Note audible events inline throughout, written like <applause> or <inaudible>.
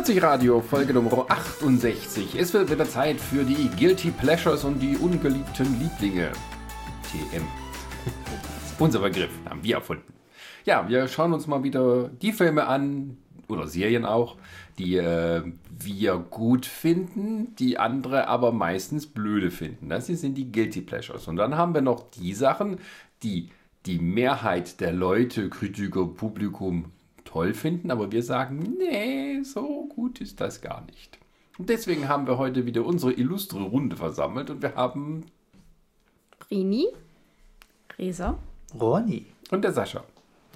Nerdsich Radio, Folge Nummer 68. Es wird wieder Zeit für die Guilty Pleasures und die ungeliebten Lieblinge. TM. <laughs> Unser Begriff haben wir erfunden. Ja, wir schauen uns mal wieder die Filme an, oder Serien auch, die äh, wir gut finden, die andere aber meistens blöde finden. Das hier sind die Guilty Pleasures. Und dann haben wir noch die Sachen, die die Mehrheit der Leute, Kritiker, Publikum toll finden, aber wir sagen, nee, so gut ist das gar nicht. Und deswegen haben wir heute wieder unsere illustre Runde versammelt und wir haben Rini, Resa, Ronny. und der Sascha.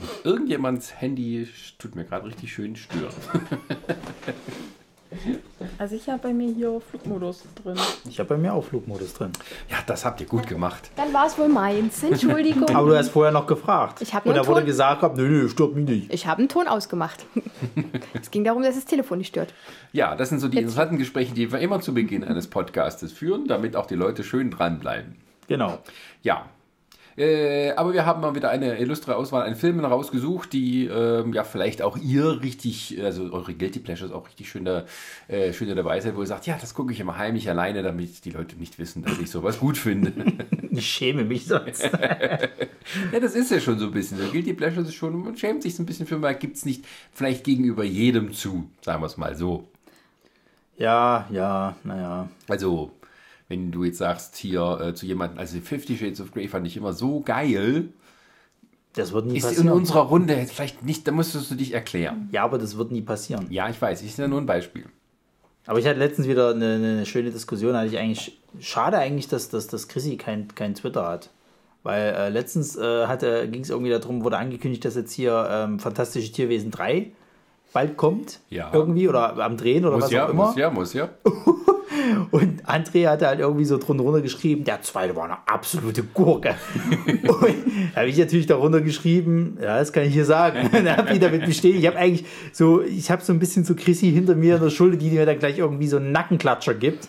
Und irgendjemands Handy tut mir gerade richtig schön stören. <laughs> Also ich habe bei mir hier Flugmodus drin. Ich habe bei mir auch Flugmodus drin. Ja, das habt ihr gut gemacht. dann war es wohl meins. Entschuldigung. Aber du hast vorher noch gefragt. Ich hab Und nur da wurde Ton- gesagt, hab, nö, nö, stört mich nicht. Ich habe einen Ton ausgemacht. <laughs> es ging darum, dass das Telefon nicht stört. Ja, das sind so die interessanten Gespräche, die wir immer zu Beginn eines Podcastes führen, damit auch die Leute schön dranbleiben. Genau. Ja. Äh, aber wir haben mal wieder eine illustre Auswahl an Filmen rausgesucht, die ähm, ja vielleicht auch ihr richtig, also eure Guilty Pleasures auch richtig schön, da, äh, schön dabei seid, wo ihr sagt, ja, das gucke ich immer heimlich alleine, damit die Leute nicht wissen, dass ich sowas gut finde. <laughs> Ich schäme mich sonst. <laughs> ja, das ist ja schon so ein bisschen. So Guilty Pleasures ist schon, man schämt sich so ein bisschen für, man gibt es nicht vielleicht gegenüber jedem zu, sagen wir es mal so. ja, ja, naja. Also, wenn du jetzt sagst, hier äh, zu jemandem, also Fifty Shades of Grey fand ich immer so geil, Das wird nie ist in passieren. unserer Runde jetzt vielleicht nicht, da musstest du dich erklären. Ja, aber das wird nie passieren. Ja, ich weiß, ist ja nur ein Beispiel. Aber ich hatte letztens wieder eine, eine schöne Diskussion. Hatte ich eigentlich schade eigentlich, dass, dass, dass Chrissy kein, kein Twitter hat. Weil äh, letztens äh, hatte, ging es irgendwie darum, wurde angekündigt, dass jetzt hier ähm, Fantastische Tierwesen 3 bald kommt. Ja. Irgendwie oder am Drehen oder Muss was ja, auch immer. muss ja, muss ja. <laughs> Und André hatte halt irgendwie so drunter runter geschrieben, der zweite war eine absolute Gurke. <laughs> und habe ich natürlich darunter geschrieben, ja, das kann ich hier sagen. <laughs> da habe ich damit bestätigt. Ich habe eigentlich so, ich habe so ein bisschen so Chrissy hinter mir in der Schulter, die mir dann gleich irgendwie so einen Nackenklatscher gibt.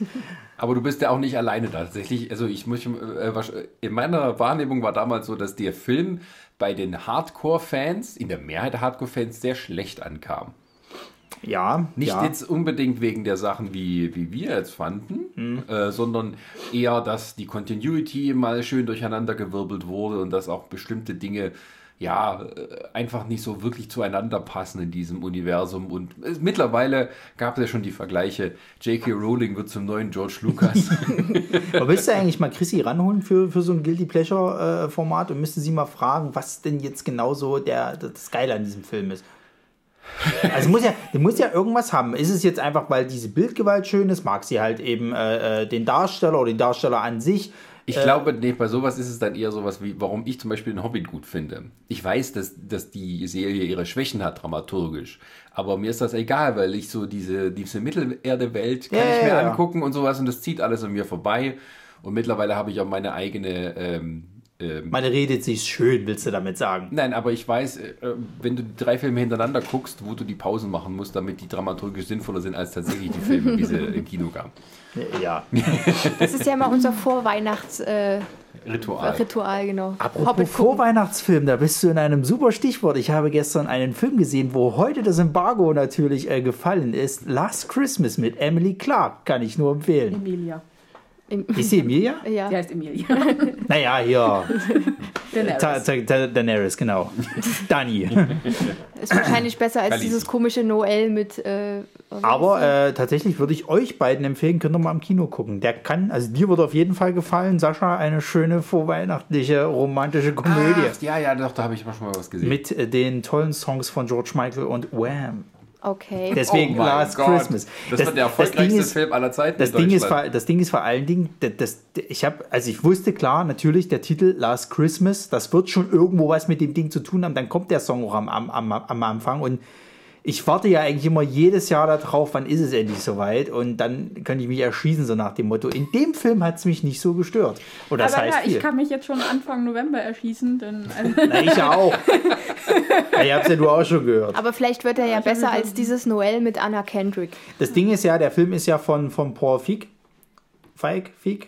Aber du bist ja auch nicht alleine da. Tatsächlich, also ich muss, äh, in meiner Wahrnehmung war damals so, dass der Film bei den Hardcore-Fans, in der Mehrheit der Hardcore-Fans, sehr schlecht ankam. Ja, Nicht ja. jetzt unbedingt wegen der Sachen, wie, wie wir jetzt fanden, äh, sondern eher, dass die Continuity mal schön durcheinandergewirbelt wurde und dass auch bestimmte Dinge ja äh, einfach nicht so wirklich zueinander passen in diesem Universum. Und äh, mittlerweile gab es ja schon die Vergleiche, J.K. Rowling wird zum neuen George Lucas. <laughs> Aber willst du eigentlich mal Chrissy ranholen für, für so ein Guilty Pleasure äh, Format und müsste sie mal fragen, was denn jetzt genau so der, das Geile an diesem Film ist? Also muss ja, muss ja irgendwas haben. Ist es jetzt einfach, weil diese Bildgewalt schön ist? Mag sie halt eben äh, äh, den Darsteller oder den Darsteller an sich? Ich glaube, nee, bei sowas ist es dann eher sowas wie, warum ich zum Beispiel den Hobbit gut finde. Ich weiß, dass, dass die Serie ihre Schwächen hat, dramaturgisch. Aber mir ist das egal, weil ich so diese, diese Mittelerde-Welt kann Ja, ich mir ja. angucken und sowas und das zieht alles an mir vorbei. Und mittlerweile habe ich auch meine eigene, ähm, ähm, Man redet sich schön, willst du damit sagen? Nein, aber ich weiß, äh, wenn du drei Filme hintereinander guckst, wo du die Pausen machen musst, damit die dramaturgisch sinnvoller sind als tatsächlich die Filme, wie sie im Kino kamen. <laughs> Ja. Das ist ja immer unser Vorweihnachts-Ritual, Ritual. genau. Apropos. Vorweihnachtsfilm, da bist du in einem super Stichwort. Ich habe gestern einen Film gesehen, wo heute das Embargo natürlich äh, gefallen ist. Last Christmas mit Emily Clark, kann ich nur empfehlen. Emilia. Ist sie Emilia? <laughs> Ja. Die heißt Emilia. <laughs> Naja, hier. Daenerys. Ta Ta Daenerys, genau. <laughs> Dani. Ist wahrscheinlich besser als dieses komische Noel mit. Äh, Aber äh, tatsächlich würde ich euch beiden empfehlen, könnt ihr mal im Kino gucken. Der kann, also dir würde auf jeden Fall gefallen, Sascha, eine schöne vorweihnachtliche romantische Komödie. Ach, ja, ja, doch, da habe ich mal schon mal was gesehen. Mit äh, den tollen Songs von George Michael und Wham. Okay. Deswegen Oh Last Gott. Christmas. Das, wird der erfolgreichste Ding ist, Film aller Zeiten. Das in Ding, ist, das Ding ist vor allen Dingen, das, das, ich habe, also ich wusste klar, natürlich der Titel Last Christmas, das wird schon irgendwo was mit dem Ding zu tun haben, dann kommt der Song auch am, am, am, am Anfang und ich warte ja eigentlich immer jedes Jahr darauf, wann ist es endlich soweit und dann könnte ich mich erschießen, so nach dem Motto. In dem Film hat es mich nicht so gestört. Und das Aber heißt ja, viel. ich kann mich jetzt schon Anfang November erschießen, denn also, Na, ich ja auch. <laughs> ja, ihr habt ja du auch schon gehört. Aber vielleicht wird er ja ich besser als dieses Noel mit Anna Kendrick. Das Ding ist ja, der Film ist ja von, von Paul Feig. Feig? Feig?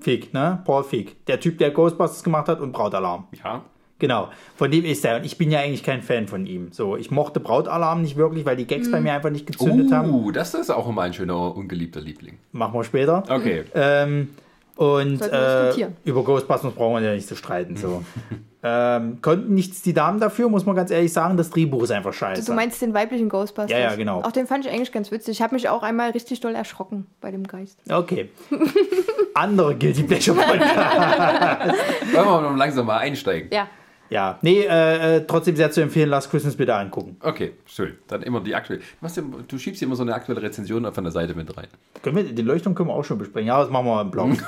Feig, ne? Paul Feig. Der Typ, der Ghostbusters gemacht hat und Brautalarm. Ja. Genau, von dem ist er. Und ich bin ja eigentlich kein Fan von ihm. So, ich mochte Brautalarm nicht wirklich, weil die Gags bei mir einfach nicht gezündet haben. Uh, das ist auch immer ein schöner, ungeliebter Liebling. Machen wir später. Okay. Ähm, und äh, über Ghostbusters brauchen wir ja nicht zu streiten. So. <laughs> ähm, konnten nichts die Damen dafür, muss man ganz ehrlich sagen. Das Drehbuch ist einfach scheiße. Du meinst den weiblichen Ghostbusters? Ja, ja, genau. Auch den fand ich eigentlich ganz witzig. Ich habe mich auch einmal richtig doll erschrocken bei dem Geist. Okay. <laughs> Andere Guilty Pleasure Podcast. <laughs> Wollen wir mal langsam mal einsteigen? Ja. Ja, nee, äh, äh, trotzdem sehr zu empfehlen. Last Christmas bitte angucken. Okay, schön. Dann immer die aktuelle. Du, du schiebst hier immer so eine aktuelle Rezension von der Seite mit rein. Können wir, die Leuchtung können wir auch schon besprechen. Ja, das machen wir mal im Blog. <laughs>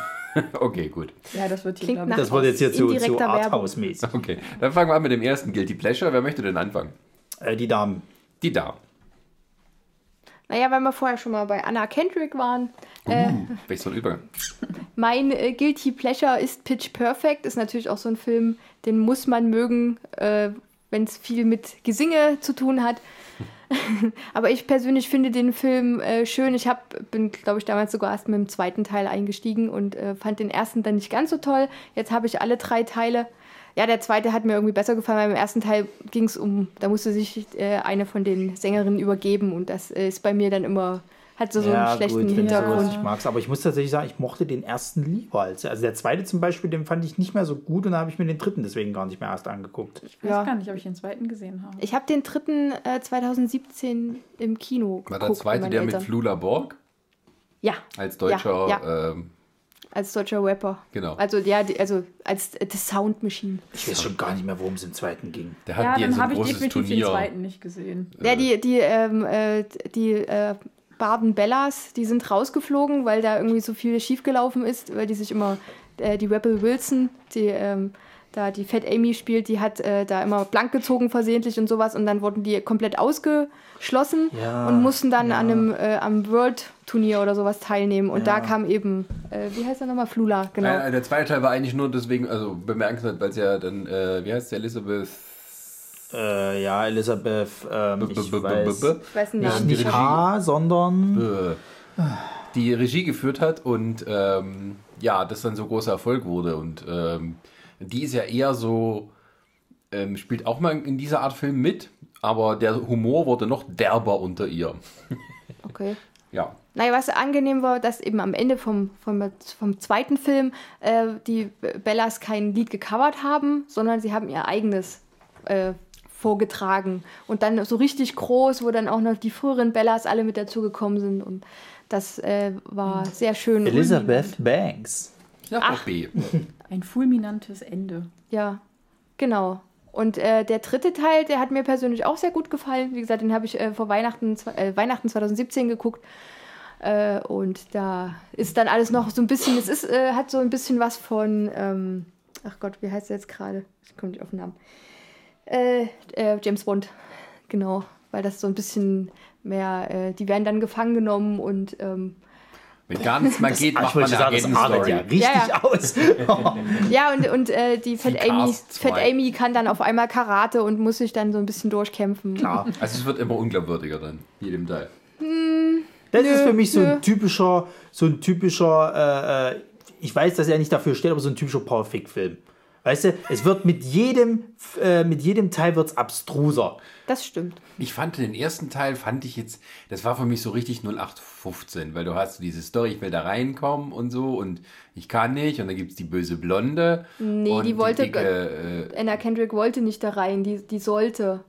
Okay, gut. Ja, das wird hier. Das wird jetzt hier zu, zu. Arthouse-mäßig. Okay, dann fangen wir an mit dem ersten Guilty Pleasure. Wer möchte denn anfangen? Äh, die Damen. Die da. Naja, weil wir vorher schon mal bei Anna Kendrick waren. Äh, Welch so ein Übergang. mein äh, Guilty Pleasure ist Pitch Perfect. Ist natürlich auch so ein Film, den muss man mögen, äh, wenn es viel mit Gesinge zu tun hat. <laughs> Aber ich persönlich finde den Film äh, schön. Ich hab, bin, glaube ich, damals sogar erst mit dem zweiten Teil eingestiegen und äh, fand den ersten dann nicht ganz so toll. Jetzt habe ich alle drei Teile. Ja, der zweite hat mir irgendwie besser gefallen, weil im ersten Teil ging es um, da musste sich äh, eine von den Sängerinnen übergeben und das äh, ist bei mir dann immer, hat so, so einen schlechten du Hintergrund. sowas nicht magst. Aber ich muss tatsächlich sagen, ich mochte den ersten lieber. Als, also der zweite zum Beispiel, den fand ich nicht mehr so gut und da habe ich mir den dritten deswegen gar nicht mehr erst angeguckt. Ich weiß Ja. gar nicht, ob ich den zweiten gesehen habe. Ich habe den dritten äh, 2017 im Kino War der zweite der meinen mit Eltern. Flula Borg Ja, als deutscher, Ja, Ähm, als deutscher Rapper. genau. Also ja, die, also als äh, The Sound Machine. Ich weiß schon gar nicht mehr, worum es im zweiten ging. Der hat Ja, dann so habe ich definitiv den zweiten nicht gesehen. Ja, die, die, ähm, äh, die äh, Barden Bellas, die sind rausgeflogen, weil da irgendwie so viel schiefgelaufen ist, weil die sich immer, äh, die Rebel Wilson, die ähm, da die Fat Amy spielt, die hat äh, da immer blank gezogen versehentlich und sowas und dann wurden die komplett ausgeschlossen Ja, und mussten dann ja. an einem äh, am World Turnier oder sowas teilnehmen und da kam eben, äh, wie heißt er nochmal, Flula, genau. Äh, der zweite Teil war eigentlich nur deswegen, also bemerkenswert, weil es ja dann, äh, wie heißt der, Elizabeth? Äh, ja, Elisabeth, ähm, ich weiß, nicht nicht. Regie- H, sondern die Regie geführt hat und ähm, ja, das dann so großer Erfolg wurde. Und ähm, die ist ja eher so, ähm, spielt auch mal in dieser Art Film mit, aber der Humor wurde noch derber unter ihr. <laughs> Okay. Ja. Naja, was angenehm war, dass eben am Ende vom, vom, vom zweiten Film äh, die Bellas kein Lied gecovert haben, sondern sie haben ihr eigenes äh, vorgetragen. Und dann so richtig groß, wo dann auch noch die früheren Bellas alle mit dazugekommen sind. Und das äh, war sehr schön. Elisabeth Banks. Doch B. <laughs> Ein fulminantes Ende. Ja, genau. Und äh, der dritte Teil, der hat mir persönlich auch sehr gut gefallen. Wie gesagt, den habe ich äh, vor Weihnachten, äh, Weihnachten 2017 geguckt. Äh, und da ist dann alles noch so ein bisschen, es ist, äh, hat so ein bisschen was von, ähm, ach Gott, wie heißt der jetzt gerade? Ich komme nicht auf den Namen. Äh, äh, James Bond, genau. Weil das so ein bisschen mehr, äh, die werden dann gefangen genommen und ähm, Wenn gar nichts mehr geht, macht ich man sagen, das Agenten-Story. ja richtig Ja, ja. aus. <laughs> Ja, und, und äh, die Fat Amy, Fat. Amy kann dann auf einmal Karate und muss sich dann so ein bisschen durchkämpfen. Klar. Also es wird immer unglaubwürdiger dann, jedem Teil. Das Nö, ist für mich so nö. ein typischer, so ein typischer, äh, äh, ich weiß, dass er nicht dafür steht, aber so ein typischer Power-Fick-Film. Weißt du, es wird mit jedem, äh, mit jedem Teil wird's abstruser. Das stimmt. Ich fand den ersten Teil, fand ich jetzt, das war für mich so richtig 0815, weil du hast diese Story, ich will da reinkommen und so und ich kann nicht und dann gibt es die böse Blonde. Nee, und die wollte- dicke, äh, Anna Kendrick wollte nicht da rein, die, die sollte.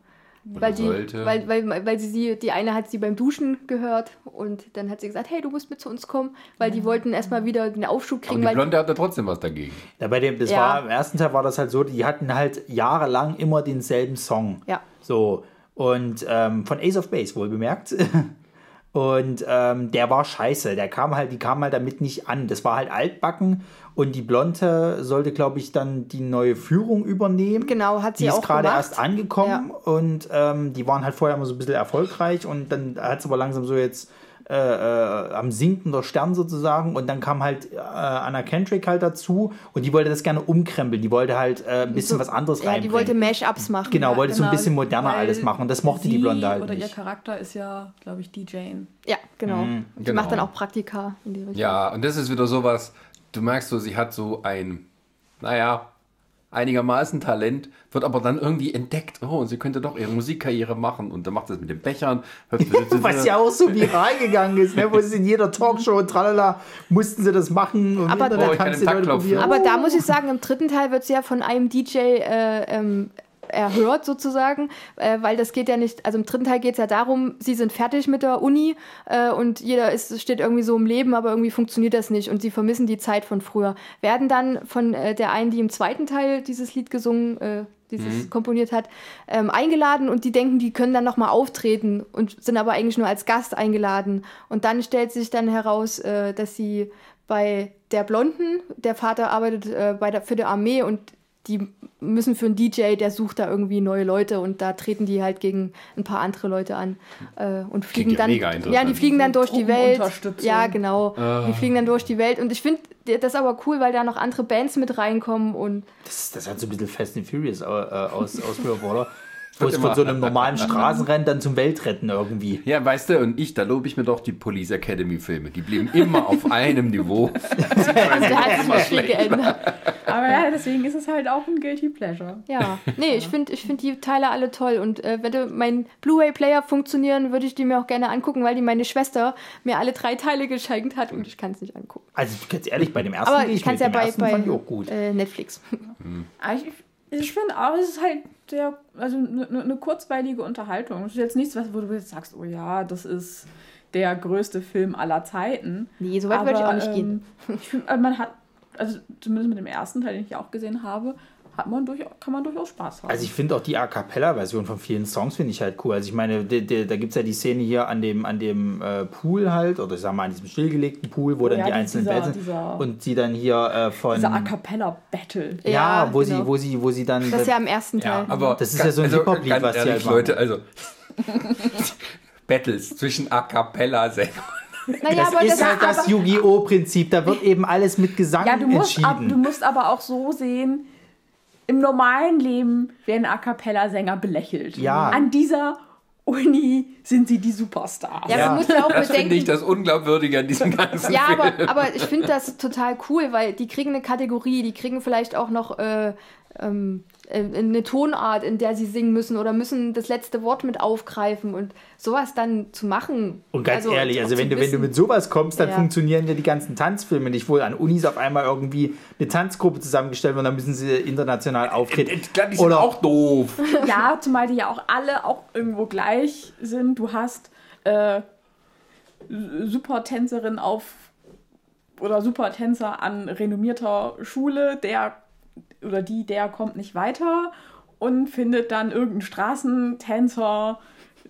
Weil, die, sollte. weil, weil, weil sie, sie, die eine hat sie beim Duschen gehört und dann hat sie gesagt, hey, du musst mit zu uns kommen, weil die wollten erstmal wieder den Aufschub aber kriegen. die Weil, Blonde hatte trotzdem was dagegen. Ja, bei dem, das Ja. war im ersten Teil war das halt so, die hatten halt jahrelang immer denselben Song. Ja. So. Und ähm, von Ace of Base, wohl bemerkt. <laughs> Und ähm, der war scheiße. Der kam halt, die kam halt damit nicht an. Das war halt altbacken und die Blonde sollte, glaube ich, dann die neue Führung übernehmen. Genau, hat sie Die ist auch gerade gemacht. erst angekommen und ähm, die waren halt vorher immer so ein bisschen erfolgreich und dann hat es aber langsam so jetzt äh, äh, am sinkender Stern sozusagen und dann kam halt äh, Anna Kendrick halt dazu und die wollte das gerne umkrempeln. Die wollte halt äh, ein bisschen was anderes ja, die reinbringen. wollte Mash-Ups machen. Genau, wollte so ein genau, bisschen moderner alles machen und das mochte die Blonde halt Oder ihr nicht. Charakter ist ja, glaube ich, die Jane. Ja, genau. Die genau. macht dann auch Praktika in die Richtung. Ja, und das ist wieder sowas, du merkst so, sie hat so ein, naja, einigermaßen Talent, wird aber dann irgendwie entdeckt, oh, und sie könnte doch ihre Musikkarriere machen und dann macht das mit den Bechern. <laughs> Was ja auch so viral gegangen ist, ne? wo sie in jeder Talkshow und tralala mussten sie das machen. Und Aber- Internet Oh, du Takt Leute probieren. Aber da muss ich sagen, im dritten Teil wird sie ja von einem DJ äh, ähm, erhört sozusagen, äh, weil das geht ja nicht, also im dritten Teil geht es ja darum, sie sind fertig mit der Uni äh, und jeder ist, steht irgendwie so im Leben, aber irgendwie funktioniert das nicht und sie vermissen die Zeit von früher. Werden dann von äh, der einen, die im zweiten Teil dieses Lied gesungen, äh, dieses komponiert hat, ähm, eingeladen und die denken, die können dann nochmal auftreten und sind aber eigentlich nur als Gast eingeladen. Und dann stellt sich dann heraus, äh, dass sie bei der Blonden, der Vater arbeitet äh, bei der, für die Armee und die müssen für einen DJ, der sucht da irgendwie neue Leute und da treten die halt gegen ein paar andere Leute an äh, und fliegen ja dann. ja, die fliegen dann durch die Welt. Ja, genau. Ah. Die fliegen dann durch die Welt und ich finde das aber cool, weil da noch andere Bands mit reinkommen und Das, das hat so ein bisschen Fast and Furious äh, aus, ausgeführt, oder? Wo es von so einem normalen <laughs> Straßenrennen dann zum Weltretten irgendwie. Ja, weißt du, und ich, da lobe ich mir doch die Police Academy Filme. Die blieben immer auf <laughs> einem Niveau. <laughs> da hat sich nicht viel geändert. Aber ja, deswegen ist es halt auch ein Guilty Pleasure. Ja, nee, ich finde ich find die Teile alle toll und äh, wenn mein Blu-ray-Player funktionieren, würde ich die mir auch gerne angucken, weil die meine Schwester mir alle drei Teile geschenkt hat und ich kann es nicht angucken. Also ganz ehrlich, bei dem ersten Aber ich kann es ja bei, bei fand ich auch gut. äh, Netflix. Aber ich, ich finde auch, es ist halt sehr, also eine ne kurzweilige Unterhaltung. Es ist jetzt nichts, was, wo du jetzt sagst, oh ja, das ist der größte Film aller Zeiten. Nee, so weit würde ich auch nicht gehen. ähm, Ich finde, man hat, also zumindest mit dem ersten Teil, den ich auch gesehen habe, hat man durchaus, kann man durchaus Spaß haben. Also ich finde auch die A Cappella-Version von vielen Songs finde ich halt cool. Also ich meine, de, de, da gibt es ja die Szene hier an dem, an dem äh, Pool halt, oder ich sag mal an diesem stillgelegten Pool, wo dann Ja, die die- einzelnen dieser- dieser- Und sie dann hier äh, von... Dieser A Cappella Battle. ja, Ja, wo, genau. sie, wo, sie, wo sie dann... Das ist ja im ersten Teil. aber Das ist ja so ein also, Hip-Hop-Lied, ganz was die ehrlich, halt machen. Leute, also <laughs> Battles zwischen A Cappella Sängern. naja, das ist halt das aber, Yu-Gi-Oh! Prinzip. Da wird <laughs> eben alles mit Gesang Ja, du musst, ab, entschieden. du musst aber auch so sehen, im normalen Leben werden A Cappella-Sänger belächelt. Ja. An dieser Uni sind sie die Superstars. ja, man muss ja auch Das bedenken. finde ich das Unglaubwürdige an diesem <laughs> ganzen Ja, Film. aber, aber ich finde das total cool, weil die kriegen eine Kategorie, die kriegen vielleicht auch noch äh, ähm, äh, eine Tonart, in der sie singen müssen oder müssen das letzte Wort mit aufgreifen und sowas dann zu machen. Und ganz ehrlich, auch also wenn du, wenn du wissen- mit sowas kommst, dann Ja. funktionieren ja die ganzen Tanzfilme nicht, wo an Unis auf einmal irgendwie eine Tanzgruppe zusammengestellt wird und dann müssen sie international auftreten. Klar, die sind Oder- auch doof. <laughs> Ja, zumal die ja auch alle auch irgendwo gleich sind. Du hast äh, Supertänzerin auf oder Supertänzer an renommierter Schule, der oder die, der kommt nicht weiter und findet dann irgendeinen Straßentänzer,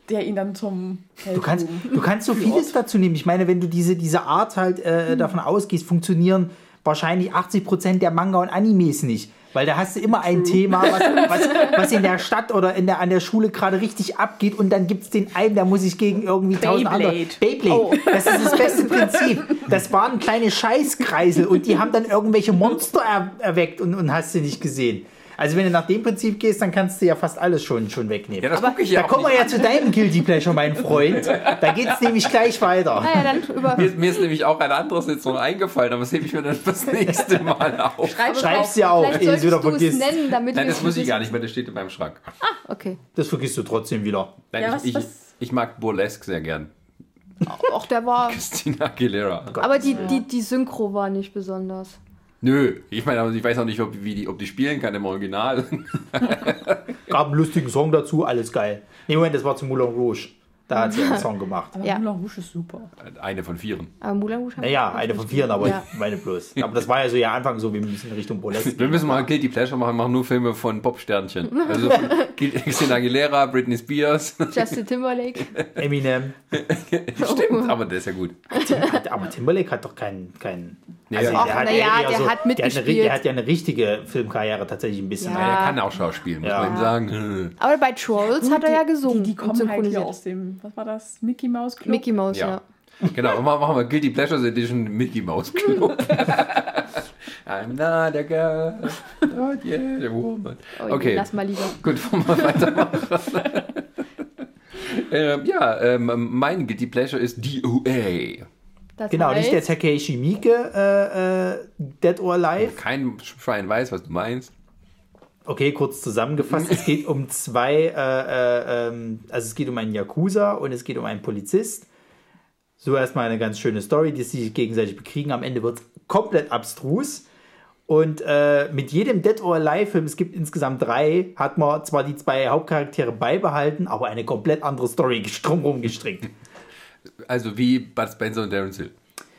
der ihn dann zum Du kannst, du kannst so vieles dazu nehmen. Ich meine, wenn du diese, diese Art halt äh, davon ausgehst, funktionieren wahrscheinlich 80% der Manga und Animes nicht. Weil da hast du immer ein Thema, was, <laughs> was, was in der Stadt oder in der, an der Schule gerade richtig abgeht und dann gibt es den einen, der muss sich gegen irgendwie tausend andere... Beyblade. Oh. Das ist das beste Prinzip. Das waren kleine Scheißkreisel und die haben dann irgendwelche Monster er, erweckt und, und hast du nicht gesehen. Also wenn du nach dem Prinzip gehst, dann kannst du ja fast alles schon, schon wegnehmen. Ja, das gucke ich ja Da auch kommen wir ja zu deinem Guilty Pleasure, mein Freund. Da geht es nämlich gleich weiter. Naja, dann über. Mir, ist- mir ist nämlich auch ein anderes jetzt noch eingefallen, aber das hebe ich mir dann fürs nächste Mal auf. Schreib's dir auf, Vielleicht ehe du es wieder vergisst. nennen, damit Nein, das muss ich gar nicht mehr, das steht in meinem Schrank. Okay. Das vergisst du trotzdem wieder. Nein, Ja, ich, was- ich, was- ich mag Burlesque sehr gern. Auch der war. <laughs> Christina Aguilera. Aber die, die, die Synchro war nicht besonders. Nö, ich meine, ich weiß auch nicht, ob, die, ob die spielen kann im Original. <laughs> Gab einen lustigen Song dazu, alles geil. Nee, Moment, das war zu Moulin Rouge. Da hat sie einen <laughs> Song gemacht. Aber Ja. Moulin Rouge ist super. Eine von vieren. Aber Moulin Rouge Naja, eine von vieren, aber Ja. ich meine bloß. Aber das war ja so ja Anfang so, wir müssen in Richtung Burlesque. Wir müssen mal Guilty Pleasure machen, machen nur Filme von Popsternchen. Also <laughs> Christina Aguilera, Britney Spears. Justin Timberlake. Eminem. <laughs> Stimmt, aber der ist ja gut. Aber Timberlake hat doch keinen. keinen Nee, also, ja. Och, na ja, eher der hat der, hat eine, mitgespielt. der hat ja eine richtige Filmkarriere tatsächlich ein bisschen. Ja. Ja, er kann auch Schauspielen, muss Ja. man ihm sagen. Aber bei Trolls hat er ja gesungen. Die, die kommen halt hier aus dem, was war das? Mickey Mouse Club? Mickey Mouse, ja. Ja. Genau, und machen wir Guilty Pleasures Edition Mickey Mouse Club. <laughs> I'm not a girl, not yet a woman. Oh, Okay, Lass mal lieber. gut, wollen wir weitermachen. <laughs> ähm, ja, ähm, mein Guilty Pleasure ist DOA. Das Genau, nicht der heißt, Takeshi Miike, äh, äh, Dead or Alive. Kein Schwein weiß, was du meinst. Okay, kurz zusammengefasst. es geht um zwei, äh, äh, ähm, also es geht um einen Yakuza und es geht um einen Polizist. So erstmal eine ganz schöne Story, die sich gegenseitig bekriegen. Am Ende wird es komplett abstrus. Und äh, mit jedem Dead or Alive Film, es gibt insgesamt drei, hat man zwar die zwei Hauptcharaktere beibehalten, aber eine komplett andere Story <laughs> drumherum gestrickt. Also wie Bud Spencer und Darren Hill.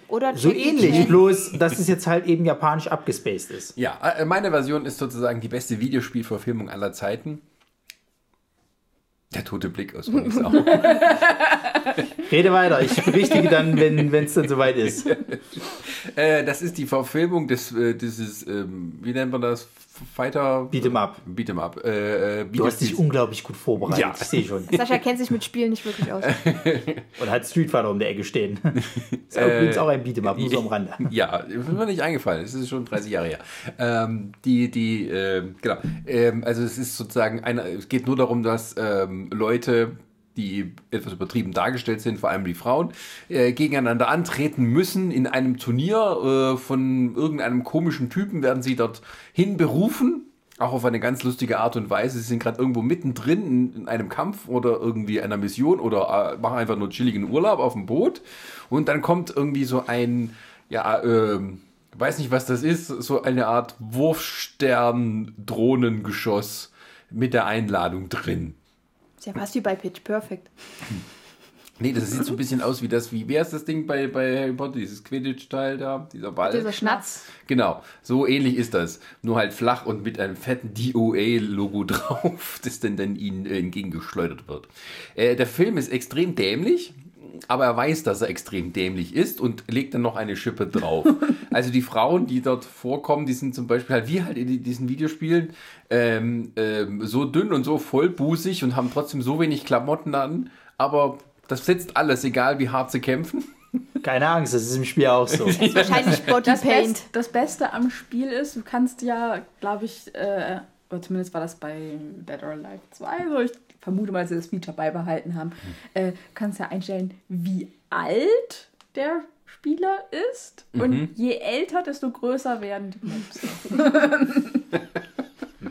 Oder So ähnlich, bloß dass es jetzt halt eben japanisch abgespaced ist. Ja, äh, meine Version ist sozusagen die beste Videospielverfilmung aller Zeiten. Der tote Blick aus Phoenix <laughs> auch. Rede weiter, ich berichtige dann, wenn es dann soweit ist. <laughs> äh, das ist die Verfilmung des, äh, dieses, ähm, wie nennt man das? Fighter? Beat'em up. Beat'em up. Äh, äh, Du hast dich unglaublich gut vorbereitet, Ja. ich sehe schon. <laughs> Sascha kennt sich mit Spielen nicht wirklich aus. <laughs> Und hat Street Fighter um der Ecke stehen. <laughs> ist Äh, übrigens auch ein Beat'em up, nur so am Rande. Ja, ist mir nicht eingefallen. Es ist schon 30 Jahre her. Ähm, die, die, ähm, genau. Ähm, also es ist sozusagen eine, es geht nur darum, dass ähm, Leute, die etwas übertrieben dargestellt sind, vor allem die Frauen, äh, gegeneinander antreten müssen in einem Turnier. Äh, von irgendeinem komischen Typen werden sie dort hin berufen. Auch auf eine ganz lustige Art und Weise. Sie sind gerade irgendwo mittendrin in, in einem Kampf oder irgendwie einer Mission oder äh, machen einfach nur chilligen Urlaub auf dem Boot. Und dann kommt irgendwie so ein, ja, ähm, weiß nicht, was das ist, so eine Art Wurfstern-Drohnengeschoss mit der Einladung drin. Ist ja fast wie bei Pitch Perfect. <laughs> Nee, das sieht so ein bisschen aus wie das, wie, wer ist das Ding bei, bei Harry Potter, dieses Quidditch-Teil da, dieser Ball? Dieser Schnatz. Genau, so ähnlich ist das. Nur halt flach und mit einem fetten DOA-Logo <laughs> drauf, das dann, dann ihnen entgegengeschleudert wird. Äh, der Film ist extrem dämlich, aber er weiß, dass er extrem dämlich ist und legt dann noch eine Schippe drauf. <laughs> also die Frauen, die dort vorkommen, die sind zum Beispiel halt wie halt in diesen Videospielen ähm, ähm, so dünn und so vollbusig und haben trotzdem so wenig Klamotten an, aber das sitzt alles, egal wie hart sie kämpfen. Keine Angst, das ist im Spiel auch so. <laughs> Wahrscheinlich <laughs> Body Das, Paint. Best, das Beste am Spiel ist, du kannst ja, glaube ich, äh, oder zumindest war das bei Dead or Alive 2, so ich vermute mal, dass sie das Feature beibehalten haben, äh, kannst ja einstellen, wie alt der Spieler ist. Und je älter, desto größer werden die Maps. <laughs>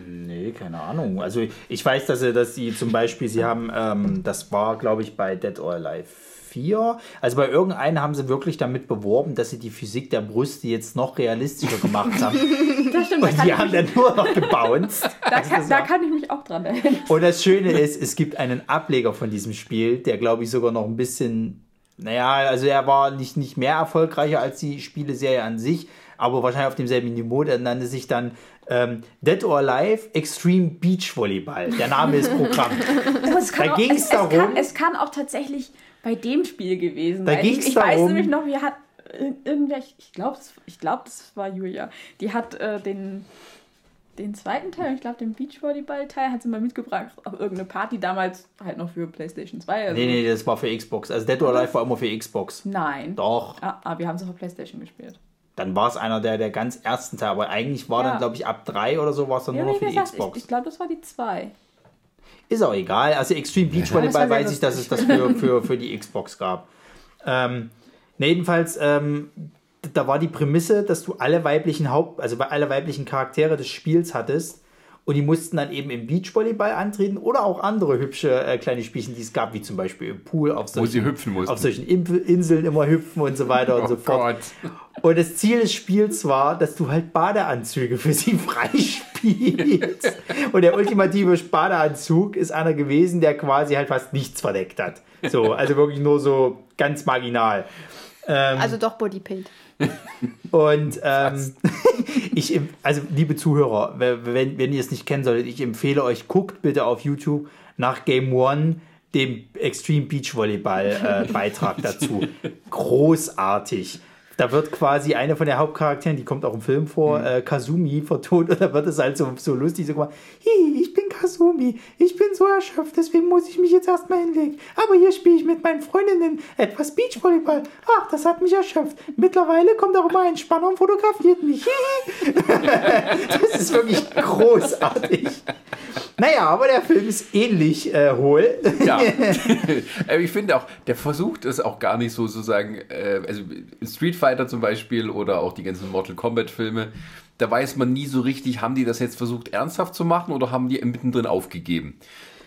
Nee, keine Ahnung. Also ich weiß, dass sie, dass sie zum Beispiel, sie haben, ähm, das war, glaube ich, bei Dead or Alive 4. Also bei irgendeinem haben sie wirklich damit beworben, dass sie die Physik der Brüste jetzt noch realistischer gemacht haben. <laughs> Das stimmt, da Und kann, die haben dann nur noch gebounced. <laughs> da, Also kann, da kann ich mich auch dran erinnern. Und das Schöne ist, es gibt einen Ableger von diesem Spiel, der glaube ich sogar noch ein bisschen, naja, also er war nicht, nicht mehr erfolgreicher als die Spieleserie an sich, aber wahrscheinlich auf demselben Niveau. Der nannte sich dann ähm, Dead or Alive Extreme Beach Volleyball. Der Name ist Programm. <laughs> Da es, es darum- Kann, es kann auch tatsächlich bei dem Spiel gewesen Da ging's ich, ich weiß darum- nämlich noch, wir hat ir- irgendwer, ich, ich glaube, ich glaub, das war Julia, die hat äh, den, den zweiten Teil, ich glaube, den Beachvolleyball-Teil hat sie mal mitgebracht auf irgendeine Party, damals halt noch für PlayStation 2. Also Nee, nee, das war für Xbox. Also Dead or Alive war immer für Xbox. Nein. Doch. Ah, ah, wir haben es auf der PlayStation gespielt. Dann war es einer der, der ganz ersten Teile, aber eigentlich war Ja. dann, glaube ich, ab drei oder so war es dann Ja, nur noch für die gesagt, ich, Xbox. ich glaube, das war die 2. Ist auch egal. Also Extreme Beach Volleyball war sehr weiß ich, dass es das für, für, für die Xbox gab. Ähm, ne, jedenfalls, ähm, da war die Prämisse, dass du alle weiblichen Haupt, also alle weiblichen Charaktere des Spiels hattest und die mussten dann eben im Beachvolleyball antreten oder auch andere hübsche äh, kleine Spielchen, die es gab, wie zum Beispiel im Pool auf solchen, sie hüpfen mussten. auf solchen Imp- Inseln immer hüpfen und so weiter und Oh so fort. Gott. Und das Ziel des Spiels war, dass du halt Badeanzüge für sie <laughs> freispielst. Und der ultimative Badeanzug ist einer gewesen, der quasi halt fast nichts verdeckt hat. So, also wirklich nur so ganz marginal. Ähm, Also doch Body Paint. Und ähm, <laughs> ich, also liebe Zuhörer, wenn, wenn ihr es nicht kennen solltet, ich empfehle euch, guckt bitte auf YouTube nach Game One, dem Extreme Beach Volleyball äh, <laughs> Beitrag dazu. Großartig. Da wird quasi eine von der Hauptcharakteren, die kommt auch im Film vor, äh, Kazumi vertont <laughs> und da wird es halt so, so lustig so gemacht. Hi, ich bin Kazumi, ich bin so erschöpft, deswegen muss ich mich jetzt erstmal hinlegen. Aber hier spiele ich mit meinen Freundinnen etwas Beachvolleyball. Ach, das hat mich erschöpft. Mittlerweile kommt auch immer ein Spanner und fotografiert mich. <laughs> Das ist wirklich großartig. Naja, aber der Film ist ähnlich äh, hohl. Ja. Aber <laughs> ich finde auch, der versucht es auch gar nicht so sozusagen, äh, also Street Fighter zum Beispiel oder auch die ganzen Mortal Kombat Filme, da weiß man nie so richtig, haben die das jetzt versucht ernsthaft zu machen oder haben die mittendrin aufgegeben?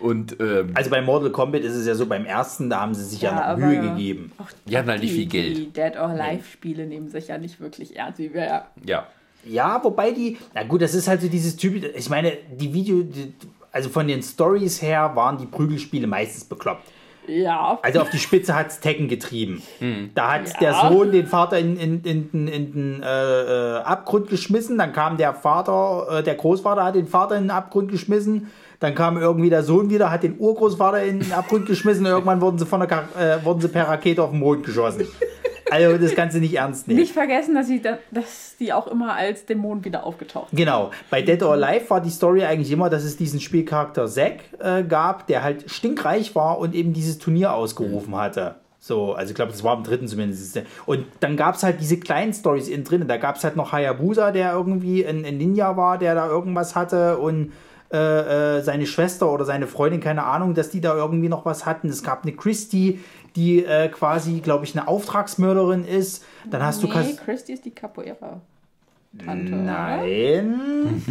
Und ähm, Also bei Mortal Kombat ist es ja so, beim ersten, da haben sie sich ja, Ja, noch Mühe gegeben. Auch Die hatten halt nicht viel Geld. Die Dead or Alive-Spiele nehmen sich ja nicht wirklich ernst. Wie wir ja ja. Ja, wobei die, na gut, das ist halt so dieses Typ, ich meine, die Video, die, also von den Stories her waren die Prügelspiele meistens bekloppt. Ja, Also auf die Spitze hat es Tekken getrieben. Da hat Ja. der Sohn den Vater in, in, in, in, in den äh, äh, Abgrund geschmissen, dann kam der Vater, äh, der Großvater hat den Vater in den Abgrund geschmissen, dann kam irgendwie der Sohn wieder, hat den Urgroßvater in den Abgrund geschmissen und irgendwann wurden sie, von der, äh, wurden sie per Rakete auf den Mond geschossen. <laughs> Also das Ganze nicht ernst nehmen. nicht vergessen, dass, sie da, dass die auch immer als Dämon wieder aufgetaucht sind. Genau. Bei Dead or Alive war die Story eigentlich immer, dass es diesen Spielcharakter Zack äh, gab, der halt stinkreich war und eben dieses Turnier ausgerufen hatte. So, also ich glaube, das war im dritten zumindest. Und dann gab es halt diese kleinen Stories innen drin. Da gab es halt noch Hayabusa, der irgendwie ein, ein Ninja war, der da irgendwas hatte und äh, äh, seine Schwester oder seine Freundin, keine Ahnung, dass die da irgendwie noch was hatten. Es gab eine Christie, die äh, quasi, glaube ich, eine Auftragsmörderin ist. Dann hast du Nee, Kas Christy ist die Capoeira. Tante. Nein.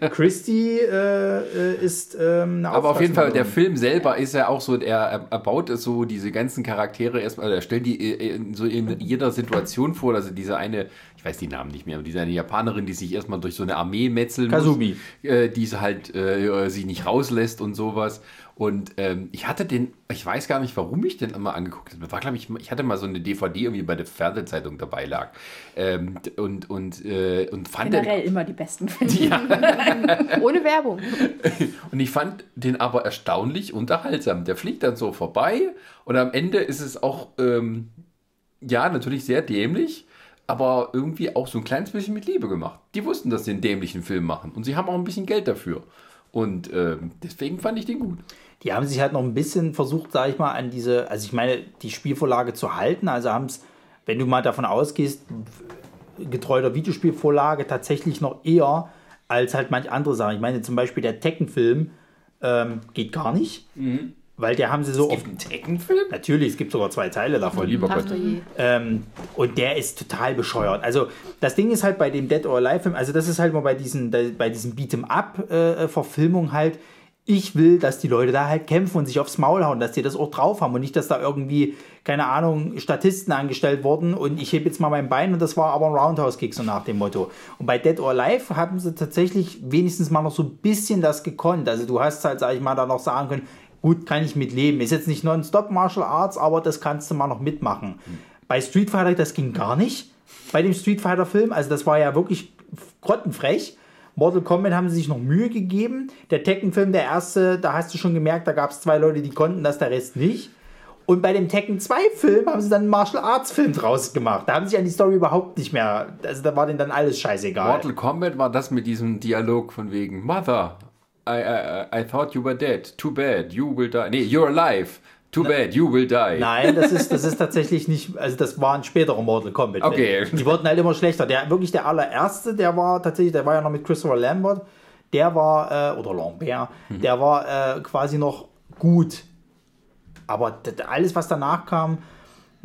<laughs> Christy äh, äh, ist ähm, eine Aber auf jeden Fall, der. Film selber ist ja auch so, er, er baut es so diese ganzen Charaktere erstmal, er stellt die äh, in, so in jeder Situation vor. Also diese eine, ich weiß die Namen nicht mehr, aber diese eine Japanerin, die sich erstmal durch so eine Armee metzeln Kazumi. muss, äh, die sie halt äh, sie nicht rauslässt und sowas. Und ähm, ich hatte den, ich weiß gar nicht, warum ich den immer angeguckt habe. War, glaube ich, ich hatte mal so eine DVD irgendwie bei der Fernsehzeitung dabei lag. Ähm, und, und, äh, und fand den, Generell immer die besten Filme. <laughs> <laughs> Ohne Werbung. <laughs> und ich fand den aber erstaunlich unterhaltsam. Der fliegt dann so vorbei und am Ende ist es auch, ähm, ja, natürlich sehr dämlich, aber irgendwie auch so ein kleines bisschen mit Liebe gemacht. Die wussten, dass sie einen dämlichen Film machen und sie haben auch ein bisschen Geld dafür. Und ähm, deswegen fand ich den gut. Die haben sich halt noch ein bisschen versucht, sag ich mal, an diese, also ich meine, die Spielvorlage zu halten. Also haben es, wenn du mal davon ausgehst, getreu der Videospielvorlage tatsächlich noch eher als halt manch andere Sachen. Ich meine, zum Beispiel der Tekken-Film ähm, geht gar nicht, weil der haben sie so oft. einen Tekken-Film? Natürlich, es gibt sogar zwei Teile davon. lieber Gott. Ähm, und der ist total bescheuert. Also das Ding ist halt bei dem Dead or Alive Film, also das ist halt mal bei diesen, bei diesen Beat'em Up äh, Verfilmungen halt, ich will, dass die Leute da halt kämpfen und sich aufs Maul hauen, dass die das auch drauf haben und nicht, dass da irgendwie, keine Ahnung, Statisten angestellt wurden und ich hebe jetzt mal mein Bein und das war aber ein Roundhouse-Kick, so nach dem Motto. Und bei Dead or Alive haben sie tatsächlich wenigstens mal noch so ein bisschen das gekonnt. Also du hast halt, sag ich mal, da noch sagen können, gut, kann ich mit leben. Ist jetzt nicht non-stop Martial Arts, aber das kannst du mal noch mitmachen. Bei Street Fighter, das ging gar nicht. Bei dem Street Fighter Film, also das war ja wirklich grottenfrech. Mortal Kombat haben sie sich noch Mühe gegeben. Der Tekken-Film, der erste, da hast du schon gemerkt, da gab es zwei Leute, die konnten das, der Rest nicht. Und bei dem Tekken 2-Film haben sie dann einen Martial Arts-Film draus gemacht. Da haben sie sich an die Story überhaupt nicht mehr. Also da war denen dann alles scheißegal. Mortal Kombat war das mit diesem Dialog von wegen Mother, I, I, I thought you were dead. Too bad, you will die. Nee, you're alive. Too bad, you will die. Nein, das ist, das ist tatsächlich nicht, also das war ein späterer Mortal Kombat. -Film. Okay. Die wurden halt immer schlechter. Der, wirklich der allererste, der war tatsächlich, der war ja noch mit Christopher Lambert, der war, äh, oder Lambert, der war äh, quasi noch gut. Aber d- alles, was danach kam,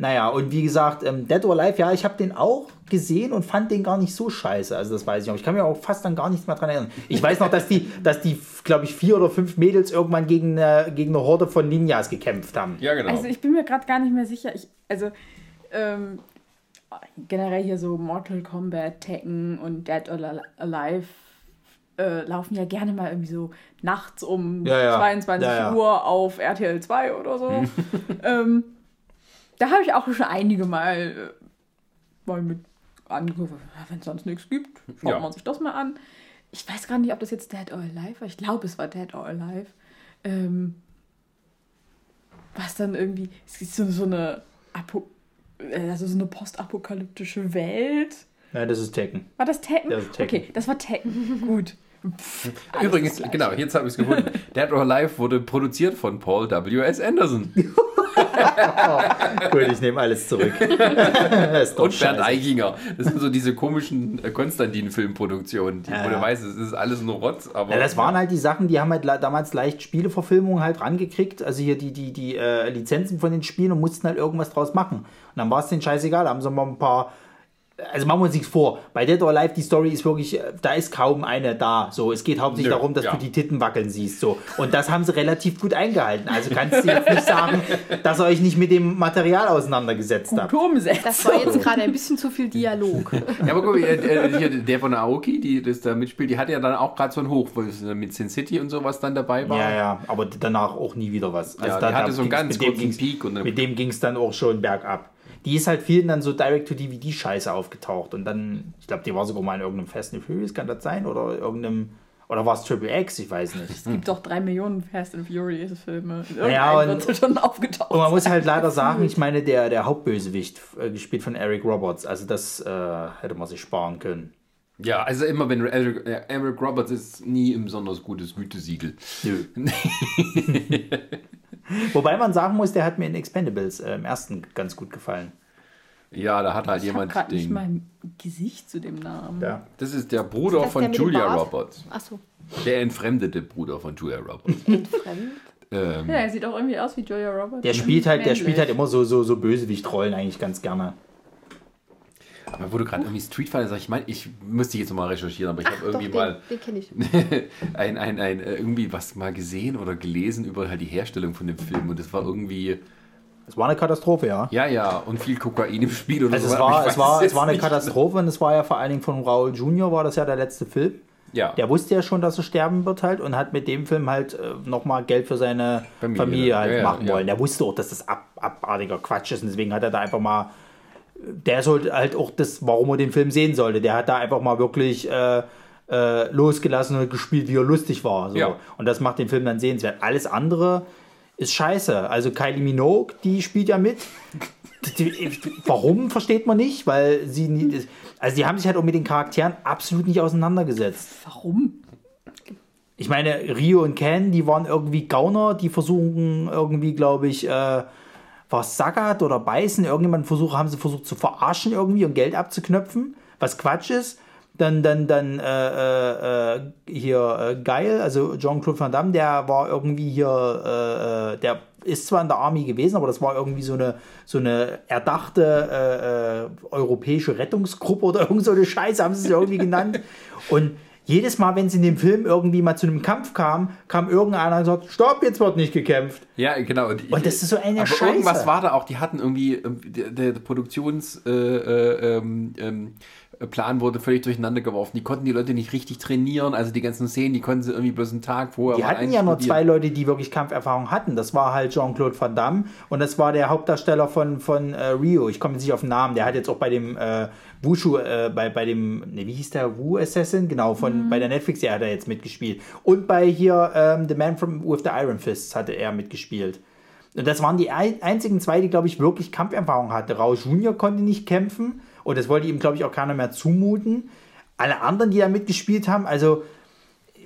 naja, und wie gesagt, ähm, Dead or Alive, ja, ich habe den auch gesehen und fand den gar nicht so scheiße. Also das weiß ich auch. Ich kann mir auch fast dann gar nichts mehr dran erinnern. Ich weiß noch, dass die, dass die, glaube ich, vier oder fünf Mädels irgendwann gegen eine, gegen eine Horde von Ninjas gekämpft haben. Ja, genau. Also ich bin mir gerade gar nicht mehr sicher. Ich, also ähm, generell hier so Mortal Kombat, Tekken und Dead or Alive äh, laufen ja gerne mal irgendwie so nachts um Ja, ja. 22 Ja, ja. Uhr auf RTL 2 oder so. <laughs> ähm, da habe ich auch schon einige Mal, äh, mal mit angeguckt, wenn es sonst nichts gibt, schaut Ja. man sich das mal an. Ich weiß gar nicht, ob das jetzt Dead or Alive war. Ich glaube, es war Dead or Alive. Ähm, was dann irgendwie, es ist so, so eine Apo, äh, also so eine postapokalyptische Welt. Ja, das ist Tekken. War das Tekken? Das ist Tekken. Okay, das war Tekken. <laughs> Gut. Alles Übrigens, genau, jetzt habe ich es gefunden. Dead or Alive wurde produziert von Paul W.S. Anderson. <laughs> <laughs> Gut, ich nehme alles zurück. <laughs> Das ist doch Und Bernd scheiße. Eichinger. Das sind so diese komischen äh, Konstantin-Filmproduktionen, die- wo du weißt, es ist alles nur Rotz. Aber Ja, das waren halt die Sachen, die haben halt damals leicht Spieleverfilmungen halt rangekriegt, also hier die, die, die äh, Lizenzen von den Spielen und mussten halt irgendwas draus machen. Und dann war es denen scheißegal, da haben sie mal ein paar. Also machen wir uns nichts vor. Bei Dead or Alive, die Story ist wirklich, äh, da ist kaum eine da. So, es geht hauptsächlich Nö, darum, dass ja. du die Titten wackeln siehst. So. Und das haben sie relativ gut eingehalten. Also kannst du jetzt nicht sagen, <laughs> dass ihr euch nicht mit dem Material auseinandergesetzt habt. Gute Umsetzung. Das war jetzt gerade ein bisschen zu viel Dialog. <laughs> Ja, aber guck mal, äh, hier, der von Aoki, die das da mitspielt, die hatte ja dann auch gerade so ein Hoch, wo es mit Sin City und sowas dann dabei war. Ja, ja, aber danach auch nie wieder was. Also Ja, die hatte so einen ganz kurzen ging's- Peak und mit dem ging es dann auch schon bergab. Die ist halt vielen dann so Direct-to-DVD-Scheiße aufgetaucht und dann, ich glaube, die war sogar mal in irgendeinem Fast and Furious, kann das sein? Oder irgendeinem, oder war es Triple X? Ich weiß nicht. Es gibt doch drei Millionen Fast and Furious Filme. Ja, und- wird schon aufgetaucht. Und man muss halt leider sagen, <laughs> ich meine, der, der Hauptbösewicht, äh, gespielt von Eric Roberts, also das äh, hätte man sich sparen können. Ja, also immer wenn Eric, äh, Eric Roberts ist nie ein besonders gutes Gütesiegel. Nö. <laughs> Wobei man sagen muss, der hat mir in Expendables äh, im ersten ganz gut gefallen. Ja, da hat halt Ich jemand nicht den. mal ein Gesicht zu dem Namen. Ja. Das ist der Bruder das von der Julia? Roberts. Achso, Der entfremdete Bruder von Julia Roberts. <laughs> entfremd. ähm, Ja, er sieht auch irgendwie aus wie Julia Roberts. Der spielt halt, der spielt halt immer so, so, so Bösewichtrollen eigentlich ganz gerne. Aber wo du gerade irgendwie Street Fighter sagst, ich meine, ich müsste jetzt mal recherchieren, aber ich habe Doch, irgendwie den, mal den kenne ich. <laughs> ein, ein, ein, äh, irgendwie was mal gesehen oder gelesen über halt die Herstellung von dem Film und das war irgendwie, Es war eine Katastrophe, ja. ja, ja, und viel Kokain im Spiel oder Also so. es war, es war, es war eine nicht. Katastrophe und es war ja vor allen Dingen von Raul Junior war das ja der letzte Film. Ja, Der wusste ja schon, dass er sterben wird halt und hat mit dem Film halt äh, nochmal Geld für seine Familie, Familie, halt ja, ja, machen ja. wollen. Der wusste auch, dass das ab, abartiger Quatsch ist und deswegen hat er da einfach mal, der sollte halt auch das, warum er den Film sehen sollte, der hat da einfach mal wirklich äh, äh, losgelassen und gespielt, wie er lustig war. So. Ja. Und das macht den Film dann sehenswert. Alles andere ist scheiße. Also Kylie Minogue, die spielt ja mit. Warum versteht man nicht? Weil sie nie, also die haben sich halt auch mit den Charakteren absolut nicht auseinandergesetzt. Warum? Ich meine, Rio und Ken, die waren irgendwie Gauner, die versuchen irgendwie, glaube ich, äh, Sagat oder Beißen, irgendjemand versucht, haben sie versucht zu verarschen irgendwie und Geld abzuknöpfen, was Quatsch ist. Dann, dann, dann äh, äh, äh, hier äh, geil, also Jean-Claude Van Damme, der war irgendwie hier, äh, äh, der ist zwar in der Army gewesen, aber das war irgendwie so eine, so eine erdachte europäische Rettungsgruppe oder <laughs> irgend so eine Scheiße, haben sie es irgendwie genannt. <laughs> Und jedes Mal, wenn es in dem Film irgendwie mal zu einem Kampf kam, kam irgendeiner und sagt, stopp, jetzt wird nicht gekämpft. Ja, genau. Und, Und das ist so eine aber Scheiße. irgendwas war da auch, die hatten irgendwie, ähm, der, der Produktionsplan äh, ähm, ähm, Plan wurde völlig durcheinander geworfen. Die konnten die Leute nicht richtig trainieren, also die ganzen Szenen, die konnten sie irgendwie bloß einen Tag vorher Die hatten ja nur zwei Leute, die wirklich Kampferfahrung hatten. Das war halt Jean-Claude Van Damme und das war der Hauptdarsteller von, von äh, Rio. Ich komme jetzt nicht auf den Namen. Der hat jetzt auch bei dem äh, Wushu, äh, bei, bei dem, ne, wie hieß der, Wu Assassin? Genau, von, bei der Netflix-Serie hat er jetzt mitgespielt. Und bei hier ähm, The Man from, with the Iron Fists hatte er mitgespielt. Und das waren die ein, einzigen zwei, die, glaube ich, wirklich Kampferfahrung hatten. Raul Junior konnte nicht kämpfen und das wollte ihm, glaube ich, auch keiner mehr zumuten. Alle anderen, die da mitgespielt haben, also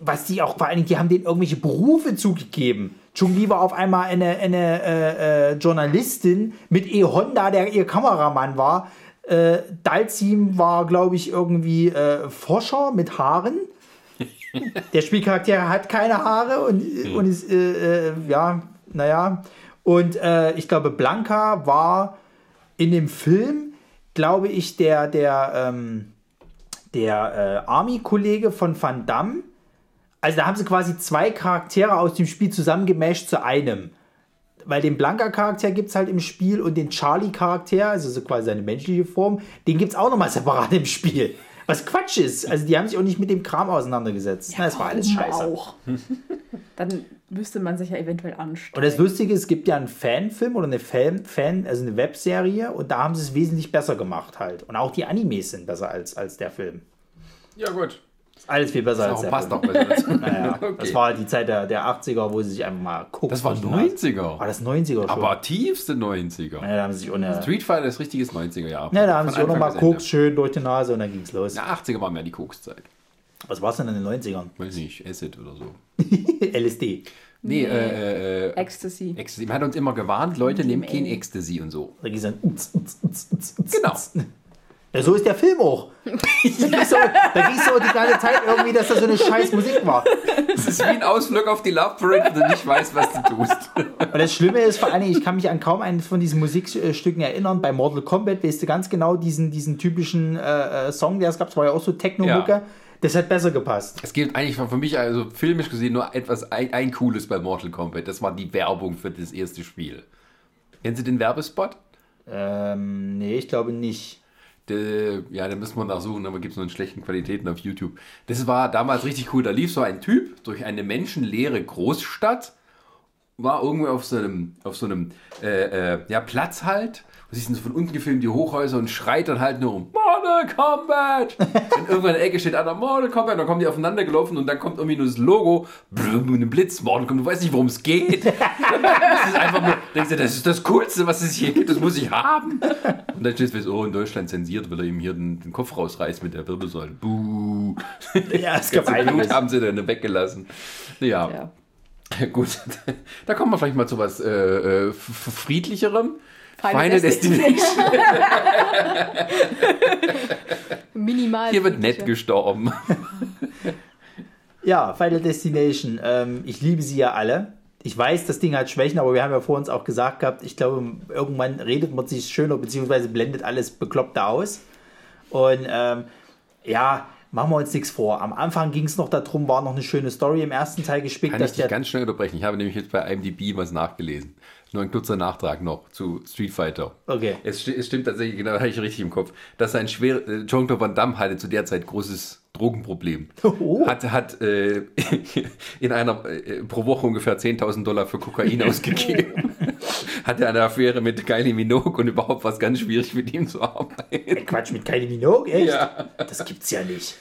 was die auch vor allen Dingen, die haben denen irgendwelche Berufe zugegeben. Chung Li war auf einmal eine, eine äh, äh, Journalistin mit E. Honda, der ihr Kameramann war. Äh, Dalzim war, glaube ich, irgendwie äh, Forscher mit Haaren. <laughs> Der Spielcharakter hat keine Haare und, und ist, äh, äh, ja, naja. Und äh, ich glaube, Blanca war in dem Film, glaube ich, der, der, ähm, der äh, Army-Kollege von Van Damme. Also da haben sie quasi zwei Charaktere aus dem Spiel zusammengemasht zu einem. Weil den Blanca-Charakter gibt es halt im Spiel und den Charlie-Charakter, also so quasi seine menschliche Form, den gibt es auch nochmal <laughs> separat im Spiel. Was Quatsch ist. Also die haben sich auch nicht mit dem Kram auseinandergesetzt. Na, das war alles scheiße. Auch. <laughs> Dann müsste man sich ja eventuell anstrengen. Und das Lustige ist, es gibt ja einen Fanfilm oder eine Fan, Fan, also eine Webserie und da haben sie es wesentlich besser gemacht halt. Und auch die Animes sind besser als, als der Film. Ja, gut. Alles viel besser als Das der passt Film. doch besser dazu. Naja, Okay. Das war die Zeit der, der 80er, wo sie sich einfach mal gucken. Das war War 90er. das 90er schon? Aber tiefste 90er. ja, da haben sie sich ohne. Street Fighter ist richtiges 90er Jahr. Ja, da haben sie sich auch nochmal. Koks schön durch die Nase und dann ging's los. Ja, 80er war mehr die Kokszeit. Was war es denn in den 90ern? Weiß nicht, Acid oder so. <laughs> LSD. Nee, äh, äh, Ecstasy. Ecstasy. Man hat uns immer gewarnt, Leute, nehmt kein. Ecstasy und so. Da ging es dann. Genau. Ja, so ist der Film auch. <laughs> Da ging ging's so die ganze Zeit irgendwie, dass da so eine scheiß Musik war. Es ist wie ein Ausflug auf die Love Parade, wenn du nicht weißt, was du tust. Und das Schlimme ist vor allen Dingen, ich kann mich an kaum eines von diesen Musikstücken erinnern. Bei Mortal Kombat weißt du ganz genau diesen, diesen typischen äh, äh, Song, der es gab, es war ja auch so Techno-Mucke. Ja. Das hat besser gepasst. Es gibt eigentlich für mich, also filmisch gesehen, nur etwas, ein, ein cooles bei Mortal Kombat. Das war die Werbung für das erste Spiel. Kennen Sie den Werbespot? Ähm, nee, ich glaube nicht. Der, ja, da müssen wir nachsuchen, aber gibt es nur in schlechten Qualitäten auf YouTube. Das war damals richtig cool. Da lief so ein Typ durch eine menschenleere Großstadt, war irgendwo auf so einem, auf so einem äh, äh, ja, Platz halt. Siehst du von unten gefilmt die Hochhäuser und schreit dann halt nur um Mortal Kombat. und <laughs> irgendwann in der Ecke steht einer Mortal Kombat, dann kommen die aufeinander gelaufen und dann kommt irgendwie nur das Logo, blum, mit einem Blitz, Mortal Kombat, du weißt nicht, worum es geht. <laughs> das ist einfach nur, denkst du, das ist das Coolste, was es hier gibt, das muss ich haben. Und dann steht es, oh, in Deutschland zensiert, weil er ihm hier den, den Kopf rausreißt mit der Wirbelsäule. Buh. <laughs> Ja, es gab Blut einiges. haben sie dann weggelassen. Ja, Ja. gut. Da kommen wir vielleicht mal zu was äh, äh, friedlicherem. Final Final Destination. Destination. <laughs> Minimal. Hier wird nett gestorben. Ja, Final Destination. Ähm, ich liebe sie ja alle. Ich weiß, das Ding hat Schwächen, aber wir haben ja vor uns auch gesagt gehabt, ich glaube, irgendwann redet man sich schöner, beziehungsweise blendet alles Bekloppte aus. Und ähm, ja, machen wir uns nichts vor. Am Anfang ging es noch darum, war noch eine schöne Story im ersten Teil gespickt, Kann ich dich der ganz schnell unterbrechen? Ich habe nämlich jetzt bei IMDb was nachgelesen. Nur ein kurzer Nachtrag noch zu Street Fighter. Okay. Es, sti- es stimmt tatsächlich, genau, <laughs> habe ich richtig im Kopf, dass ein schwer, äh, Jean-Claude Van Damme hatte zu der Zeit großes Drogenproblem. Oh. Hat, hat äh, <laughs> in einer, äh, pro Woche ungefähr 10.000 Dollar für Kokain <laughs> ausgegeben. Hatte eine Affäre mit Kylie Minogue und überhaupt war es ganz schwierig mit ihm zu arbeiten. Quatsch mit Kylie Minogue, echt? Ja. Das gibt's ja nicht.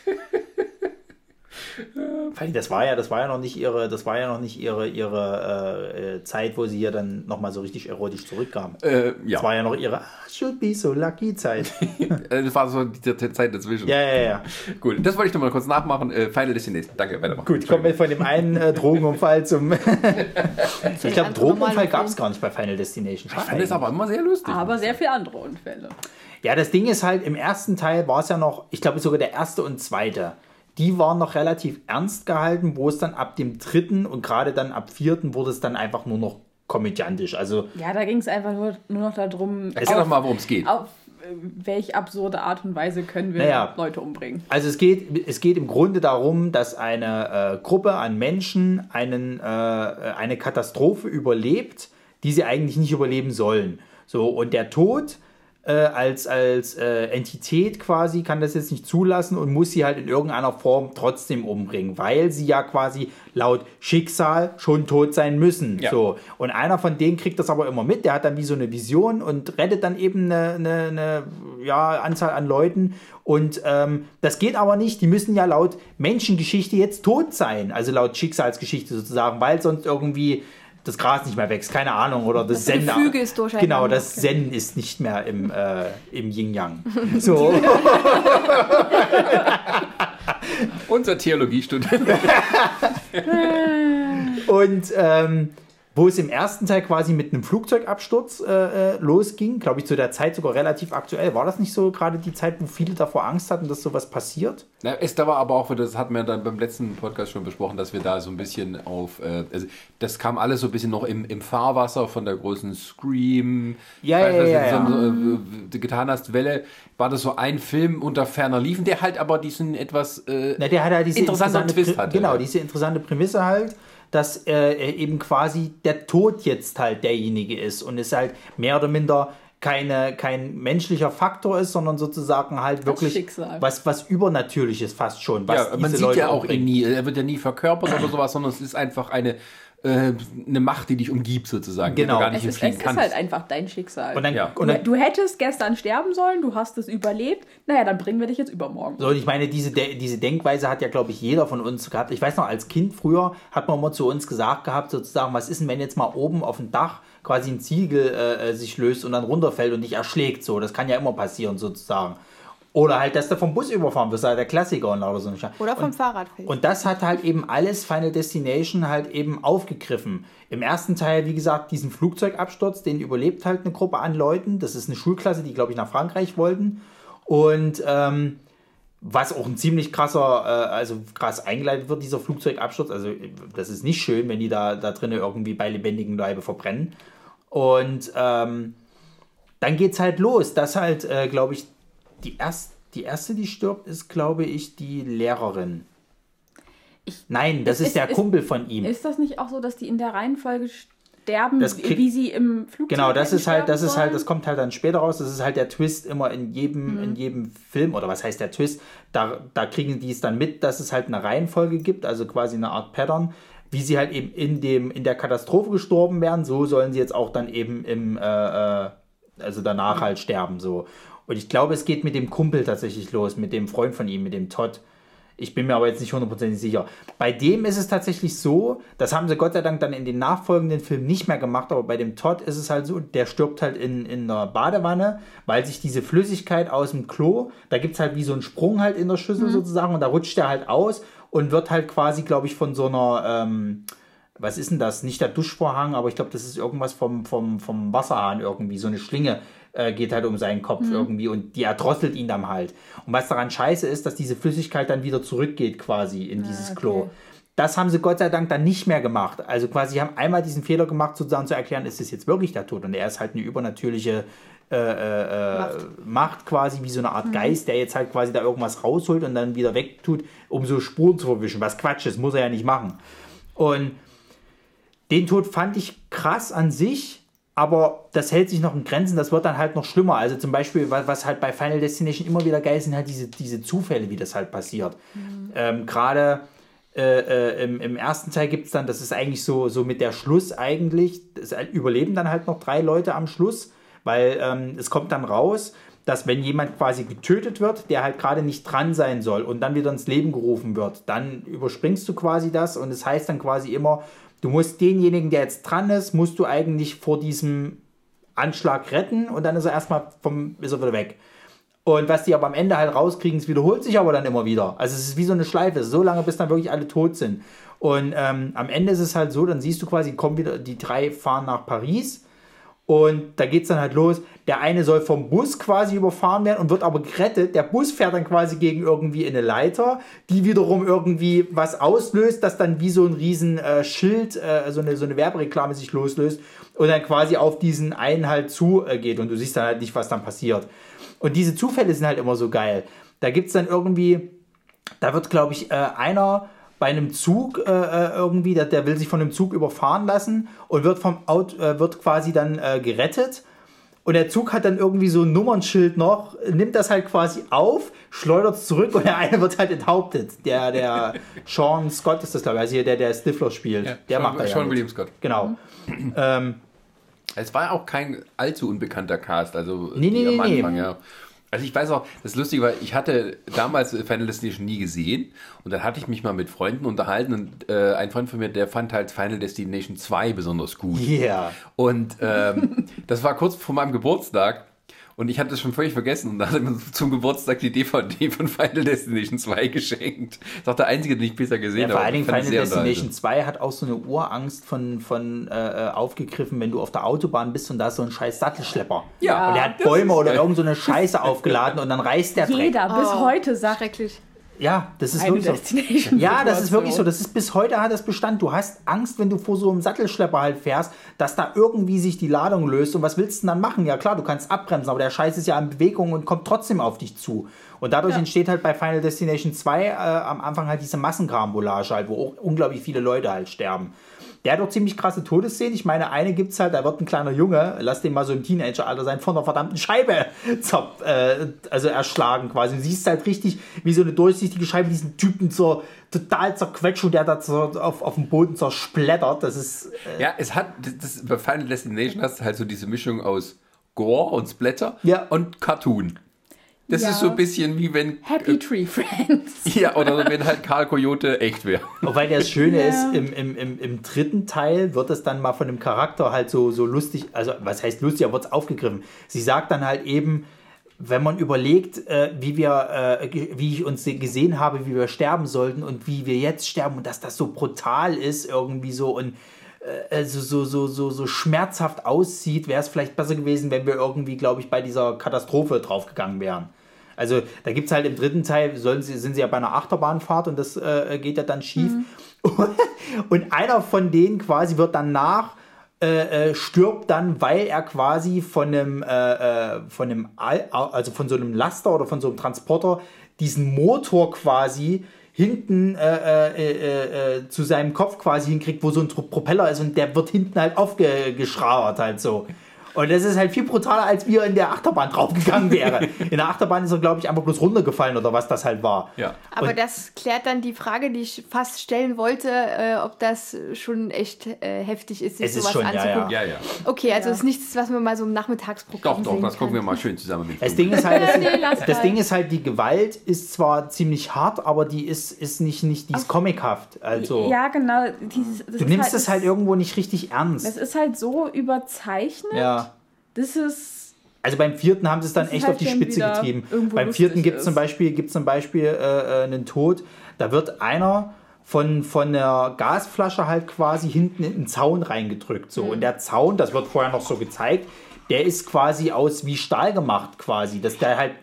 Vor allem, Das war ja, das war ja noch nicht ihre, das war ja noch nicht ihre, ihre äh, äh, Zeit, wo sie hier dann nochmal so richtig erotisch zurückkam. Äh, ja, Das war ja noch ihre ah, should be so lucky Zeit. <laughs> Äh, das war so die die Zeit dazwischen. ja, ja, ja. Gut, das wollte ich noch mal kurz nachmachen. Äh, Final Destination. Danke, weitermachen. Gut, kommen wir von dem einen äh, Drogenunfall zum. <laughs> ich glaube, Drogenunfall gab es gar nicht bei Final Destination. Ich fand das aber immer sehr lustig. Aber sehr viele andere Unfälle. Ja, das Ding ist halt, im ersten Teil war es ja noch, ich glaube sogar der erste und zweite, die waren noch relativ ernst gehalten, wo es dann ab dem dritten und gerade dann ab vierten wurde es dann einfach nur noch komödiantisch. Also, Ja, da ging es einfach nur, nur noch darum, Erzähl doch mal, worum es geht. auf äh, welche absurde Art und Weise können wir Naja. Leute umbringen. also es geht, es geht im Grunde darum, dass eine äh, Gruppe an Menschen einen, äh, eine Katastrophe überlebt, die sie eigentlich nicht überleben sollen. So, und der Tod äh, als, als äh, Entität quasi kann das jetzt nicht zulassen und muss sie halt in irgendeiner Form trotzdem umbringen, weil sie ja quasi laut Schicksal schon tot sein müssen. Ja. So. Und einer von denen kriegt das aber immer mit, der hat dann wie so eine Vision und rettet dann eben eine, eine, eine ja, Anzahl an Leuten. Und ähm, das geht aber nicht, die müssen ja laut Menschengeschichte jetzt tot sein, also laut Schicksalsgeschichte sozusagen, weil sonst irgendwie das Gras nicht mehr wächst, keine Ahnung, oder das, Das Zen. Gefüge ist durcheinander. Genau, das Zen ist nicht mehr im, äh, im Yin-Yang. <laughs> So. Unser Theologiestudent. <laughs> Und ähm, wo es im ersten Teil quasi mit einem Flugzeugabsturz äh, äh, losging, glaube ich zu der Zeit sogar relativ aktuell. War das nicht so gerade die Zeit, wo viele davor Angst hatten, dass sowas passiert? Na, es da war aber auch, das hatten wir dann beim letzten Podcast schon besprochen, dass wir da so ein bisschen auf, äh, also das kam alles so ein bisschen noch im, im Fahrwasser von der großen Scream, Ja, weiß, ja, was ja, du ja. so, äh, getan hast, Welle, war das so ein Film unter ferner liefen, der halt aber diesen etwas äh, Na, der hat halt diese interessanten interessante Twist hatte. Genau, diese interessante Prämisse halt, dass äh, eben quasi der Tod jetzt halt derjenige ist und es halt mehr oder minder keine, kein menschlicher Faktor ist, sondern sozusagen halt wirklich was, was Übernatürliches fast schon. Was ja, man diese sieht Leute ja auch ihn nie, er wird ja nie verkörpert oder sowas, sondern es ist einfach eine, äh, eine Macht, die dich umgibt sozusagen, Genau. die du gar Es nicht ist, es ist halt einfach dein Schicksal. Und dann, Ja. und du, dann, du hättest gestern sterben sollen, du hast es überlebt. Naja, dann bringen wir dich jetzt übermorgen. So, und ich meine, diese, De diese Denkweise hat ja, glaube ich, jeder von uns gehabt. Ich weiß noch, als Kind früher hat man immer zu uns gesagt gehabt, sozusagen, was ist denn, wenn jetzt mal oben auf dem Dach quasi ein Ziegel äh, äh, sich löst und dann runterfällt und dich erschlägt? So, das kann ja immer passieren, sozusagen. Oder halt, dass du vom Bus überfahren wirst, halt der Klassiker und lauter so ein. Oder vom und, Fahrrad fällt. und das hat halt eben alles Final Destination halt eben aufgegriffen. Im ersten Teil, wie gesagt, diesen Flugzeugabsturz, den überlebt halt eine Gruppe an Leuten. Das ist eine Schulklasse, die, glaube ich, nach Frankreich wollten. Und ähm, was auch ein ziemlich krasser, äh, also krass eingeleitet wird, dieser Flugzeugabsturz. Also das ist nicht schön, wenn die da, da drinnen irgendwie bei lebendigem Leibe verbrennen. Und ähm, dann geht's halt los, dass halt, äh, glaube ich, die, erst, die erste, die stirbt, ist, glaube ich, die Lehrerin. Ich- Nein, das Ist- ist, der ist- Kumpel von ihm. Ist das nicht auch so, dass die in der Reihenfolge sterben, Das krieg- wie sie im Flugzeug Genau, das ist halt, das ist halt, das kommt halt dann später raus. Das ist halt der Twist immer in jedem, Mhm. in jedem Film, oder was heißt der Twist? Da, da kriegen die es dann mit, dass es halt eine Reihenfolge gibt, also quasi eine Art Pattern, wie sie halt eben in dem, in der Katastrophe gestorben werden, so sollen sie jetzt auch dann eben im, äh, äh, also danach halt sterben, so. Und ich glaube, es geht mit dem Kumpel tatsächlich los, mit dem Freund von ihm, mit dem Todd. Ich bin mir aber jetzt nicht hundertprozentig sicher. Bei dem ist es tatsächlich so, das haben sie Gott sei Dank dann in den nachfolgenden Filmen nicht mehr gemacht, aber bei dem Todd ist es halt so, der stirbt halt in, in einer Badewanne, weil sich diese Flüssigkeit aus dem Klo, da gibt es halt wie so einen Sprung halt in der Schüssel sozusagen und da rutscht der halt aus und wird halt quasi, glaube ich, von so einer, ähm, was ist denn das? Nicht der Duschvorhang, aber ich glaube, das ist irgendwas vom, vom, vom Wasserhahn irgendwie, so eine Schlinge äh, geht halt um seinen Kopf irgendwie und die erdrosselt ihn dann halt. Und was daran scheiße ist, dass diese Flüssigkeit dann wieder zurückgeht quasi in dieses Klo. Das haben sie Gott sei Dank dann nicht mehr gemacht. Also quasi haben einmal diesen Fehler gemacht, sozusagen zu erklären, ist das jetzt wirklich der Tod? Und er ist halt eine übernatürliche äh, äh, Macht. Macht quasi wie so eine Art Geist, der jetzt halt quasi da irgendwas rausholt und dann wieder wegtut, um so Spuren zu verwischen. Was Quatsch ist, muss er ja nicht machen. Und den Tod fand ich krass an sich, aber das hält sich noch in Grenzen, das wird dann halt noch schlimmer. Also zum Beispiel, wa- was halt bei Final Destination immer wieder geil sind, halt diese, diese Zufälle, wie das halt passiert. Ähm, Gerade äh, äh, im, im ersten Teil gibt es dann, das ist eigentlich so, so mit der Schluss eigentlich, es überleben dann halt noch drei Leute am Schluss, weil ähm, es kommt dann raus, dass wenn jemand quasi getötet wird, der halt gerade nicht dran sein soll und dann wieder ins Leben gerufen wird, dann überspringst du quasi das und es heißt dann quasi immer, du musst denjenigen, der jetzt dran ist, musst du eigentlich vor diesem Anschlag retten und dann ist er erstmal vom, ist er wieder weg. Und was die aber am Ende halt rauskriegen, es wiederholt sich aber dann immer wieder. Also es ist wie so eine Schleife, so lange bis dann wirklich alle tot sind. Und ähm, am Ende ist es halt so, dann siehst du quasi, kommen wieder, die drei fahren nach Paris und da geht es dann halt los. Der eine soll vom Bus quasi überfahren werden und wird aber gerettet. Der Bus fährt dann quasi gegen irgendwie eine Leiter, die wiederum irgendwie was auslöst, das dann wie so ein riesen äh, Schild, äh, so, eine, so eine Werbereklame sich loslöst und dann quasi auf diesen einen halt zugeht. Äh, und du siehst dann halt nicht, was dann passiert. Und diese Zufälle sind halt immer so geil. Da gibt es dann irgendwie, da wird, glaube ich, äh, einer bei einem Zug äh, äh, irgendwie, der, der will sich von einem Zug überfahren lassen und wird vom Auto, äh, wird quasi dann äh, gerettet. Und der Zug hat dann irgendwie so ein Nummernschild noch, nimmt das halt quasi auf, schleudert es zurück und der eine wird halt enthauptet. Der, der <laughs> Sean Scott ist das, glaube ich, also hier der, der Stifler spielt. der Sean, macht da ja Sean mit. William Scott. Genau. Ähm, Es war auch kein allzu unbekannter Cast, also Nee, nee, am nee, Anfang, nee. ja. Also ich weiß auch, das ist lustig, weil ich hatte damals Final Destination nie gesehen und dann hatte ich mich mal mit Freunden unterhalten und äh, ein Freund von mir, der fand halt Final Destination 2 besonders gut. yeah. Und ähm, das war kurz vor meinem Geburtstag. Und ich hatte es schon völlig vergessen und da hat er mir zum Geburtstag die DVD von Final Destination 2 <laughs> geschenkt. Das ist auch der einzige, den ich bisher gesehen Ja, habe. vor allen Dingen Final Destination 2 hat auch so eine Urangst von, von äh, äh, aufgegriffen, wenn du auf der Autobahn bist und da ist so ein scheiß Sattelschlepper. Ja, und der hat das Bäume oder irgend so eine Scheiße aufgeladen und dann reißt der Dreck. Jeder bis Oh, heute sagt, Schrecklich. Ja, das ist wirklich so. Ja, das ist wirklich so. Das ist bis heute hat das Bestand. Du hast Angst, wenn du vor so einem Sattelschlepper halt fährst, dass da irgendwie sich die Ladung löst. Und was willst du denn dann machen? Ja klar, du kannst abbremsen, aber der Scheiß ist ja in Bewegung und kommt trotzdem auf dich zu. Und dadurch Ja. entsteht halt bei Final Destination 2 äh, am Anfang halt diese Massenkarambolage halt, wo auch unglaublich viele Leute halt sterben. Der hat auch ziemlich krasse Todesszenen. Ich meine, eine gibt's halt, da wird ein kleiner Junge, lass den mal so im Teenageralter sein, von einer verdammten Scheibe <laughs> zer, äh, also erschlagen quasi. Du siehst halt richtig, wie so eine durchsichtige Scheibe diesen Typen zur, total zerquetscht und der da zur, auf, auf dem Boden zersplättert. Das ist, äh, Ja, es hat, das, das, bei Final Destination hast du halt so diese Mischung aus Gore und Splatter Ja. und Cartoon. Das Ja. ist so ein bisschen wie wenn. Happy Tree Friends. <laughs> Ja, oder wenn halt Karl Coyote echt wäre. Wobei das Schöne Ja. ist, im, im, im, im dritten Teil wird es dann mal von dem Charakter halt so, so lustig, also was heißt lustig, aber wird es aufgegriffen. Sie sagt dann halt eben, wenn man überlegt, äh, wie wir, äh, wie ich uns gesehen habe, wie wir sterben sollten und wie wir jetzt sterben und dass das so brutal ist irgendwie so und äh, so, so, so, so, so schmerzhaft aussieht, wäre es vielleicht besser gewesen, wenn wir irgendwie, glaube ich, bei dieser Katastrophe draufgegangen wären. Also da gibt es halt im dritten Teil, sollen sie, sind sie ja bei einer Achterbahnfahrt und das äh, geht ja dann schief. <laughs> Und einer von denen quasi wird danach äh, äh, stirbt dann, weil er quasi von einem, äh, äh, von einem, Al also von so einem Laster oder von so einem Transporter diesen Motor quasi hinten äh, äh, zu seinem Kopf quasi hinkriegt, wo so ein Propeller ist und der wird hinten halt aufgeschraubt halt so. Und das ist halt viel brutaler, als wie er in der Achterbahn draufgegangen wäre. In der Achterbahn ist er, glaube ich, einfach bloß runtergefallen oder was das halt war. Ja. Aber Und- das klärt dann die Frage, die ich fast stellen wollte, äh, ob das schon echt äh, heftig ist, sich Es ist sowas schon, ja, anzugucken. Ja, ja. Okay, also Ja. ist nichts, was man mal so im Nachmittagsprogramm Doch, doch, sehen das gucken wir kann. mal schön zusammen mit. Das Ding ist halt, <laughs> das, Nee, das. Ding ist halt, die Gewalt ist zwar ziemlich hart, aber die ist, ist nicht, nicht, die ist comichaft. Also Ja, genau. Dieses, das du ist nimmst es halt das- irgendwo nicht richtig Es ernst. ist halt so überzeichnet. Ja. Das ist. Also beim vierten haben sie es dann echt halt auf die Spitze getrieben. Beim vierten gibt es zum Beispiel, gibt's zum Beispiel äh, äh, einen Tod. Da wird einer von, von der Gasflasche halt quasi hinten in den Zaun reingedrückt. So. Mhm. Und der Zaun, das wird vorher noch so gezeigt, der ist quasi aus wie Stahl gemacht quasi. Dass der halt,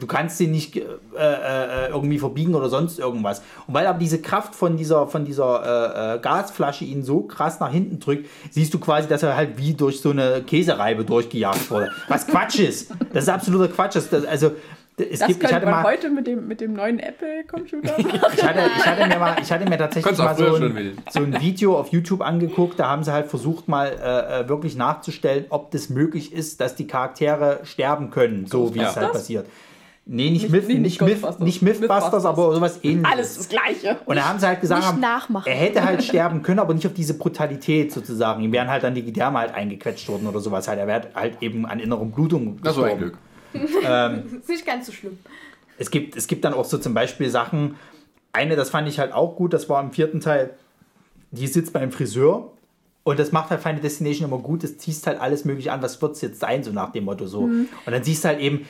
du kannst den nicht äh, äh, irgendwie verbiegen oder sonst irgendwas. Und weil aber diese Kraft von dieser, von dieser äh, äh, Gasflasche ihn so krass nach hinten drückt, siehst du quasi, dass er halt wie durch so eine Käsereibe durchgejagt wurde. Was Quatsch ist. Das ist absoluter Quatsch. Das, also, es Das gibt, ich könnte hatte man mal, heute mit dem, mit dem neuen Apple-Computer <laughs> machen. ich hatte, ich hatte mir mal, ich hatte mir tatsächlich mal so ein, so ein Video auf YouTube angeguckt. Da haben sie halt versucht, mal äh, äh, wirklich nachzustellen, ob das möglich ist, dass die Charaktere sterben können, so wie es halt passiert. Nee, nicht, Nicht- Myth, nee, nicht, Myth, Ghostbusters. nicht Mythbusters, Mythbusters. aber sowas ähnliches. Alles das Gleiche. Und da haben sie halt gesagt, haben, er hätte halt sterben können, aber nicht auf diese Brutalität sozusagen. Ihm wären halt dann die Gedärme halt eingequetscht worden oder sowas halt. Er wäre halt eben an inneren Blutung Das war ein gestorben. <laughs> Glück. ist nicht ganz so schlimm. Es gibt, es gibt dann auch so zum Beispiel Sachen, eine, das fand ich halt auch gut, das war im vierten Teil, die sitzt beim Friseur und das macht halt Final Destination immer gut, das ziehst halt alles mögliche an, was wird es jetzt sein, so nach dem Motto so. Und dann siehst du halt eben,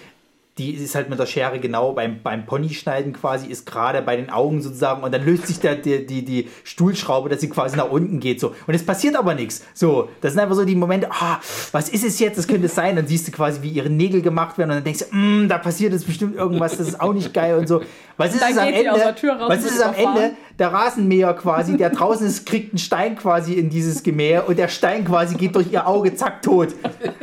die ist halt mit der Schere genau beim, beim Ponyschneiden quasi, ist gerade bei den Augen sozusagen und dann löst sich da die, die, die Stuhlschraube, dass sie quasi nach unten geht so. Und es passiert aber nichts. So, das sind einfach so die Momente, ah, was ist es jetzt, das könnte es sein. Dann siehst du quasi, wie ihre Nägel gemacht werden und dann denkst du, "Mm, da passiert jetzt bestimmt irgendwas, das ist auch nicht geil und so. Was ist dann es am Ende? der raus Was ist es am. Ende? Der Rasenmäher quasi, der draußen ist, kriegt einen Stein quasi in dieses Gemäher und der Stein quasi geht durch ihr Auge, zack, tot.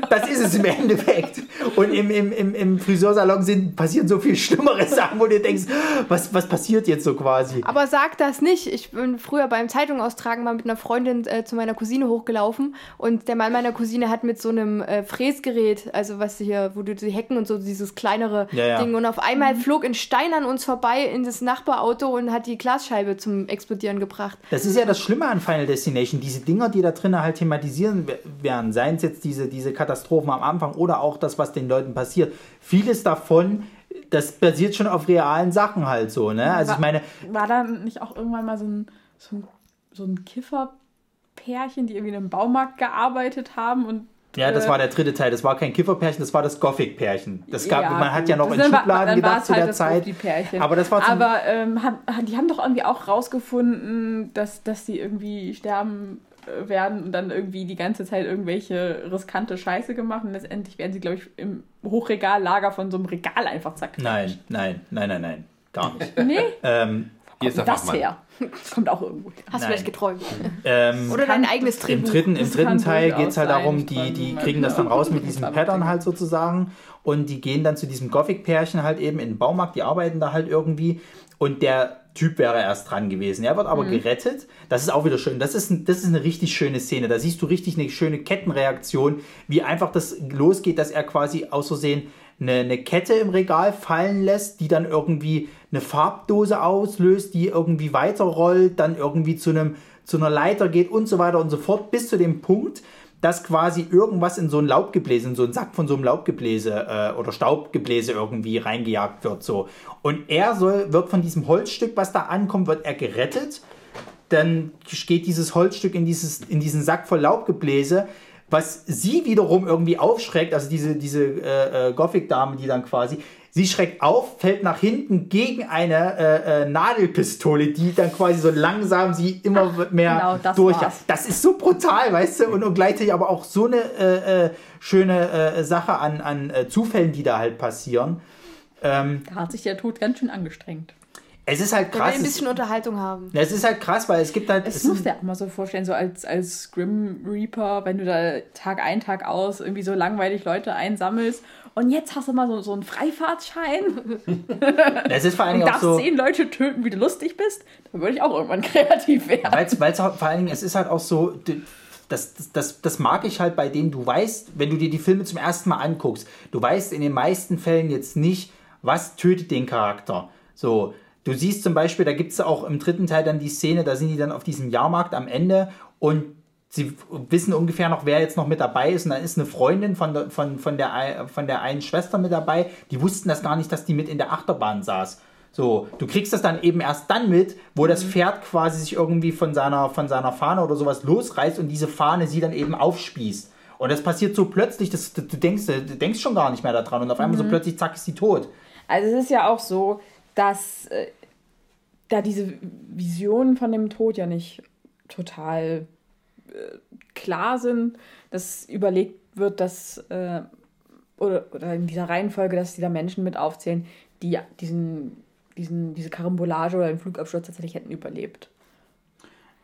Das ist es im Endeffekt. Und im, im, im, im Friseursalon sind, passieren so viel <laughs> schlimmere Sachen, wo du denkst, was, was passiert jetzt so quasi? Aber sag das nicht. Ich bin früher beim Zeitung austragen mal mit einer Freundin äh, zu meiner Cousine hochgelaufen und der Mann meiner Cousine hat mit so einem äh, Fräsgerät, also was hier, wo du die Hecken und so dieses kleinere Ja, ja. Ding und auf einmal flog ein Stein an uns vorbei in das Nachbarauto und hat die Glasscheibe zum Explodieren gebracht. Das ist ja das Schlimme an Final Destination. Diese Dinger, die da drinnen halt thematisieren werden, seien es jetzt diese, diese Katastrophen am Anfang oder auch das, was den Leuten passiert. Vieles davon, das basiert schon auf realen Sachen halt so, ne? Also ich meine, War da nicht auch irgendwann mal so ein, so ein, so ein Kifferpärchen, die irgendwie in einem Baumarkt gearbeitet haben und. Ja, das äh, war der dritte Teil. Das war kein Kifferpärchen, das war das Gothic-Pärchen. Das gab, Ja, man hat ja noch Das in Schubladen dann gedacht zu halt der Zeit. Aber das war Aber ähm, haben, die haben doch irgendwie auch rausgefunden, dass, dass sie irgendwie sterben äh, werden und dann irgendwie die ganze Zeit irgendwelche riskante Scheiße gemacht und letztendlich werden sie, glaube ich, im Hochregallager von so einem Regal einfach zack. Nein, nein, nein, nein, nein. Gar nicht. <laughs> Nee, ähm, Hier ist der das Fachmann. her. Das kommt auch irgendwo her. Hast du vielleicht geträumt? ähm, Oder dein eigenes Im Drehbuch? dritten, im dritten Teil geht es halt darum, die, die kriegen das dann raus mit diesem Zusammen- Pattern halt sozusagen und die gehen dann zu diesem Gothic-Pärchen halt eben in den Baumarkt, die arbeiten da halt irgendwie und der Typ wäre erst dran gewesen. Er wird aber gerettet. Das ist auch wieder schön. Das ist, das ist eine richtig schöne Szene. Da siehst du richtig eine schöne Kettenreaktion, wie einfach das losgeht, dass er quasi aus Versehen eine, eine Kette im Regal fallen lässt, die dann irgendwie eine Farbdose auslöst, die irgendwie weiterrollt, dann irgendwie zu einem zu einer Leiter geht und so weiter und so fort, bis zu dem Punkt, dass quasi irgendwas in so ein Laubgebläse, in so einen Sack von so einem Laubgebläse äh, oder Staubgebläse irgendwie reingejagt wird. So. Und er soll, wird von diesem Holzstück, was da ankommt, wird er gerettet. Dann geht dieses Holzstück in, dieses, in diesen Sack voll Laubgebläse, was sie wiederum irgendwie aufschreckt, also diese, diese äh, äh, Gothic-Dame, die dann quasi, sie schreckt auf, fällt nach hinten gegen eine äh, äh, Nadelpistole, die dann quasi so langsam sie immer mehr genau, das durch. war's. Das ist so brutal, weißt du, und, und gleichzeitig aber auch so eine äh, äh, schöne äh, Sache an, an äh, Zufällen, die da halt passieren. Ähm, Da hat sich der Tod ganz schön angestrengt. Es ist halt Der will krass. ein Es, bisschen Unterhaltung haben. es ist halt krass, weil es gibt halt. Das es musst sind- du dir auch mal so vorstellen, so als, als Grim Reaper, wenn du da Tag ein, Tag aus irgendwie so langweilig Leute einsammelst und jetzt hast du mal so, so einen Freifahrtschein es ist vor allen <laughs> Dingen auch darfst so. zehn Leute töten, wie du lustig bist, dann würde ich auch irgendwann <laughs> kreativ werden. Weil es vor allen Dingen, es ist halt auch so, das, das, das, das mag ich halt bei denen, du weißt, wenn du dir die Filme zum ersten Mal anguckst, du weißt in den meisten Fällen jetzt nicht, was tötet den Charakter. So, du siehst zum Beispiel, da gibt es auch im dritten Teil dann die Szene, da sind die dann auf diesem Jahrmarkt am Ende und sie wissen ungefähr noch, wer jetzt noch mit dabei ist. Und dann ist eine Freundin von der, von, von der, von der einen Schwester mit dabei. Die wussten das gar nicht, dass die mit in der Achterbahn saß. So, du kriegst das dann eben erst dann mit, wo das Pferd quasi sich irgendwie von seiner, von seiner Fahne oder sowas losreißt und diese Fahne sie dann eben aufspießt. Und das passiert so plötzlich, dass du denkst, du denkst schon gar nicht mehr daran und auf einmal so plötzlich zack ist sie tot. Also es ist ja auch so, dass äh, da diese Visionen von dem Tod ja nicht total äh, klar sind, dass überlegt wird, dass äh, oder, oder in dieser Reihenfolge, dass die da Menschen mit aufzählen, die diesen, diesen, diese Karambolage oder den Flugabsturz tatsächlich hätten überlebt.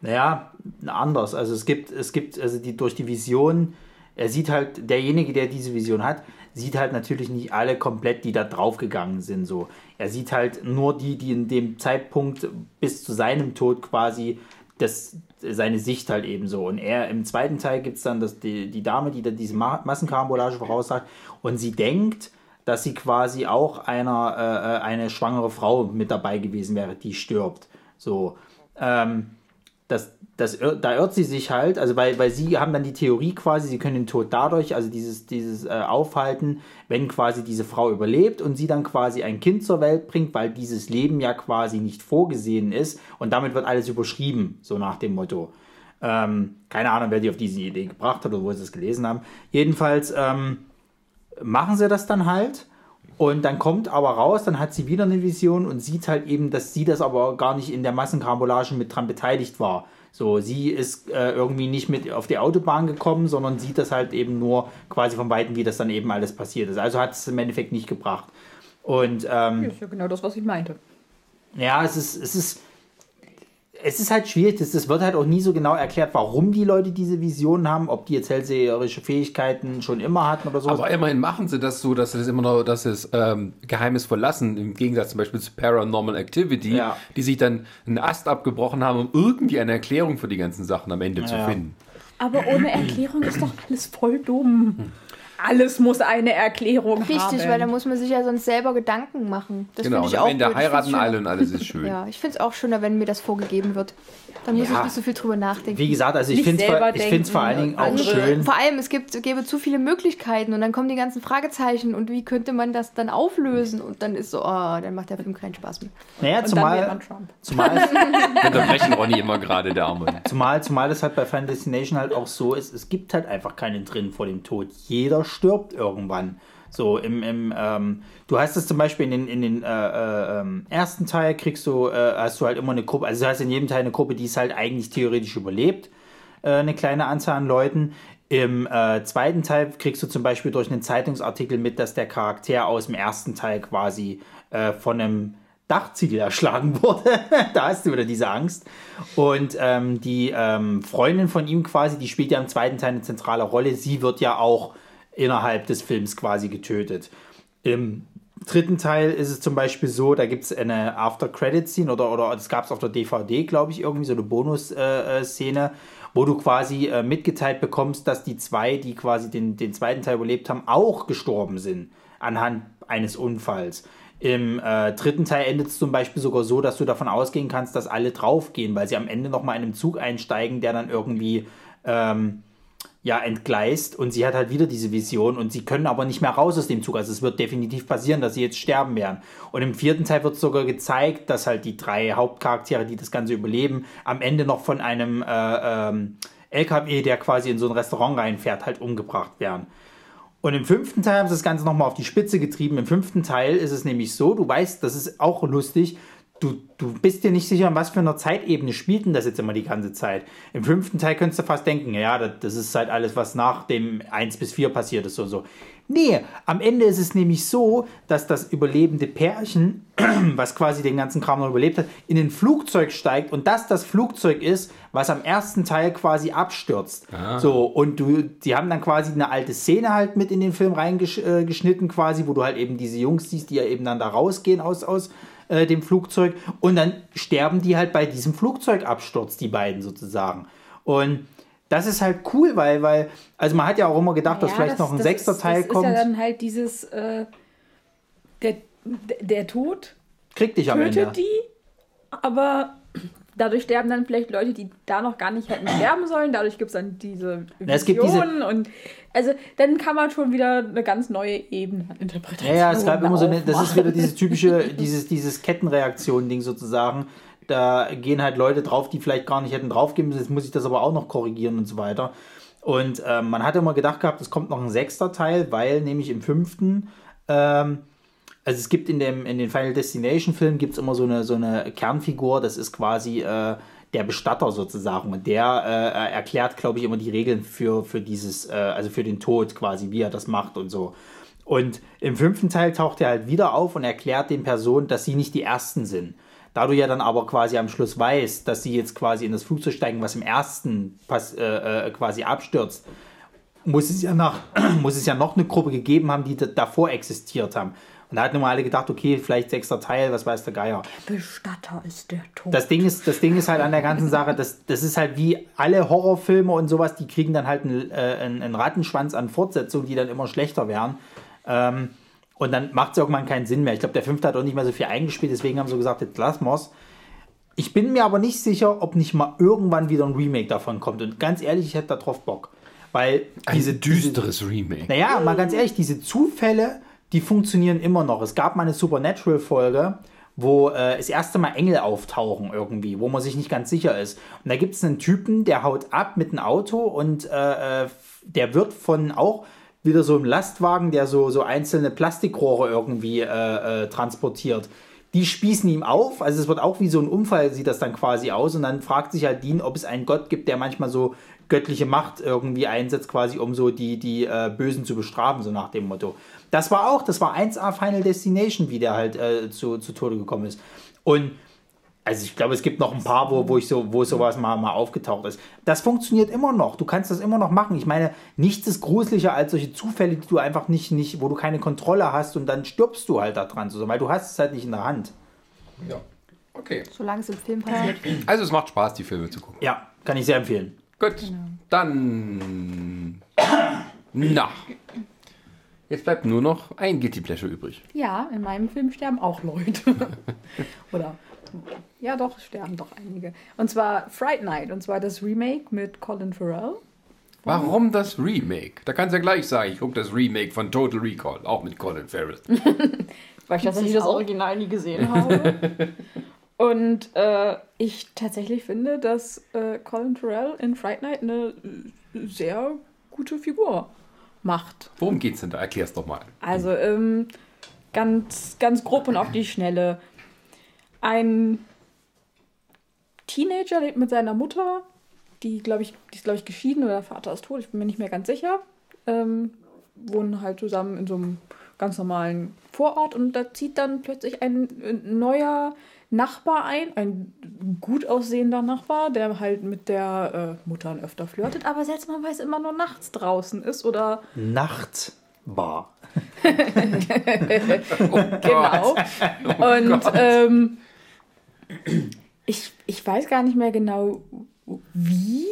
Naja, anders. Also es gibt, es gibt, also die durch die Vision, er sieht halt, derjenige, der diese Vision hat, sieht halt natürlich nicht alle komplett, die da draufgegangen sind. So. Er sieht halt nur die, die in dem Zeitpunkt bis zu seinem Tod quasi das, seine Sicht halt eben so. Und er im zweiten Teil gibt es dann das, die, die Dame, die da diese Ma Massenkarambolage voraussagt und sie denkt, dass sie quasi auch einer, äh, äh, eine schwangere Frau mit dabei gewesen wäre, die stirbt. So. Ähm, das, das, da irrt sie sich halt, also weil, weil sie haben dann die Theorie quasi, sie können den Tod dadurch, also dieses, dieses äh, Aufhalten, wenn quasi diese Frau überlebt und sie dann quasi ein Kind zur Welt bringt, weil dieses Leben ja quasi nicht vorgesehen ist und damit wird alles überschrieben, so nach dem Motto. Ähm, keine Ahnung, wer die auf diese Idee gebracht hat oder wo sie es gelesen haben. Jedenfalls ähm, machen sie das dann halt und dann kommt aber raus, dann hat sie wieder eine Vision und sieht halt eben, dass sie das aber gar nicht in der Massenkarambolage mit dran beteiligt war. So, sie ist äh, irgendwie nicht mit auf die Autobahn gekommen, sondern sieht das halt eben nur quasi von Weitem, wie das dann eben alles passiert ist. Also hat es im Endeffekt nicht gebracht. Und ähm, Das ist ja genau das, was ich meinte. ja, es ist, es ist, es ist halt schwierig. Das, das wird halt auch nie so genau erklärt, warum die Leute diese Visionen haben, ob die jetzt hellseherische Fähigkeiten schon immer hatten oder so. Aber immerhin machen sie das so, dass sie das immer noch, dass sie es ähm, Geheimnis verlassen, im Gegensatz zum Beispiel zu Paranormal Activity, Ja. die sich dann einen Ast abgebrochen haben, um irgendwie eine Erklärung für die ganzen Sachen am Ende zu Ja. finden. Aber ohne Erklärung ist doch alles voll dumm. Alles muss eine Erklärung haben. Richtig, weil da muss man sich ja sonst selber Gedanken machen. Das genau, finde und ich am auch Ende find's heiraten alle und alles ist schön. Ja, ich finde es auch schöner, wenn mir das vorgegeben wird. Dann muss Ja. ich nicht so viel drüber nachdenken. Wie gesagt, also ich finde es vor, allen Dingen auch andere- schön. Vor allem, es gibt, gäbe zu viele Möglichkeiten und dann kommen die ganzen Fragezeichen und wie könnte man das dann auflösen? Und dann ist so, oh, dann macht der Film keinen Spaß mehr. Naja, Und zumal, man Trump. zumal, <laughs> unterbrechen Ronny immer gerade, der Arme. zumal, zumal es halt bei Final Destination halt auch so ist, es gibt halt einfach keinen drin vor dem Tod. Jeder stirbt irgendwann. So im, im ähm, du hast es zum Beispiel in den, in den äh, äh, ähm, ersten Teil kriegst du, äh, hast du halt immer eine Gruppe, also du hast in jedem Teil eine Gruppe, die es halt eigentlich theoretisch überlebt, äh, eine kleine Anzahl an Leuten. Im äh, zweiten Teil kriegst du zum Beispiel durch einen Zeitungsartikel mit, dass der Charakter aus dem ersten Teil quasi äh, von einem Dachziegel erschlagen <laughs> wurde. da hast du wieder diese Angst. Und ähm, die ähm, Freundin von ihm quasi, die spielt ja im zweiten Teil eine zentrale Rolle. Sie wird ja auch innerhalb des Films quasi getötet. Im dritten Teil ist es zum Beispiel so, da gibt es eine After-Credit-Scene oder, oder das gab es auf der DVD, glaube ich, irgendwie so eine Bonus-Szene, wo du quasi äh, mitgeteilt bekommst, dass die zwei, die quasi den, den zweiten Teil überlebt haben, auch gestorben sind anhand eines Unfalls. Im äh, dritten Teil endet es zum Beispiel sogar so, dass du davon ausgehen kannst, dass alle draufgehen, weil sie am Ende nochmal in einem Zug einsteigen, der dann irgendwie ähm, ja, entgleist und sie hat halt wieder diese Vision und sie können aber nicht mehr raus aus dem Zug. Also es wird definitiv passieren, dass sie jetzt sterben werden. Und im vierten Teil wird sogar gezeigt, dass halt die drei Hauptcharaktere, die das Ganze überleben, am Ende noch von einem äh, ähm, LKW, der quasi in so ein Restaurant reinfährt, halt umgebracht werden. Und im fünften Teil haben sie das Ganze nochmal auf die Spitze getrieben. Im fünften Teil ist es nämlich so, du weißt, das ist auch lustig, du, du bist dir nicht sicher, in was für einer Zeitebene spielt denn das jetzt immer die ganze Zeit. Im fünften Teil könntest du fast denken, ja, das, das ist halt alles, was nach dem 1 bis 4 passiert ist und so. Nee, am Ende ist es nämlich so, dass das überlebende Pärchen, <clears throat> was quasi den ganzen Kram noch überlebt hat, in ein Flugzeug steigt und das das Flugzeug ist, was am ersten Teil quasi abstürzt. So, und du, die haben dann quasi eine alte Szene halt mit in den Film reingeschnitten, quasi, wo du halt eben diese Jungs siehst, die ja eben dann da rausgehen aus, aus äh, dem Flugzeug und dann sterben die halt bei diesem Flugzeugabsturz, die beiden sozusagen. Und das ist halt cool, weil, weil, also man hat ja auch immer gedacht, dass Ja, vielleicht das- noch ein das sechster ist, Teil das kommt. ist ja dann halt dieses, äh, der, der Tod Krieg dich am Ende. die, aber dadurch sterben dann vielleicht Leute, die da noch gar nicht hätten sterben sollen. Dadurch gibt es dann diese Na, es gibt diese- Visionen und also dann kann man schon wieder eine ganz neue Ebene an Interpretation Ja, ja, es gab immer so eine, das ist wieder dieses typische, dieses, dieses Kettenreaktion-Ding sozusagen. Da gehen halt Leute drauf, die vielleicht gar nicht hätten draufgehen müssen. Jetzt muss ich das aber auch noch korrigieren und so weiter. Und ähm, man hat immer gedacht gehabt, es kommt noch ein sechster Teil, weil nämlich im fünften, ähm, also es gibt in dem in den Final Destination Film gibt es immer so eine so eine Kernfigur, das ist quasi äh, der Bestatter sozusagen und der äh, erklärt, glaube ich, immer die Regeln für für dieses äh, also für den Tod quasi, wie er das macht und so. Und im fünften Teil taucht er halt wieder auf und erklärt den Personen, dass sie nicht die Ersten sind. Da du ja dann aber quasi am Schluss weißt, dass sie jetzt quasi in das Flugzeug steigen, was im ersten pass, äh, äh, quasi abstürzt, muss es, ja nach, <clears throat> muss es ja noch eine Gruppe gegeben haben, die da, davor existiert haben. Und da hatten immer alle gedacht, okay, vielleicht sechster Teil, was weiß der Geier. Bestatter ist der Tod. Das Ding ist, das Ding ist halt an der ganzen Sache, das, das ist halt wie alle Horrorfilme und sowas, die kriegen dann halt einen, äh, einen, einen Rattenschwanz an Fortsetzungen, die dann immer schlechter werden. Ähm, und dann macht es irgendwann keinen Sinn mehr. Ich glaube, der fünfte hat auch nicht mehr so viel eingespielt, deswegen haben sie gesagt, jetzt lassen wir's. Ich bin mir aber nicht sicher, ob nicht mal irgendwann wieder ein Remake davon kommt. Und ganz ehrlich, ich hätte da drauf Bock. Weil Ein diese, diese, düsteres Remake. naja, mal ganz ehrlich, diese Zufälle, die funktionieren immer noch. Es gab mal eine Supernatural-Folge, wo äh, das erste Mal Engel auftauchen irgendwie, wo man sich nicht ganz sicher ist. Und da gibt es einen Typen, der haut ab mit einem Auto und äh, äh, der wird von auch wieder so einem Lastwagen, der so, so einzelne Plastikrohre irgendwie äh, äh, transportiert. Die spießen ihm auf, also es wird auch wie so ein Unfall, sieht das dann quasi aus. Und dann fragt sich halt Dean, ob es einen Gott gibt, der manchmal so göttliche Macht irgendwie einsetzt, quasi um so die, die äh, Bösen zu bestrafen, so nach dem Motto. Das war auch, das war 1A Final Destination, wie der halt äh, zu, zu Tode gekommen ist. Und also ich glaube, es gibt noch ein paar, wo, wo ich so, wo sowas mal, mal aufgetaucht ist. Das funktioniert immer noch. Du kannst das immer noch machen. Ich meine, nichts ist gruseliger als solche Zufälle, die du einfach nicht, nicht, wo du keine Kontrolle hast und dann stirbst du halt da dran, so, weil du hast es halt nicht in der Hand. Ja. Okay. Solange es im Film passiert. Also es macht Spaß, die Filme zu gucken. Ja, kann ich sehr empfehlen. Gut, dann. Na. Jetzt bleibt nur noch ein Guilty Pleasure übrig. Ja, in meinem Film sterben auch Leute. <laughs> Oder ja, doch, sterben doch einige. Und zwar Fright Night, und zwar das Remake mit Colin Farrell. Warum das Remake? Da kannst du ja gleich sagen, ich gucke das Remake von Total Recall, auch mit Colin Farrell. Weil <laughs> ich tatsächlich das Original nie gesehen <laughs> habe. Und äh, ich tatsächlich finde, dass äh, Colin Farrell in Fright Night eine äh, sehr gute Figur macht. Worum geht's denn da? Erklär's doch mal. Also ähm, ganz, ganz grob und auf die Schnelle. Ein Teenager lebt mit seiner Mutter, die, glaube ich, die ist, glaube ich, geschieden oder der Vater ist tot, ich bin mir nicht mehr ganz sicher. Ähm, wohnen halt zusammen in so einem ganz normalen Vorort und da zieht dann plötzlich ein äh, neuer Nachbar ein, ein gut aussehender Nachbar, der halt mit der äh, Mutter öfter flirtet, aber seltsamerweise immer nur nachts draußen ist oder Nachtbar. <laughs> Genau. Und ähm, ich, ich weiß gar nicht mehr genau wie,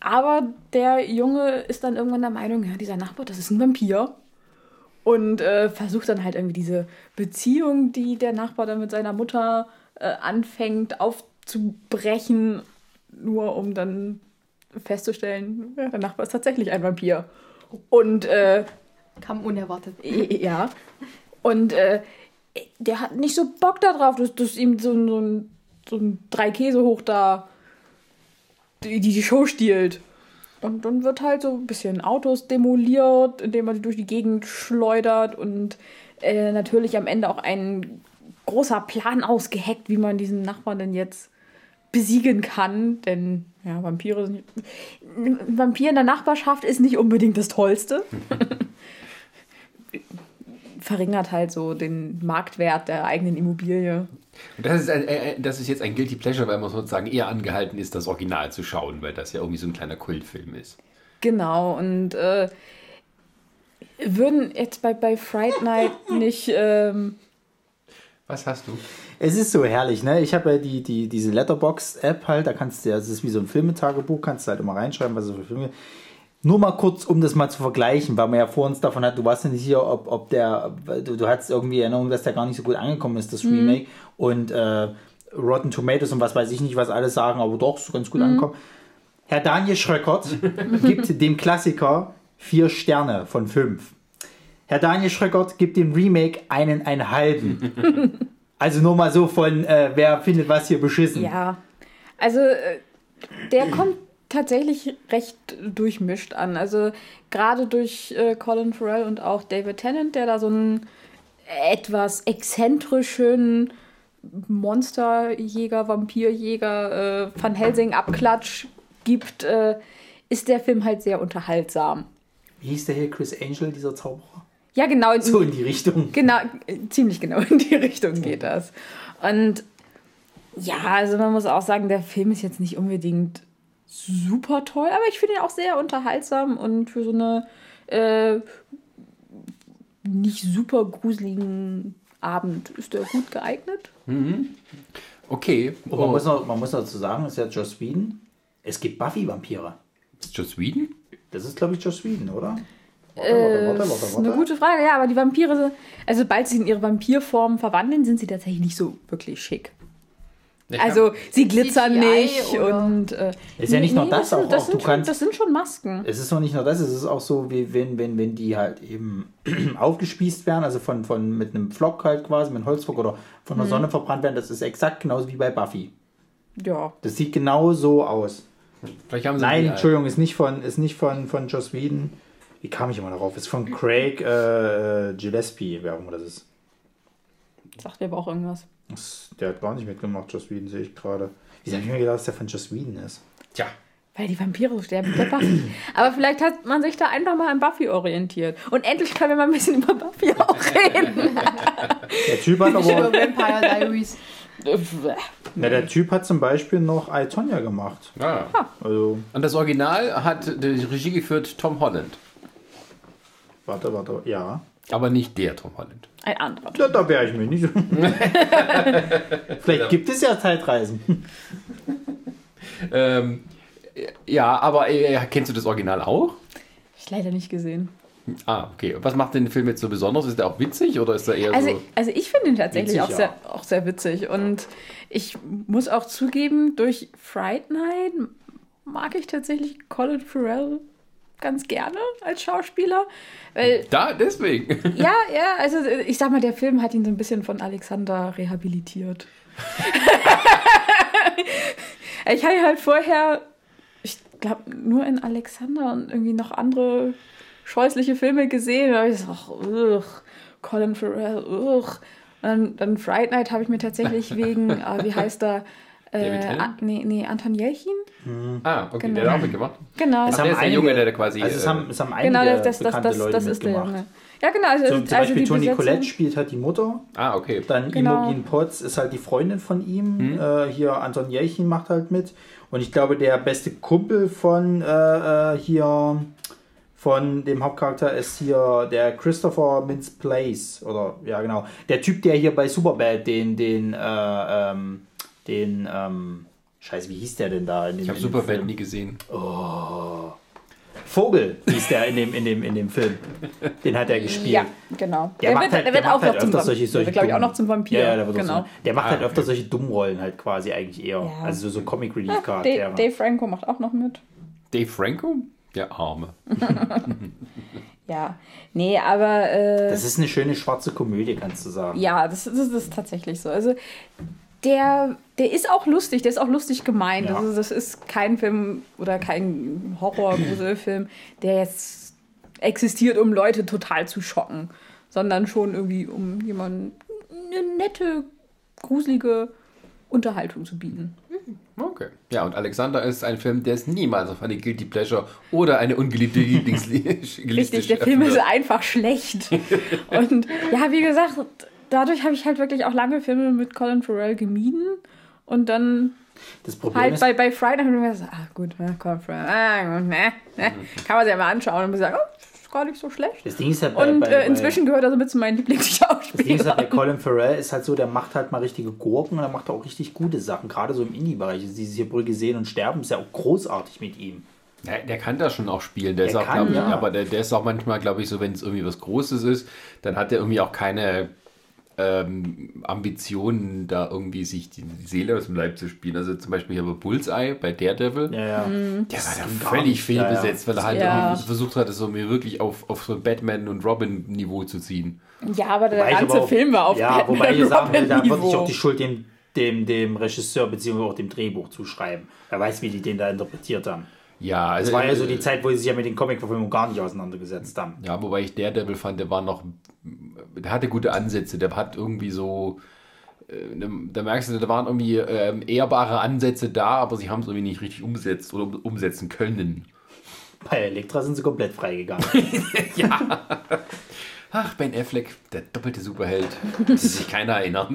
aber der Junge ist dann irgendwann der Meinung, ja, dieser Nachbar, das ist ein Vampir. Und äh, versucht dann halt irgendwie diese Beziehung, die der Nachbar dann mit seiner Mutter äh, anfängt, aufzubrechen, nur um dann festzustellen, ja, der Nachbar ist tatsächlich ein Vampir. Und äh, Kam unerwartet. ja. Und äh, der hat nicht so Bock darauf, dass, dass ihm so, ein- so ein, so ein drei Käse hoch da die, die Show stiehlt. Und dann wird halt so ein bisschen Autos demoliert, indem man sie durch die Gegend schleudert und äh, natürlich am Ende auch ein großer Plan ausgeheckt, wie man diesen Nachbarn denn jetzt besiegen kann. Denn ja, Vampire sind. Ein Vampir in der Nachbarschaft ist nicht unbedingt das Tollste. <laughs> Verringert halt so den Marktwert der eigenen Immobilie. Und das ist, ein, äh, das ist jetzt ein Guilty Pleasure, weil man sozusagen eher angehalten ist, das Original zu schauen, weil das ja irgendwie so ein kleiner Kultfilm ist. Genau, und äh, würden jetzt bei, bei Fright Night <laughs> nicht. Ähm, Was hast du? Es ist so herrlich, ne? Ich habe ja die, die, diese Letterbox-App halt, da kannst du ja, es ist wie so ein Filmetagebuch, kannst du halt immer reinschreiben, was es für Filme Nur mal kurz, um das mal zu vergleichen, weil man ja vor uns davon hat, du warst ja nicht sicher, ob, ob der, du, du hattest irgendwie Erinnerung, dass der gar nicht so gut angekommen ist, das Remake. Und äh, Rotten Tomatoes und was weiß ich nicht, was alles sagen, aber doch, ist ganz gut angekommen. Herr Daniel Schröckert <laughs> gibt dem Klassiker vier Sterne von fünf. Herr Daniel Schröckert gibt dem Remake einen, einen halben. <laughs> Also nur mal so von, äh, wer findet was hier beschissen. ja. Also, äh, der kommt tatsächlich recht durchmischt an. Also, gerade durch äh, Colin Farrell und auch David Tennant, der da so einen etwas exzentrischen Monsterjäger, Vampirjäger, äh, Van Helsing-Abklatsch gibt, äh, ist der Film halt sehr unterhaltsam. Wie hieß der hier Chris Angel, dieser Zauberer? Ja, genau. in- So in die Richtung. Genau, ziemlich genau in die Richtung geht das. Und ja, also man muss auch sagen, der Film ist jetzt nicht unbedingt super toll, aber ich finde ihn auch sehr unterhaltsam und für so eine äh, nicht super gruseligen Abend ist er gut geeignet. Okay. Und man, muss noch, man muss dazu sagen, das ist ja Joss Whedon. Es gibt Buffy-Vampire. Ist Joss Whedon? Das ist, glaube ich, Joss Whedon, oder? Warte, Äh, warte, warte, Das ist warte, eine gute Frage, ja, aber die Vampire, also sobald sie in ihre Vampirform verwandeln, sind sie tatsächlich nicht so wirklich schick. Ich Also sie glitzern CGI nicht oder- und äh, Ist ja nicht nur das, sind, auch- das, auch sind du schon, kannst- das sind schon Masken. Es ist noch nicht nur das, es ist auch so, wie wenn, wenn, wenn die halt eben <clears throat> aufgespießt werden, also von, von mit einem Flock halt quasi, mit einem Holzflock oder von Mhm. der Sonne verbrannt werden, das ist exakt genauso wie bei Buffy. Ja. Das sieht genau so aus. Vielleicht haben sie Nein, Entschuldigung, ist nicht von, ist nicht von, von Joss Whedon. Wie kam ich immer darauf? Ist von Craig äh, Gillespie, wer auch immer das ist. Sagt dir aber auch irgendwas. das. Der hat gar nicht mitgemacht, Joss Whedon, sehe ich gerade. Wie habe ich mir gedacht, dass der von Joss Whedon ist? Tja. Weil die Vampire so sterben bei Buffy. Aber vielleicht hat man sich da einfach mal an Buffy orientiert. Und endlich können wir mal ein bisschen über Buffy <laughs> auch reden. Der Typ hat aber. Vampire Diaries. Na, der Typ hat zum Beispiel noch I, Tonya gemacht. Ah. Also, Und das Original hat die Regie geführt Tom Holland. Warte, warte, ja. Aber nicht der Tom Holland. Ein anderer. Ja, da wäre ich mir nicht. <laughs> Vielleicht gibt es ja Zeitreisen. Ähm, ja, aber äh, kennst du das Original auch? Ich leider nicht gesehen. Ah, okay. Was macht den Film jetzt so besonders? Ist der auch witzig oder ist er eher Also, so. also ich finde ihn tatsächlich Witzig, auch, ja. sehr, auch sehr witzig. Und ich muss auch zugeben, durch Fright Night mag ich tatsächlich Colin Farrell ganz gerne als Schauspieler. Weil Da, deswegen. <laughs> Ja, ja, also ich sag mal, der Film hat ihn so ein bisschen von Alexander rehabilitiert. <laughs> ich habe ihn halt vorher, ich glaube, nur in Alexander und irgendwie noch andere scheußliche Filme gesehen. Da habe ich so, ach, ugh, Colin Farrell, ugh. Und dann, dann Fright Night habe ich mir tatsächlich <laughs> wegen, äh, wie heißt er? David Äh, Tennant? ah, nee, nee, Anton Jelchin? Ah, okay, Genau. der hat auch mitgemacht. Genau. Es der ist der Junge, der quasi, Also es äh, haben, es haben einige Genau, das, das, das, bekannte das, Leute das ist der mitgemacht. Junge. Ja, genau. Also, So, zum also Beispiel die Toni Collette spielt halt die Mutter. Ah, okay. Dann Genau. Imogen Potts ist halt die Freundin von ihm. Äh, hier Anton Jelchin macht halt mit. Und ich glaube, der beste Kumpel von äh, äh, hier von dem Hauptcharakter ist hier der Christopher Mintz Place. Oder ja genau. Der Typ, der hier bei Superbad den, den, äh, ähm, den, ähm, Scheiße, wie hieß der denn da? In dem, Ich habe Superbad nie gesehen. Vogel hieß der in dem, in dem, in dem Film. Den hat er gespielt. Ja, genau. Der, macht halt, der, macht halt zum öfter Vamp- solche, solche Der wird, glaube ich, auch noch zum Vampir. Ja, ja, der wird genau. auch so, der macht Ah, halt öfter okay. solche Dummrollen halt quasi eigentlich eher. Ja. Also so Comic Relief Dave, Charaktere. Dave Franco macht auch noch mit. Dave Franco? Der Arme. <laughs> Ja. Nee, aber äh, Das ist eine schöne schwarze Komödie, kannst du sagen. ja, das, das ist tatsächlich so. Also der, der ist auch lustig, der ist auch lustig gemeint. Ja. Also das ist kein Film oder kein Horror-Gruselfilm, der jetzt existiert, um Leute total zu schocken, sondern schon irgendwie, um jemanden eine nette, gruselige Unterhaltung zu bieten. Okay. Ja, und Alexander ist ein Film, der es niemals auf eine Guilty Pleasure oder eine ungeliebte <laughs> Lieblingsliste Richtig, der Film ist einfach schlecht. <laughs> Und ja, wie gesagt, dadurch habe ich halt wirklich auch lange Filme mit Colin Farrell gemieden. Und dann Das Problem halt ist, bei, bei Friday habe ich mir gesagt, ah gut, ja, Colin Farrell, ah, gut, ne, ne. kann man sich ja mal anschauen und man sagt, oh, ist gar nicht so schlecht. das Ding ist halt bei, Und bei, äh, inzwischen gehört er so mit zu meinen bei, das Ding ist halt bei Lieblingsschauspielern. Colin Farrell ist halt so, der macht halt mal richtige Gurken und er macht auch richtig gute Sachen, gerade so im Indie-Bereich. Also Dieses hier Brücke sehen und sterben ist ja auch großartig mit ihm. Der, der kann das schon auch spielen. Der, ist Der auch, kann, ich, ja. aber der, der ist auch manchmal, glaube ich, so, wenn es irgendwie was Großes ist, dann hat er irgendwie auch keine ähm, Ambitionen, da irgendwie sich die, die Seele aus dem Leib zu spielen. Also zum Beispiel hier bei Bullseye, bei Daredevil. Ja, ja. Der war gar völlig fehlbesetzt, weil er halt Ja. versucht hat, es so mir wirklich auf, auf so ein Batman- und Robin-Niveau zu ziehen. Ja, aber der Wobei ganze aber auch- Film war auf Ja, Batman wobei ich sagen will, da würde ich auch die Schuld dem, dem, dem Regisseur bzw. auch dem Drehbuch zuschreiben. Er weiß, wie die den da interpretiert haben. Ja, also Das war ja so die Zeit, wo sie sich ja mit den Comic-Verfilmungen gar nicht auseinandergesetzt haben. Ja, wobei ich Daredevil fand, der war noch, der hatte gute Ansätze, der hat irgendwie so, äh, ne- da merkst du, da waren irgendwie ähm, ehrbare Ansätze da, aber sie haben es irgendwie nicht richtig umgesetzt oder um- umsetzen können. Bei Elektra sind sie komplett freigegangen. <laughs> Ach, Ben Affleck, der doppelte Superheld, an sich keiner erinnert.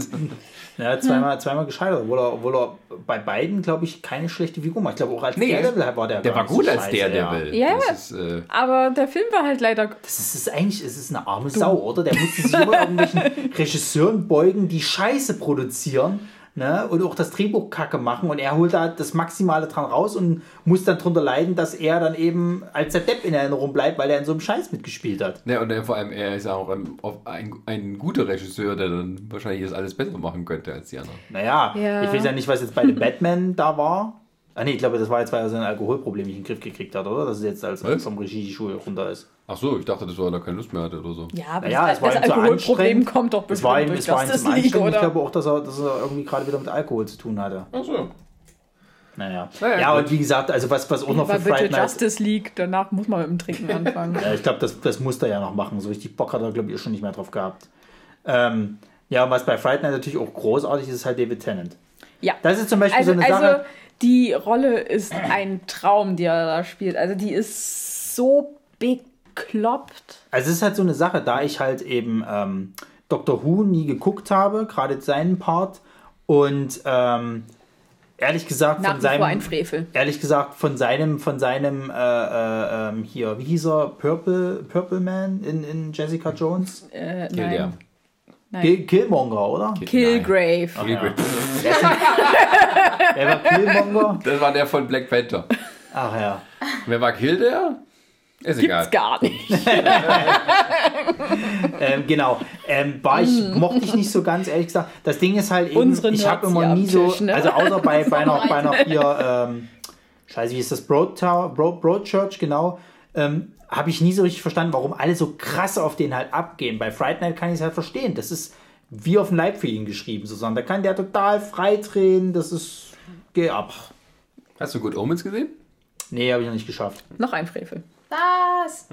ja, zweimal, zweimal gescheitert, obwohl er, obwohl er bei beiden, glaube ich, keine schlechte Figur macht. Ich glaube, auch als Nee, Daredevil war der Der war gut so als scheiße, Daredevil. Ja. Das ist, äh, Aber der Film war halt leider Das ist, ist eigentlich es ist eine arme Sau, oder? Der musste sich immer irgendwelchen Regisseuren beugen, die Scheiße produzieren ne? und auch das Drehbuch kacke machen und er holt da das Maximale dran raus und muss dann drunter leiden, dass er dann eben als der Depp in Erinnerung bleibt, weil er in so einem Scheiß mitgespielt hat. ja, und vor allem, er ist auch ein, ein, ein guter Regisseur, der dann wahrscheinlich das alles besser machen könnte als die anderen. Naja, Ja. ich weiß ja nicht, was jetzt bei dem Batman da war. Ah nee, ich glaube, das war jetzt, weil er sein Alkoholproblem nicht in den Griff gekriegt hat, oder? Dass es jetzt als Was? vom Regieschule runter ist. Ach so, ich dachte, das war, weil er keine Lust mehr hatte oder so. Ja, aber Naja, das, es war das zu Alkoholproblem kommt doch Es bestimmt war ihm, durch es war ihm zum League, Anstrengend. Ich oder? glaube auch, dass er, dass er irgendwie gerade wieder mit Alkohol zu tun hatte. Ach so. Naja. Naja, ja, gut. und wie gesagt, also was, was auch noch für Fright Night. Justice League, danach muss man mit dem Trinken <laughs> anfangen. Ja, ich glaube, das, das muss er ja noch machen. So richtig Bock hat er, glaube ich, schon nicht mehr drauf gehabt. Ähm, ja, und was bei Fright Night natürlich auch großartig ist, ist halt David Tennant. Ja. Das ist zum Beispiel Also, so eine also Sache. Die Rolle ist ein Traum, die er da spielt. Also die ist so bekloppt. Also es ist halt so eine Sache, da ich halt eben ähm, Doctor Who nie geguckt habe, gerade seinen Part. Und ähm, ehrlich gesagt, Nach von vor ein seinem. Frevel. Ehrlich gesagt, von seinem, von seinem, äh, äh, ähm, hier, wie hieß er, Purple, Purple Man in, in Jessica Jones? Äh, nein. Nein. Kill, Killmonger, oder? Killgrave. Killgrave. Wer <laughs> war Killmonger? Das war der von Black Panther. Ach ja. Wer war Kill der? Ist egal. Gibt's gar nicht. <laughs> Ähm, genau. Ähm, war ich, mochte ich nicht so ganz, ehrlich gesagt. Das Ding ist halt eben, Unsere ich habe immer nie so, Tisch, ne? also außer bei, bei einer, bei einer <laughs> hier, ähm, scheiße, wie ist das, Broad, Tower, Broad, Broadchurch, genau, ähm, habe ich nie so richtig verstanden, warum alle so krass auf den halt abgehen. Bei Fright Night kann ich es halt verstehen. Das ist wie auf den Leib für ihn geschrieben, sozusagen. Da kann der total frei drehen, das ist, geh ab. Hast du Good Omens gesehen? Nee, habe ich noch nicht geschafft. Noch ein Frevel. Was?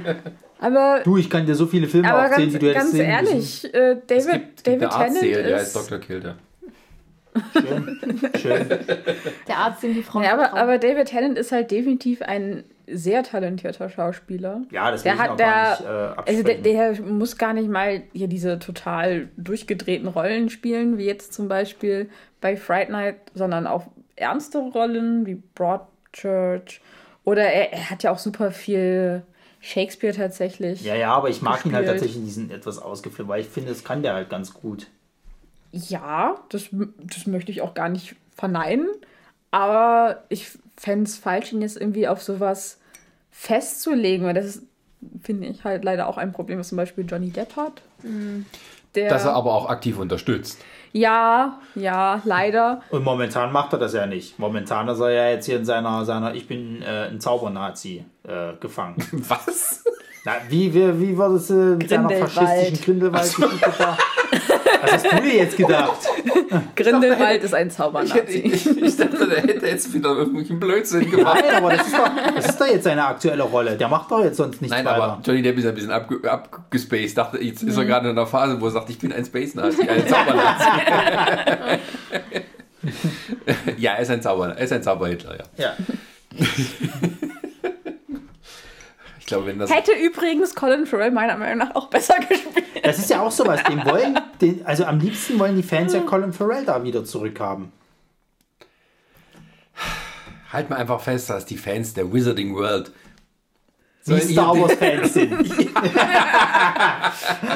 <laughs> Aber, Du, ich kann dir so viele Filme aber aufzählen, ganz, die du hättest ganz ehrlich, äh, Es David, gibt, David Tennant Arztserie, der heißt ist... Dr. Kilder. Schön, schön. Der Arzt, dem die Frau Ja, aber, aber David Tennant ist halt definitiv ein sehr talentierter Schauspieler. Ja, das Der will ich hat auch der, gar nicht äh, also der, der muss gar nicht mal hier diese total durchgedrehten Rollen spielen, wie jetzt zum Beispiel bei Fright Night, sondern auch ernste Rollen wie Broadchurch. Oder er, er hat ja auch super viel Shakespeare tatsächlich. Ja, ja, aber ich mag ihn halt gespielt. tatsächlich in diesen etwas ausgeflippt, weil ich finde, das kann der halt ganz gut. Ja, das, das möchte ich auch gar nicht verneinen. Aber ich fände es falsch, ihn jetzt irgendwie auf sowas festzulegen, weil das ist, finde ich halt leider auch ein Problem, was zum Beispiel Johnny Depp hat. Der, Das er aber auch aktiv unterstützt. ja, ja, leider. Und momentan macht er das ja nicht. Momentan ist er ja jetzt hier in seiner, seiner Ich bin äh, ein Zaubernazi äh, gefangen. <laughs> Was? Na, wie, wie, wie war das äh, mit seiner Grindelwald. faschistischen Grindelwald-Geschichte da? Was hast du dir jetzt gedacht? <laughs> Grindelwald ist ein Ich, Zaubernazi. ich, ich dachte, der hätte jetzt wieder irgendwelchen Blödsinn gemacht. Nein, aber das ist, doch, das ist doch jetzt seine aktuelle Rolle. Der macht doch jetzt sonst nichts Nein, weiter. aber Johnny Depp ist ein bisschen abge abgespaced. Dachte, jetzt ist er gerade in einer Phase, wo er sagt, ich bin ein Space Nazi, ein Zaubernazi. <laughs> <laughs> ja, er ist ein Zauber, er ist ein Zauberhitler, ja. ja. Ich glaube, wenn das Hätte übrigens Colin Farrell meiner Meinung nach auch besser <laughs> gespielt. Das ist ja auch sowas. Den wollen, <laughs> den, also am liebsten wollen die Fans ja Colin Farrell da wieder zurückhaben. halt mal einfach fest, dass die Fans der Wizarding World Die Star Wars Fans <laughs> sind.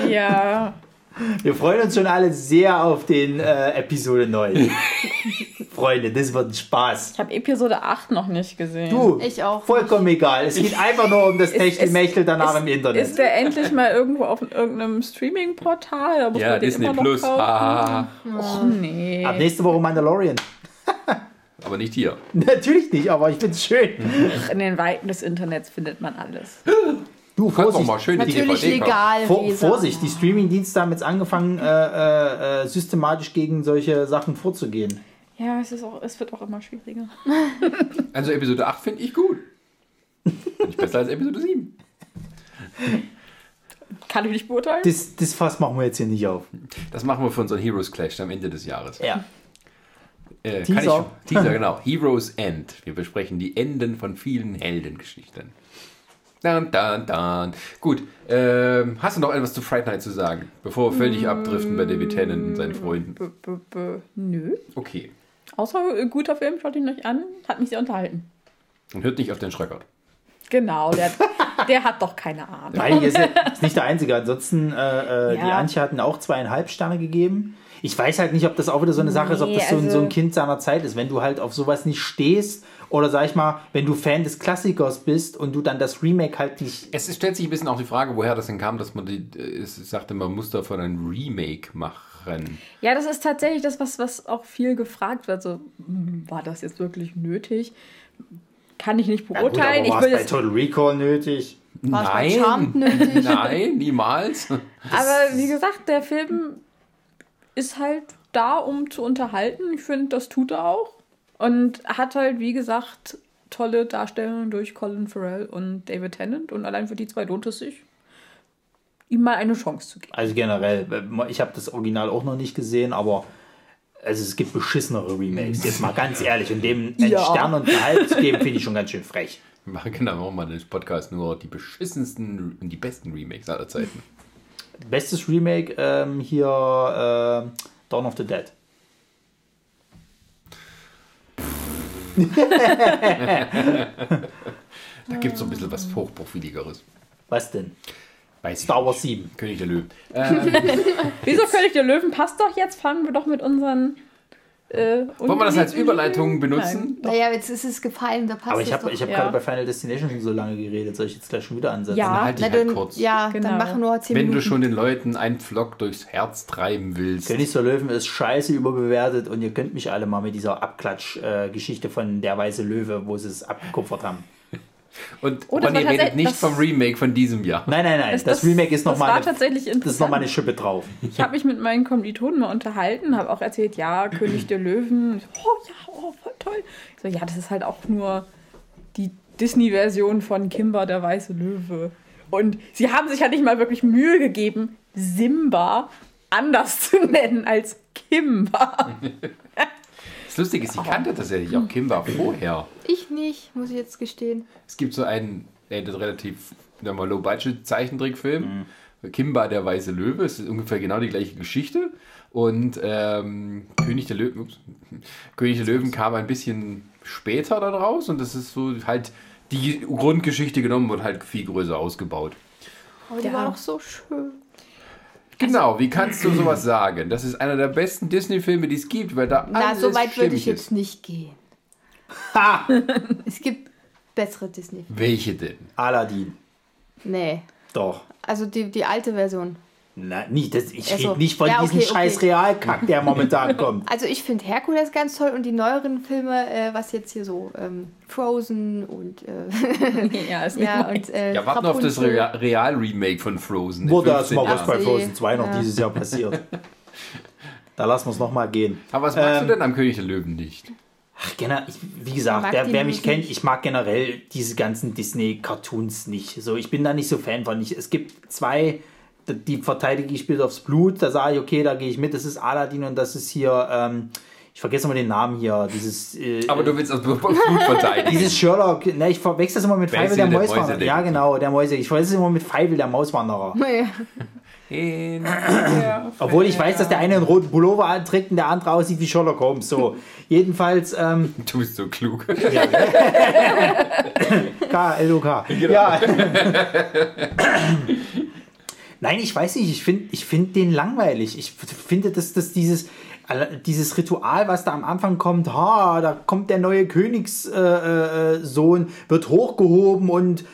Ja. Wir freuen uns schon alle sehr auf den äh, Episode 9. Freunde, das wird ein Spaß. Ich habe Episode 8 noch nicht gesehen. Du, Ich auch. vollkommen egal. Es geht einfach nur um das Techtelmechtel danach ist- im Internet. Ist der endlich mal irgendwo auf irgendeinem Streaming-Portal? Ja, Disney Plus. Ah, Och nee. Ab nächste Woche Mandalorian. <laughs> aber nicht hier. Natürlich nicht, aber ich find's schön. In den Weiten des Internets findet man alles. Du, Vorsicht, mal schön die Natürlich kaufen. legal. Vor. Vorsicht, die Streaming-Dienste haben jetzt angefangen, äh, äh, äh, systematisch gegen solche Sachen vorzugehen. Ja, es, ist auch, es wird auch immer schwieriger. <laughs> Also Episode 8 finde ich gut. Finde ich besser als Episode 7. Kann ich nicht beurteilen. Das, das Fass machen wir jetzt hier nicht auf. Das machen wir für unseren Heroes Clash am Ende des Jahres. Ja. Äh, Teaser. Kann ich, Teaser, genau. <laughs> Heroes End. Wir besprechen die Enden von vielen Heldengeschichten. Dann, dann, dann. Gut, ähm, hast du noch etwas zu Fright Night zu sagen, bevor wir völlig abdriften bei David Tennant und seinen Freunden? B -b -b Nö. Okay. Außer äh, guter Film, schaut ihn euch an. Hat mich sehr unterhalten. Und hört nicht auf den Schröckert. Genau, der, <laughs> der hat doch keine Ahnung. Nein, ist, ist nicht der Einzige. Ansonsten, äh, äh, die Ja. Antje hatten auch zweieinhalb Sterne gegeben. Ich weiß halt nicht, ob das auch wieder so eine Sache ist, ob Nee, das so, ein, also- so ein Kind seiner Zeit ist. Wenn du halt auf sowas nicht stehst oder sag ich mal, wenn du Fan des Klassikers bist und du dann das Remake halt nicht. Es stellt sich ein bisschen auch die Frage, woher das denn kam, dass man die, äh, es sagte, man muss davon ein Remake machen. Ja, das ist tatsächlich das, was, was auch viel gefragt wird. So, war das jetzt wirklich nötig? Kann ich nicht Ja, gut, beurteilen. aber war ich es bei jetzt, Total Recall nötig? Charmed nötig? <laughs> Nein, niemals. aber wie gesagt, der Film ist halt da, um zu unterhalten. Ich finde, das tut er auch. Und hat halt, wie gesagt, tolle Darstellungen durch Colin Farrell und David Tennant. Und allein für die zwei lohnt es sich, ihm mal eine Chance zu geben. Also generell, ich habe das Original auch noch nicht gesehen, aber also es gibt beschissenere Remakes. Jetzt mal ganz ehrlich, und dem einen Ja. Stern und einen halb zu geben, finde ich schon ganz schön frech. Wir machen genau wir machen mal den Podcast nur die beschissensten und die besten Remakes aller Zeiten. Bestes Remake ähm, hier äh, Dawn of the Dead. <laughs> Da gibt es so ein bisschen was Hochprofiligeres. Was denn? Weiß ich Star. Wars 7. König der Löwen. <laughs> Äh, Wieso König der Löwen passt doch jetzt? Fangen wir doch mit unseren. Äh, wollen wir das als Überleitung benutzen? Nein. Naja, jetzt ist es gefallen, da passt Aber ich es habe doch. ich hab Ja. gerade bei Final Destination schon so lange geredet. Soll ich jetzt gleich schon wieder ansetzen? Ja. Halt Na, dich halt dann, kurz. ja, Genau. dann machen nur 10 Wenn Minuten. du schon den Leuten einen Vlog durchs Herz treiben willst. König der Löwen ist scheiße überbewertet und ihr könnt mich alle mal mit dieser Abklatsch-Geschichte von Der Weiße Löwe, wo sie es abgekupfert haben. Und Oh, war redet nicht vom Remake von diesem Jahr. Nein, nein, nein. Das- Das, Remake ist nochmal eine, tatsächlich das ist noch mal eine Schippe drauf. Ich habe mich mit meinen Kommilitonen mal unterhalten, habe auch erzählt, ja, König der Löwen. Oh ja, oh, voll toll. Ich so, ja, das ist halt auch nur die Disney-Version von Kimba, der weiße Löwe. Und sie haben sich ja nicht mal wirklich Mühe gegeben, Simba anders <laughs> zu nennen als Kimba. Das Lustige ist, ich kannte tatsächlich auch Kimba vorher. Ich nicht, muss ich jetzt gestehen. Es gibt so einen, äh, das relativ Low-Budget-Zeichentrickfilm. Kimba, der weiße Löwe. Es ist ungefähr genau die gleiche Geschichte. Und ähm, König, der Löwen, ups, <laughs> König der Löwen kam ein bisschen später dann raus. Und das ist so halt die Grundgeschichte genommen und halt viel größer ausgebaut. Aber die Ja. war auch so schön. Genau, wie kannst du sowas sagen? Das ist einer der besten Disney-Filme, die es gibt, weil da Na, alles so weit würde ich stimmig jetzt ist. nicht gehen. Ha! <laughs> Es gibt bessere Disney. Welche denn? Aladdin. Nee. Doch. Also die, die alte Version. Na, nicht, das, ich Also, rede nicht von ja, diesem okay, scheiß okay. Realkack, der momentan <laughs> kommt. Also ich finde Herkules ganz toll und die neueren Filme, äh, was jetzt hier so ähm, Frozen und äh, <laughs> ja, ist ja und äh, Ja, warten auf das Real-Remake von Frozen. Wurde 15 erst mal was bei Frozen nee. 2 noch Ja. dieses Jahr passiert. Da lassen wir es nochmal gehen. Aber was magst Ähm, du denn am König der Löwen nicht? Ach, gener- ich, wie gesagt, mag wer, mich kennt, ich mag generell diese ganzen Disney-Cartoons nicht. So, ich bin da nicht so Fan von. Ich, es gibt zwei, die- verteidige ich bis aufs Blut. Da sage ich, okay, da gehe ich mit. Das ist Aladdin und das ist hier, ähm, ich vergesse immer den Namen hier. Dieses, äh, Aber du willst das Blut <laughs> verteidigen. dieses Sherlock, ne, ich verwechsel das immer mit Feivel der der Mäuswanderer. Ja, genau, der Mäuse. Ich verwechsel es immer mit Feivel der Mauswanderer. <clears throat> Obwohl ich weiß, dass der eine einen roten Pullover anträgt und der andere aussieht wie Sherlock Holmes. So, jedenfalls, ähm, Du bist so klug. K-L-O-K. Ja. <laughs> <clears throat> Nein, ich weiß nicht, ich finde ich find den langweilig. Ich finde, dass, dass dieses, dieses Ritual, was da am Anfang kommt, ha, da kommt der neue Königssohn, äh, äh, wird hochgehoben und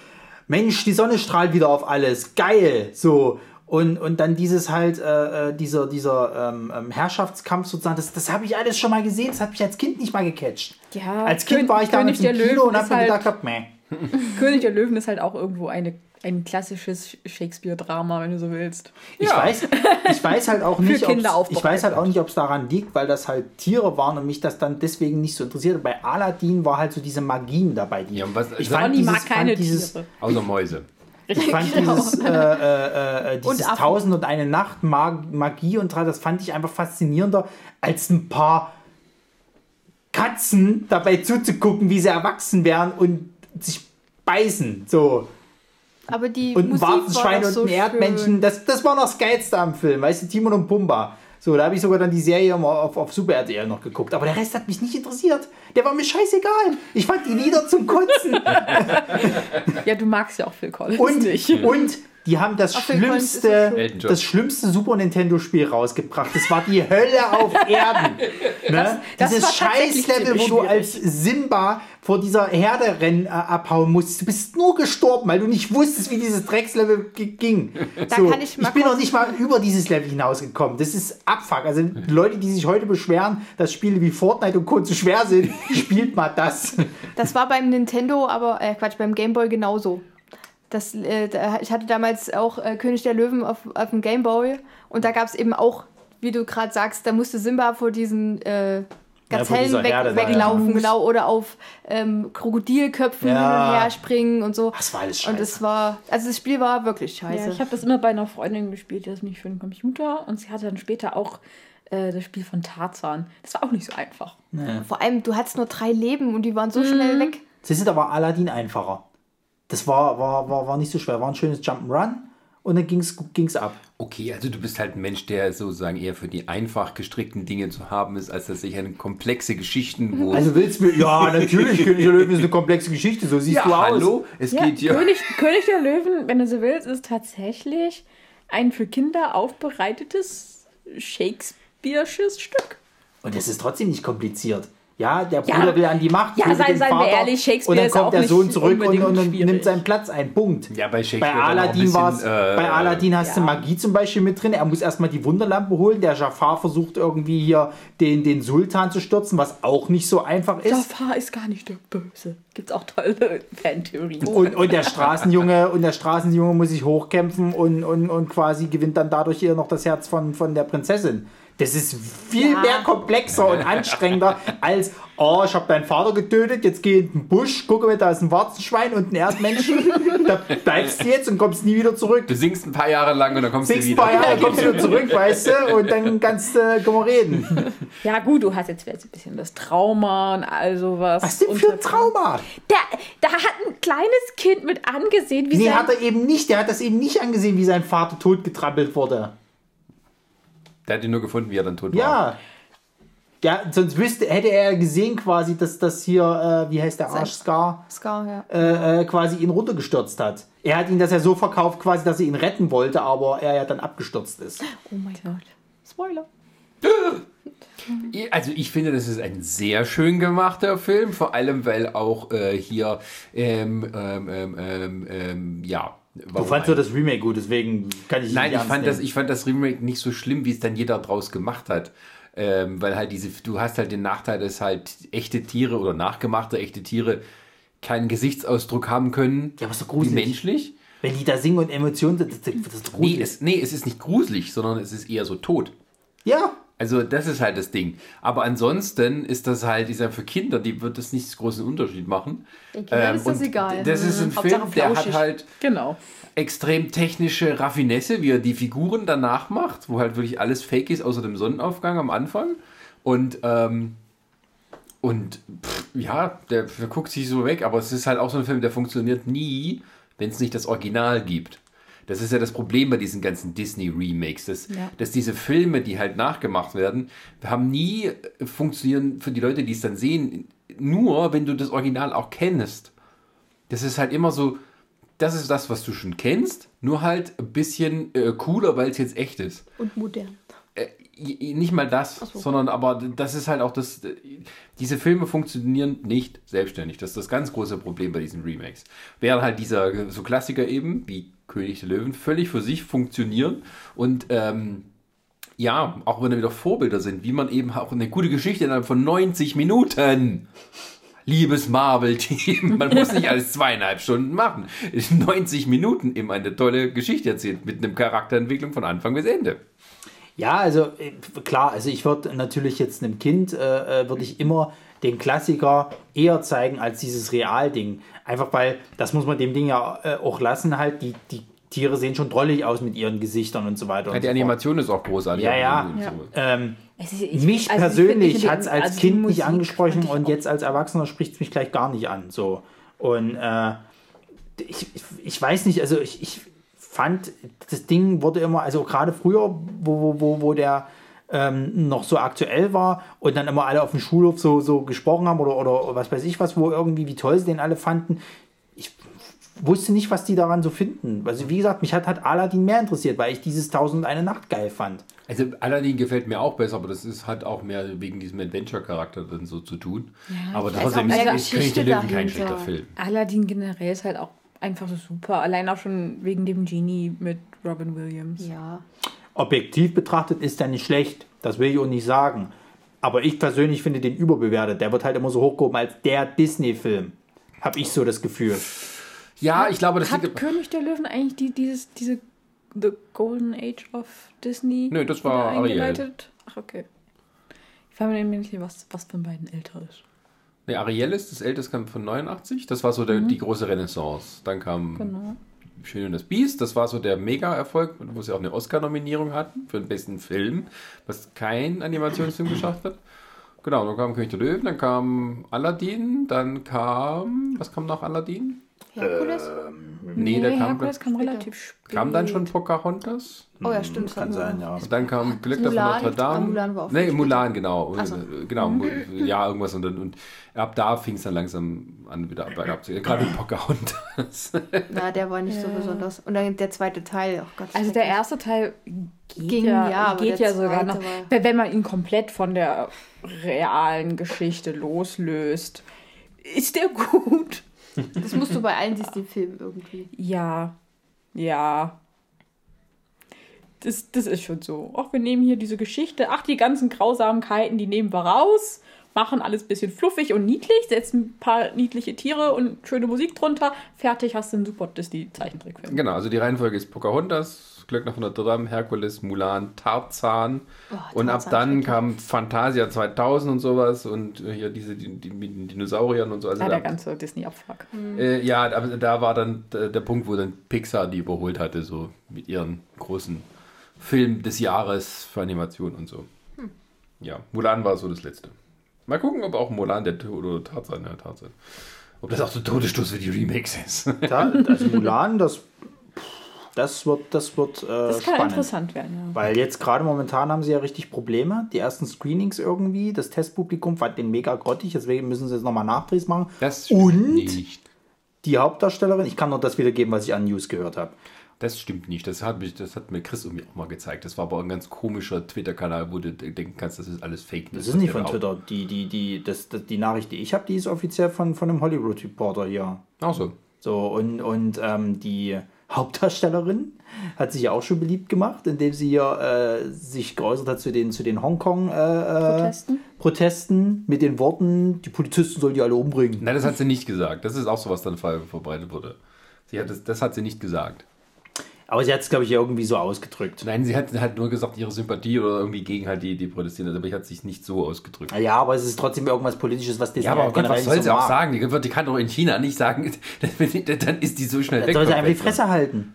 Mensch, die Sonne strahlt wieder auf alles. Geil. So. Und, und dann dieses halt, äh, äh, dieser, dieser ähm, ähm, Herrschaftskampf sozusagen, das, das habe ich alles schon mal gesehen, das hat mich als Kind nicht mal gecatcht. Ja, als Kind Kön- war ich damals König im der Kino Löwen und habe ist mir halt- gedacht, meh. <laughs> König der Löwen ist halt auch irgendwo eine, ein klassisches Shakespeare-Drama, wenn du so willst. Ich, Ja. weiß, ich weiß halt auch <laughs> nicht, ich weiß halt auch nicht, ob es daran liegt, weil das halt Tiere waren und mich das dann deswegen nicht so interessiert. Bei Aladdin war halt so diese Magien dabei. Die, Ja, und was- ich fand dieses, mag keine fand dieses, Tiere. Außer Mäuse. Ich fand Genau. dieses, <laughs> äh, äh, äh, dieses Affen. Tausend und eine Nacht Mag Magie und das fand ich einfach faszinierender als ein paar Katzen dabei zuzugucken, wie sie erwachsen werden und sich beißen. So. Aber die Und Musik war und so Erdmännchen, schön. das, das war noch das Geilste am Film, weißt du, Timon und Pumba. So, da habe ich sogar dann die Serie auf, auf Super RTL noch geguckt. Aber der Rest hat mich nicht interessiert. Der war mir scheißegal. Ich fand die Lieder zum Kotzen. <laughs> Ja, du magst ja auch Phil Collins Und, nicht. und die haben das Ach, schlimmste, das schlimmste Super Nintendo Spiel rausgebracht. Das war die Hölle auf Erden. <laughs> Ne? das Dieses war tatsächlich Scheißlevel, wo du als. Simba vor dieser Herde rennen, äh, abhauen musst. Du bist nur gestorben, weil du nicht wusstest, wie dieses Dreckslevel ging. Da so, kann ich mal bin noch nicht mal über dieses Level hinausgekommen. Das ist Abfuck. Also Leute, die sich heute beschweren, dass Spiele wie Fortnite und Co. zu schwer sind, <laughs> spielt mal das. Das war beim Nintendo, aber äh, Quatsch, beim Game Boy genauso. Das, äh, ich hatte damals auch äh, König der Löwen auf, auf dem Game Boy und da gab es eben auch, wie du gerade sagst, da musste Simba vor diesen äh, Gazellen dieser weg, weglaufen, ja. genau, oder auf ähm, Krokodilköpfen Ja. hin und her springen und so. Das war alles Und scheiße. es war, also das Spiel war wirklich scheiße. Ja, ich habe das immer bei einer Freundin gespielt, die hat mich für den Computer und sie hatte dann später auch äh, das Spiel von Tarzan. Das war auch nicht so einfach. Vor allem, du hattest nur drei Leben und die waren so schnell weg. Sie sind aber Aladdin einfacher. Das war, war, war, war nicht so schwer. War ein schönes Jump'n'Run und dann ging's, ging's ab. Okay, also du bist halt ein Mensch, der sozusagen eher für die einfach gestrickten Dinge zu haben ist, als dass sich eine komplexe Geschichten, wo Also willst du mir. Ja, natürlich, <laughs> König der Löwen ist eine komplexe Geschichte, so siehst ja, du aus. hallo, es Ja, geht hier. König, König der Löwen, wenn du so willst, ist tatsächlich ein für Kinder aufbereitetes Shakespeare'sches Stück. Und es ist trotzdem nicht kompliziert. Ja, der Ja. Bruder will an die Macht. Ja, tötet sei- den seien wir ehrlich, Shakespeare Und dann ist kommt auch der Sohn zurück und, und, und nimmt seinen Platz ein. Punkt. Ja, bei Bei Shakespeare ein Aladdin, bisschen, war's, äh, bei Aladdin hast du ja. Magie zum Beispiel mit drin. Er muss erstmal die Wunderlampe holen. Der Jafar versucht irgendwie hier den, den Sultan zu stürzen, was auch nicht so einfach ist. Jafar ist gar nicht der Böse. Gibt's auch tolle <laughs> Fantheorien. Und, und der Straßenjunge und der Straßenjunge muss sich hochkämpfen und, und, und quasi gewinnt dann dadurch eher noch das Herz von, von der Prinzessin. Das ist viel Ja. mehr komplexer und anstrengender <laughs> als, oh, ich habe deinen Vater getötet, jetzt geh in den Busch, gucke mir, da ist ein Warzenschwein und ein Erdmännchen, <laughs> da bleibst du jetzt und kommst nie wieder zurück. Du singst ein paar Jahre lang und dann kommst Singst du ein wieder. paar Jahre, kommst du wieder <laughs> zurück, weißt du, und dann kannst du äh, können wir reden. Ja, gut, du hast jetzt vielleicht ein bisschen das Trauma und all sowas. Was denn für ein Trauma? Da, da hat ein kleines Kind mit angesehen, wie Nee, sein hat er eben nicht. Der hat das eben nicht angesehen, wie sein Vater totgetrampelt wurde. Der hat ihn nur gefunden, wie er dann tot war. Ja. Ja, sonst wüsste, hätte er gesehen quasi, dass das hier, äh, wie heißt der Arsch, Scar, Scar, ja. äh, äh, quasi ihn runtergestürzt hat. Er hat ihn das ja so verkauft, quasi, dass er ihn retten wollte, aber er ja dann abgestürzt ist. Oh mein Gott. Spoiler. <laughs> Also ich finde, das ist ein sehr schön gemachter Film, vor allem weil auch äh, hier, ähm, ähm, ähm, ähm, ja. Du fandst nur das Remake gut, deswegen kann ich Nein, nicht ich fand, das, nehmen. ich fand das Remake nicht so schlimm, wie es dann jeder draus gemacht hat. Ähm, weil halt diese, du hast halt den Nachteil, dass halt echte Tiere oder nachgemachte echte Tiere keinen Gesichtsausdruck haben können. Ja, aber so wie gruselig. menschlich. Wenn die da singen und Emotionen, das, das, das ist Nee gruselig. es, nee, es ist nicht gruselig, sondern es ist eher so tot. Ja, Also das ist halt das Ding. Aber ansonsten ist das halt, dieser für Kinder, die wird das nicht so großen Unterschied machen. Den Kindern ist das und egal. Das ist ein Hauptsache Film, der hat halt Genau. extrem technische Raffinesse, wie er die Figuren danach macht, wo halt wirklich alles fake ist, außer dem Sonnenaufgang am Anfang. Und, ähm, und pff, ja, der, der guckt sich so weg, aber es ist halt auch so ein Film, der funktioniert nie, wenn es nicht das Original gibt. Das ist ja das Problem bei diesen ganzen Disney-Remakes, dass, Ja. dass diese Filme, die halt nachgemacht werden, haben nie äh, funktionieren für die Leute, die es dann sehen, nur wenn du das Original auch kennst. Das ist halt immer so, das ist das, was du schon kennst, nur halt ein bisschen äh, cooler, weil es jetzt echt ist. Und modern. Äh, nicht mal das, so. sondern aber das ist halt auch das. äh, Diese Filme funktionieren nicht selbstständig. Das ist das ganz große Problem bei diesen Remakes. Während halt dieser so Klassiker eben, wie König der Löwen, völlig für sich funktionieren und ähm, ja, auch wenn da wieder Vorbilder sind, wie man eben auch eine gute Geschichte innerhalb von 90 Minuten. Liebes Marvel-Team, man muss nicht alles zweieinhalb Stunden machen. In 90 Minuten eben eine tolle Geschichte erzählt mit einem Charakterentwicklung von Anfang bis Ende. Ja, also äh, klar, also ich würde natürlich jetzt einem Kind, äh, äh, würde ich immer den Klassiker eher zeigen als dieses Realding. Einfach weil, das muss man dem Ding ja äh, auch lassen, halt, die, die Tiere sehen schon drollig aus mit ihren Gesichtern und so weiter. Ja, und die so fort. Animation ist auch großartig. Ja, ja. Ja. Ähm, Es ist- ich- mich also ich persönlich hat es als also Kind nicht angesprochen und jetzt als Erwachsener spricht es mich gleich gar nicht an. So. Und äh, ich, ich, ich weiß nicht, also ich, ich fand, das Ding wurde immer, also gerade früher, wo, wo, wo, wo der ähm, noch so aktuell war und dann immer alle auf dem Schulhof so, so gesprochen haben oder, oder was weiß ich was, wo irgendwie, wie toll sie den alle fanden. Ich wusste nicht, was die daran so finden. Also wie gesagt, mich hat, hat Aladdin mehr interessiert, weil ich dieses Tausend und eine Nacht geil fand. Also Aladdin gefällt mir auch besser, aber das ist halt auch mehr wegen diesem Adventure-Charakter dann so zu tun. aber da ist trotzdem ist, König Geschichte der Löwen kein schlechter Film. Aladdin generell ist halt auch einfach so super. Allein auch schon wegen dem Genie mit Robin Williams. Ja. Objektiv betrachtet ist er nicht schlecht. Das will ich auch nicht sagen. Aber ich persönlich finde den überbewertet. Der wird halt immer so hochgehoben als der Disney-Film. Hab ich so das Gefühl. Ja, ich glaube, das Hat. König der Löwen eigentlich die, dieses, diese The Golden Age of Disney Nö, das war Ariel. eingeleitet? Ach, okay. Ich mir nicht sicher, was, was von beiden älter ist. Nee, Ariel ist das älteste kam von 89. Das war so der, die große Renaissance. Dann kam Genau. Schön und das Biest. Das war so der Mega-Erfolg, wo sie auch eine Oscar-Nominierung hatten für den besten Film, was kein Animationsfilm geschafft hat. Genau, dann kam König der Löwen, dann kam Aladdin, dann kam... Was kam nach Aladdin? Herkules? Nee, der kam, Herkules kam relativ spät. kam dann schon Pocahontas. oh ja, stimmt. das Kann sein, ja. Und dann kam Glück von Mulan? Notre Dame. Mulan war auch nee, Mulan, genau. So. Äh, Genau, Mu- ja, irgendwas. Und, dann- und ab da fing es dann langsam an, wieder bergab zu gehen. Gerade mit Pocahontas. <laughs> Na, der war nicht so besonders. Und dann der zweite Teil, oh Gott. Also der erste Teil geht Ging, ja, ja, aber geht ja sogar noch. wenn man ihn komplett von der realen Geschichte loslöst, ist der <laughs> gut. Das musst du bei allen Disney-Filmen irgendwie. Ja, ja. Das, das ist schon so. Ach, wir nehmen hier diese Geschichte. Ach, die ganzen Grausamkeiten, die nehmen wir raus. Machen alles ein bisschen fluffig und niedlich. Setzen ein paar niedliche Tiere und schöne Musik drunter. Fertig, hast du einen super Disney-Zeichentrickfilm. genau, also die Reihenfolge ist Pocahontas, Glück nach Notre Dame, Herkules, Mulan, Tarzan. Oh, und ab Tarzan, dann kam Fantasia 2000 und sowas und hier diese die, die, mit den Dinosauriern und so. Also Ja, da, der ganze Disney-Abfuck. Äh, ja, aber da war dann der, der Punkt, wo dann Pixar die überholt hatte, so mit ihren großen Film des Jahres für Animation und so. Ja, Mulan war so das letzte. Mal gucken, ob auch Mulan der oder Tarzan, ja, Tarzan. Ob das auch der Todesstoß für die Remakes ist. Da, also Mulan, das, das wird, das wird äh, Das kann spannend. interessant werden, ja. Weil jetzt gerade momentan haben sie ja richtig Probleme. Die ersten Screenings irgendwie, das Testpublikum fand den mega grottig, deswegen müssen sie jetzt nochmal Nachdrehs machen. Das stimmt Und nicht. die Hauptdarstellerin, ich kann nur das wiedergeben, was ich an News gehört habe. Das stimmt nicht. Das hat, mich, das hat mir Chris irgendwie auch mal gezeigt. Das war aber ein ganz komischer Twitter-Kanal, wo du denken kannst, das ist alles Fake News. Das ist nicht von Twitter. Die, die, die, das, das, die Nachricht, die ich habe, die ist offiziell von, von einem Hollywood-Reporter hier. da Auch so. So, und, und ähm, die Hauptdarstellerin hat sich ja auch schon beliebt gemacht, indem sie hier äh, sich geäußert hat zu den, zu den Hongkong-Protesten. Protesten? Protesten mit den Worten, die Polizisten sollen die alle umbringen. Nein, das hat sie nicht gesagt. Das ist auch so, was dann ver verbreitet wurde. Sie hat das, das hat sie nicht gesagt. Aber sie hat es, glaube ich, irgendwie so ausgedrückt. Nein, sie hat halt nur gesagt, ihre Sympathie oder irgendwie gegen halt die, die protestieren. Aber ich hat sich nicht so ausgedrückt. Ja, aber es ist trotzdem irgendwas Politisches, was Disney Ja, aber Gott, generell was soll sie so auch mag. sagen? Die, die kann doch in China nicht sagen, <laughs> dann ist die so schnell weg. soll sie einfach die. Fresse halten.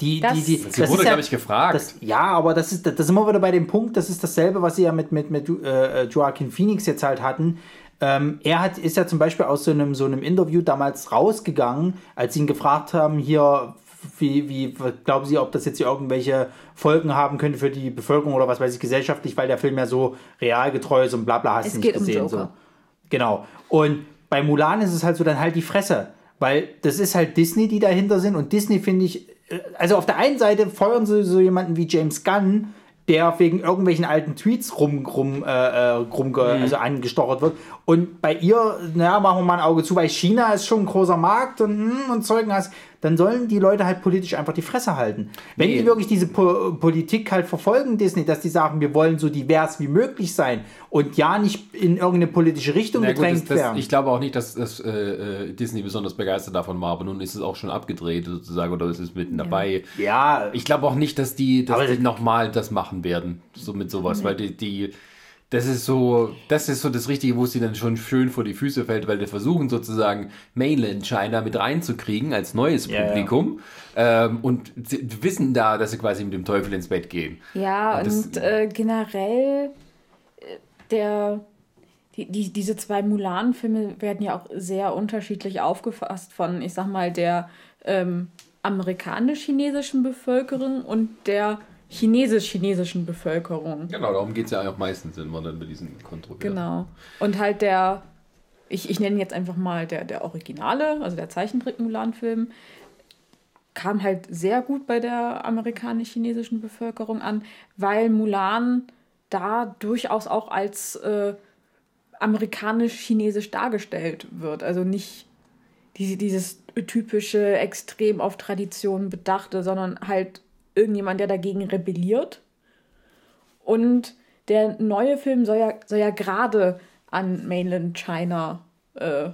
Die, Das- die, die, Sie das wurde, ja, glaube ich, gefragt. Das, ja, aber das ist, das sind wir wieder bei dem Punkt, das ist dasselbe, was sie ja mit, mit, mit äh, Joaquin Phoenix jetzt halt hatten. Ähm, er hat, ist ja zum Beispiel aus so einem, so einem Interview damals rausgegangen, als sie ihn gefragt haben, hier, wie, wie glauben Sie, ob das jetzt hier irgendwelche Folgen haben könnte für die Bevölkerung oder was weiß ich, gesellschaftlich, weil der Film ja so realgetreu ist und bla bla hast Es du nicht um gesehen. Joker. So. Genau. Und bei Mulan ist es halt so dann halt die Fresse. Weil das ist halt Disney, die dahinter sind. Und Disney finde ich, äh, also auf der einen Seite feuern sie so jemanden wie James Gunn, der wegen irgendwelchen alten Tweets rum, rum, äh, äh, rum also angestochert wird. Und bei ihr, naja, machen wir mal ein Auge zu, weil China ist schon ein großer Markt und, hm, und Zeugen hast, dann sollen die Leute halt politisch einfach die Fresse halten. Wenn Nee. die wirklich diese po Politik halt verfolgen, Disney, dass die sagen, wir wollen so divers wie möglich sein und ja nicht in irgendeine politische Richtung Na gut, gedrängt das, das, werden. ich glaube auch nicht, dass das, äh, äh, Disney besonders begeistert davon war, aber nun ist es auch schon abgedreht sozusagen oder es ist mitten dabei. ja, Ich glaube auch nicht, dass die, dass die nochmal das machen werden, so mit sowas, weil die, die, das ist so, das ist so das Richtige, wo es ihnen dann schon schön vor die Füße fällt, weil die versuchen sozusagen Mainland China mit reinzukriegen als neues Ja, ja. Publikum Ähm, und sie wissen da, dass sie quasi mit dem Teufel ins Bett gehen. Ja, Und das- und äh, generell äh, der, die, die, diese zwei Mulan-Filme werden ja auch sehr unterschiedlich aufgefasst von, ich sag mal, der ähm, amerikanisch-chinesischen Bevölkerung und der chinesisch-chinesischen Bevölkerung. Genau, darum geht es ja auch meistens immer dann bei diesen Kontroversen. Genau. Und halt der, ich, ich nenne jetzt einfach mal der, der Originale, also der Zeichentrick-Mulan-Film, kam halt sehr gut bei der amerikanisch-chinesischen Bevölkerung an, weil Mulan da durchaus auch als äh, amerikanisch-chinesisch dargestellt wird. Also nicht diese, dieses typische, extrem auf Tradition bedachte, sondern halt irgendjemand, der dagegen rebelliert. Und der neue Film soll ja, soll ja gerade an Mainland China äh,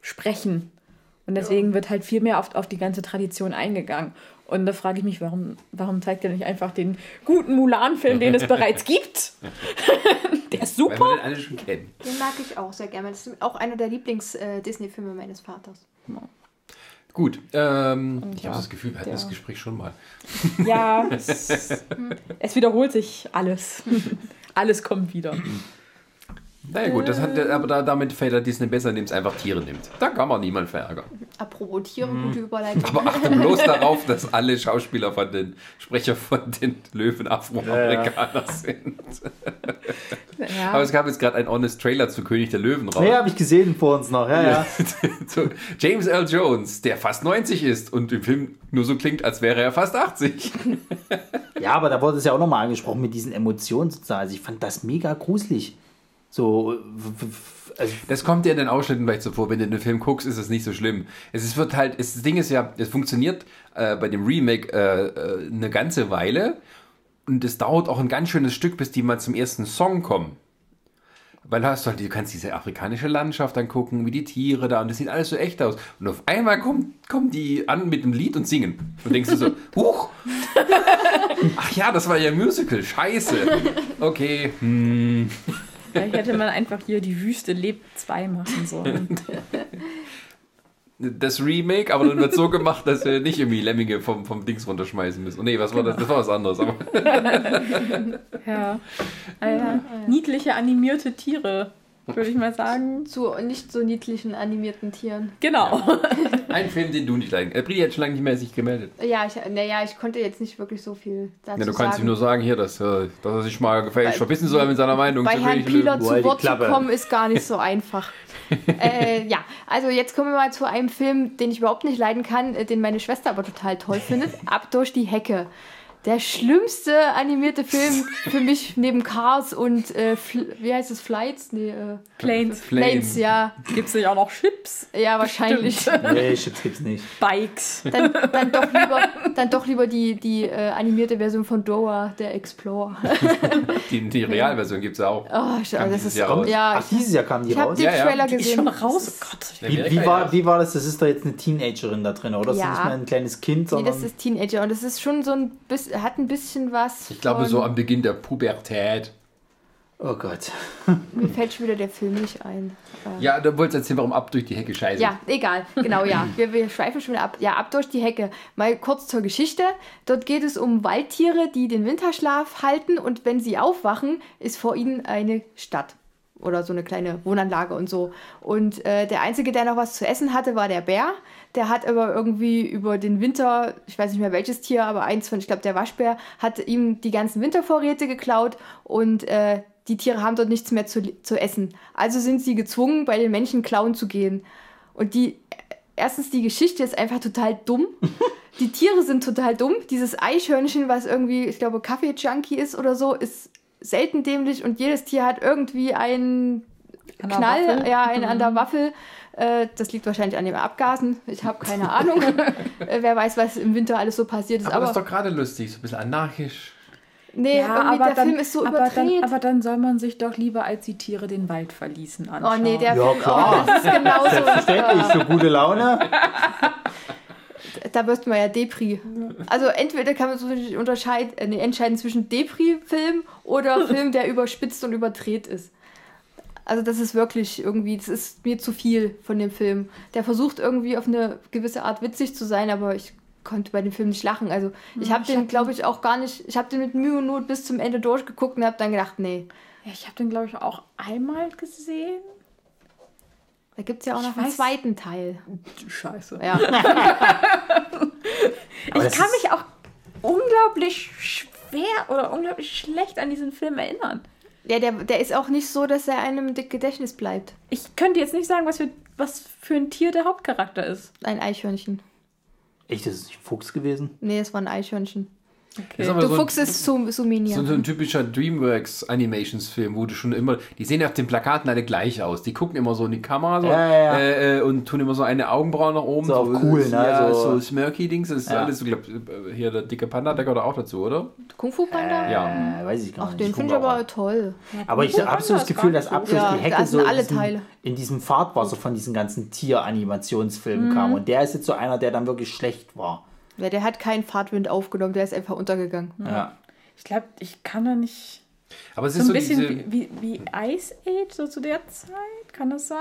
sprechen. Und deswegen wird halt viel mehr auf, auf die ganze Tradition eingegangen. Und da frage ich mich, warum, warum zeigt er nicht einfach den guten Mulan-Film, den es bereits <laughs> gibt? <laughs> der ist Weil wir super. den alle schon kennen. Den mag ich auch sehr gerne. Das ist auch einer der Lieblings-Disney-Filme meines Vaters. Gut, ähm, ich ja, habe das Gefühl, wir hatten der- das Gespräch schon mal. <laughs> Ja, es, es wiederholt sich alles. <laughs> alles kommt wieder. Naja gut, das hat, aber da, damit fällt der Disney besser, indem es einfach Tiere nimmt. Da kann man niemand verärgern. Apropos Tiere, gute Überleitung. Aber achte bloß <laughs> darauf, dass alle Schauspieler von den Sprecher von den Löwen Afroamerikaner sind. Ja. Aber es gab jetzt gerade einen Honest Trailer zu König der Löwen raus. Nee, habe ich gesehen vor uns noch. Ja, ja. <laughs> so, James L. Jones, der fast 90 ist und im Film nur so klingt, als wäre er fast 80. Ja, aber da wurde es ja auch nochmal angesprochen mit diesen Emotionen sozusagen. Also ich fand das mega gruselig. So, also, Das kommt dir in den Ausschnitten vielleicht so vor, wenn du den Film guckst, ist es nicht so schlimm. Es ist, wird halt, es, das Ding ist ja, es funktioniert äh, bei dem Remake äh, äh, eine ganze Weile und es dauert auch ein ganz schönes Stück, bis die mal zum ersten Song kommen. Weil du hast halt, du kannst diese afrikanische Landschaft angucken, wie die Tiere da und das sieht alles so echt aus. Und auf einmal kommen, kommen die an mit einem Lied und singen. Und denkst du so, <laughs> huch! Ach ja, das war ja ein Musical, scheiße. Okay, hm. Vielleicht hätte man einfach hier die Wüste lebt 2 machen sollen. <laughs> das Remake, aber dann wird so gemacht, dass wir nicht irgendwie Lemminge vom, vom Dings runterschmeißen müssen. Oh, nee, was war das? Das war was anderes. Aber <laughs> Ja. Ah, ja. Niedliche animierte Tiere, würde ich mal sagen. Zu nicht so niedlichen animierten Tieren. Genau. <laughs> ein Film, den du nicht leiden. Äh, Bri hat schon lange nicht mehr sich gemeldet. Ja, ich, naja, ich konnte jetzt nicht wirklich so viel dazu Ja, du kannst ihm nur sagen, hier, dass, äh, dass er sich mal gefälligst verbissen soll mit seiner Meinung. Bei zu Herrn. Pieler zu Wort zu kommen, ist gar nicht so einfach. <laughs> äh, ja, also jetzt kommen wir mal zu einem Film, den ich überhaupt nicht leiden kann, äh, den meine Schwester aber total toll findet. <laughs> Ab durch die Hecke. Der schlimmste animierte Film für mich neben Cars und äh, wie heißt es Flights? Nee, äh, Planes. Planes, ja. Gibt es nicht auch noch Chips? Ja, wahrscheinlich. Nee, Chips gibt's nicht. Bikes. Dann, dann doch lieber, dann doch lieber die, die äh, animierte Version von Dora, der Explorer. <laughs> Die, die Realversion gibt es auch. Oh, ich, Kam das ist Jahr raus. ja. Ach, dieses Jahr kamen die Ich habe raus. den Ja, ja. Trailer Die ist gesehen. schon Das raus. ist- Oh Gott. Wie, wie, war, wie war das? Das ist doch jetzt eine Teenagerin da drin, oder? Das Ja. ist nicht mehr ein kleines Kind, Nee, sondern. das ist Teenager und das ist schon so ein bisschen, hat ein bisschen was. Ich glaube, von, so am Beginn der Pubertät. oh Gott. <laughs> Mir fällt schon wieder der Film nicht ein. Ja, da wolltest du erzählen, warum ab durch die Hecke scheiße. Ja, egal. Genau, ja. <laughs> Wir, wir schweifen schon wieder ab. Ja, ab durch die Hecke. Mal kurz zur Geschichte. Dort geht es um Waldtiere, die den Winterschlaf halten und wenn sie aufwachen, ist vor ihnen eine Stadt. Oder so eine kleine Wohnanlage und so. Und äh, der Einzige, der noch was zu essen hatte, war der Bär. Der hat aber irgendwie über den Winter, ich weiß nicht mehr welches Tier, aber eins von, ich glaube, der Waschbär, hat ihm die ganzen Wintervorräte geklaut und äh, die Tiere haben dort nichts mehr zu, zu essen. Also sind sie gezwungen, bei den Menschen klauen zu gehen. Und die, erstens, die Geschichte ist einfach total dumm. <laughs> Die Tiere sind total dumm. Dieses Eichhörnchen, was irgendwie, ich glaube, Kaffee-Junkie ist oder so, ist selten dämlich und jedes Tier hat irgendwie einen Knall, Waffel? ja, einen an der Waffel. Äh, das liegt wahrscheinlich an den Abgasen. Ich habe keine Ahnung. <laughs> äh, wer weiß, was im Winter alles so passiert ist. Aber, Aber, das ist doch gerade lustig, so ein bisschen anarchisch. nee, irgendwie der dann, Film ist so aber überdreht. Dann, aber dann soll man sich doch lieber, als die Tiere den Wald verließen, oh anschauen. nee, der Ja, Film, klar. Oh, das ist genauso. Selbstverständlich, für gute Laune. da wirst man ja Depri. Also entweder kann man so unterscheiden, äh, nee, entscheiden zwischen Depri-Film oder Film, der überspitzt und überdreht ist. Also das ist wirklich irgendwie, das ist mir zu viel von dem Film. Der versucht irgendwie auf eine gewisse Art witzig zu sein, aber ich konnte bei dem Film nicht lachen. Also ich habe den, glaube ich, auch gar nicht, ich habe den mit Mühe und Not bis zum Ende durchgeguckt und habe dann gedacht, nee, Ja, ich habe den, glaube ich, auch einmal gesehen. da gibt es ja auch Ich noch einen weiß- zweiten Teil. Scheiße. Ja. <laughs> Ich kann mich auch unglaublich schwer oder unglaublich schlecht an diesen Film erinnern. Ja, der, der ist auch nicht so, dass er einem im Gedächtnis bleibt. Ich könnte jetzt nicht sagen, was für, was für ein Tier der Hauptcharakter ist. Ein Eichhörnchen. Echt, das ist nicht Fuchs gewesen? Nee, es war ein Eichhörnchen. Aber Du so, Fuchs ist Sum- Suminia. so, so ein typischer Dreamworks Animationsfilm, wo du schon immer, die sehen auf den Plakaten alle gleich aus. Die gucken immer so in die Kamera so, Ja, ja, ja. Äh, äh, und tun immer so eine Augenbraue nach oben. So auf cool, ne? Ja, So- so, Smirky-Dings, das ist Ja. alles so, glaub, hier der dicke Panda, der gehört auch dazu, oder? Kung Fu Panda? Ja. Äh, weiß ich gar Ach, nicht. den Ich finde ich aber toll. Aber ich habe so das Gefühl, dass ab durch Ja, die Hecke so in alle diesem, Teile. in diesem Fahrtwasser von diesen ganzen Tier-Animationsfilmen Mhm. kam. Und der ist jetzt so einer, der dann wirklich schlecht war. Ja, der hat keinen Fahrtwind aufgenommen, der ist einfach untergegangen. Ja. Ich glaube, ich kann da nicht. Aber es So ist ein so bisschen diese, wie, wie, wie Ice Age, so zu der Zeit. Kann das sein?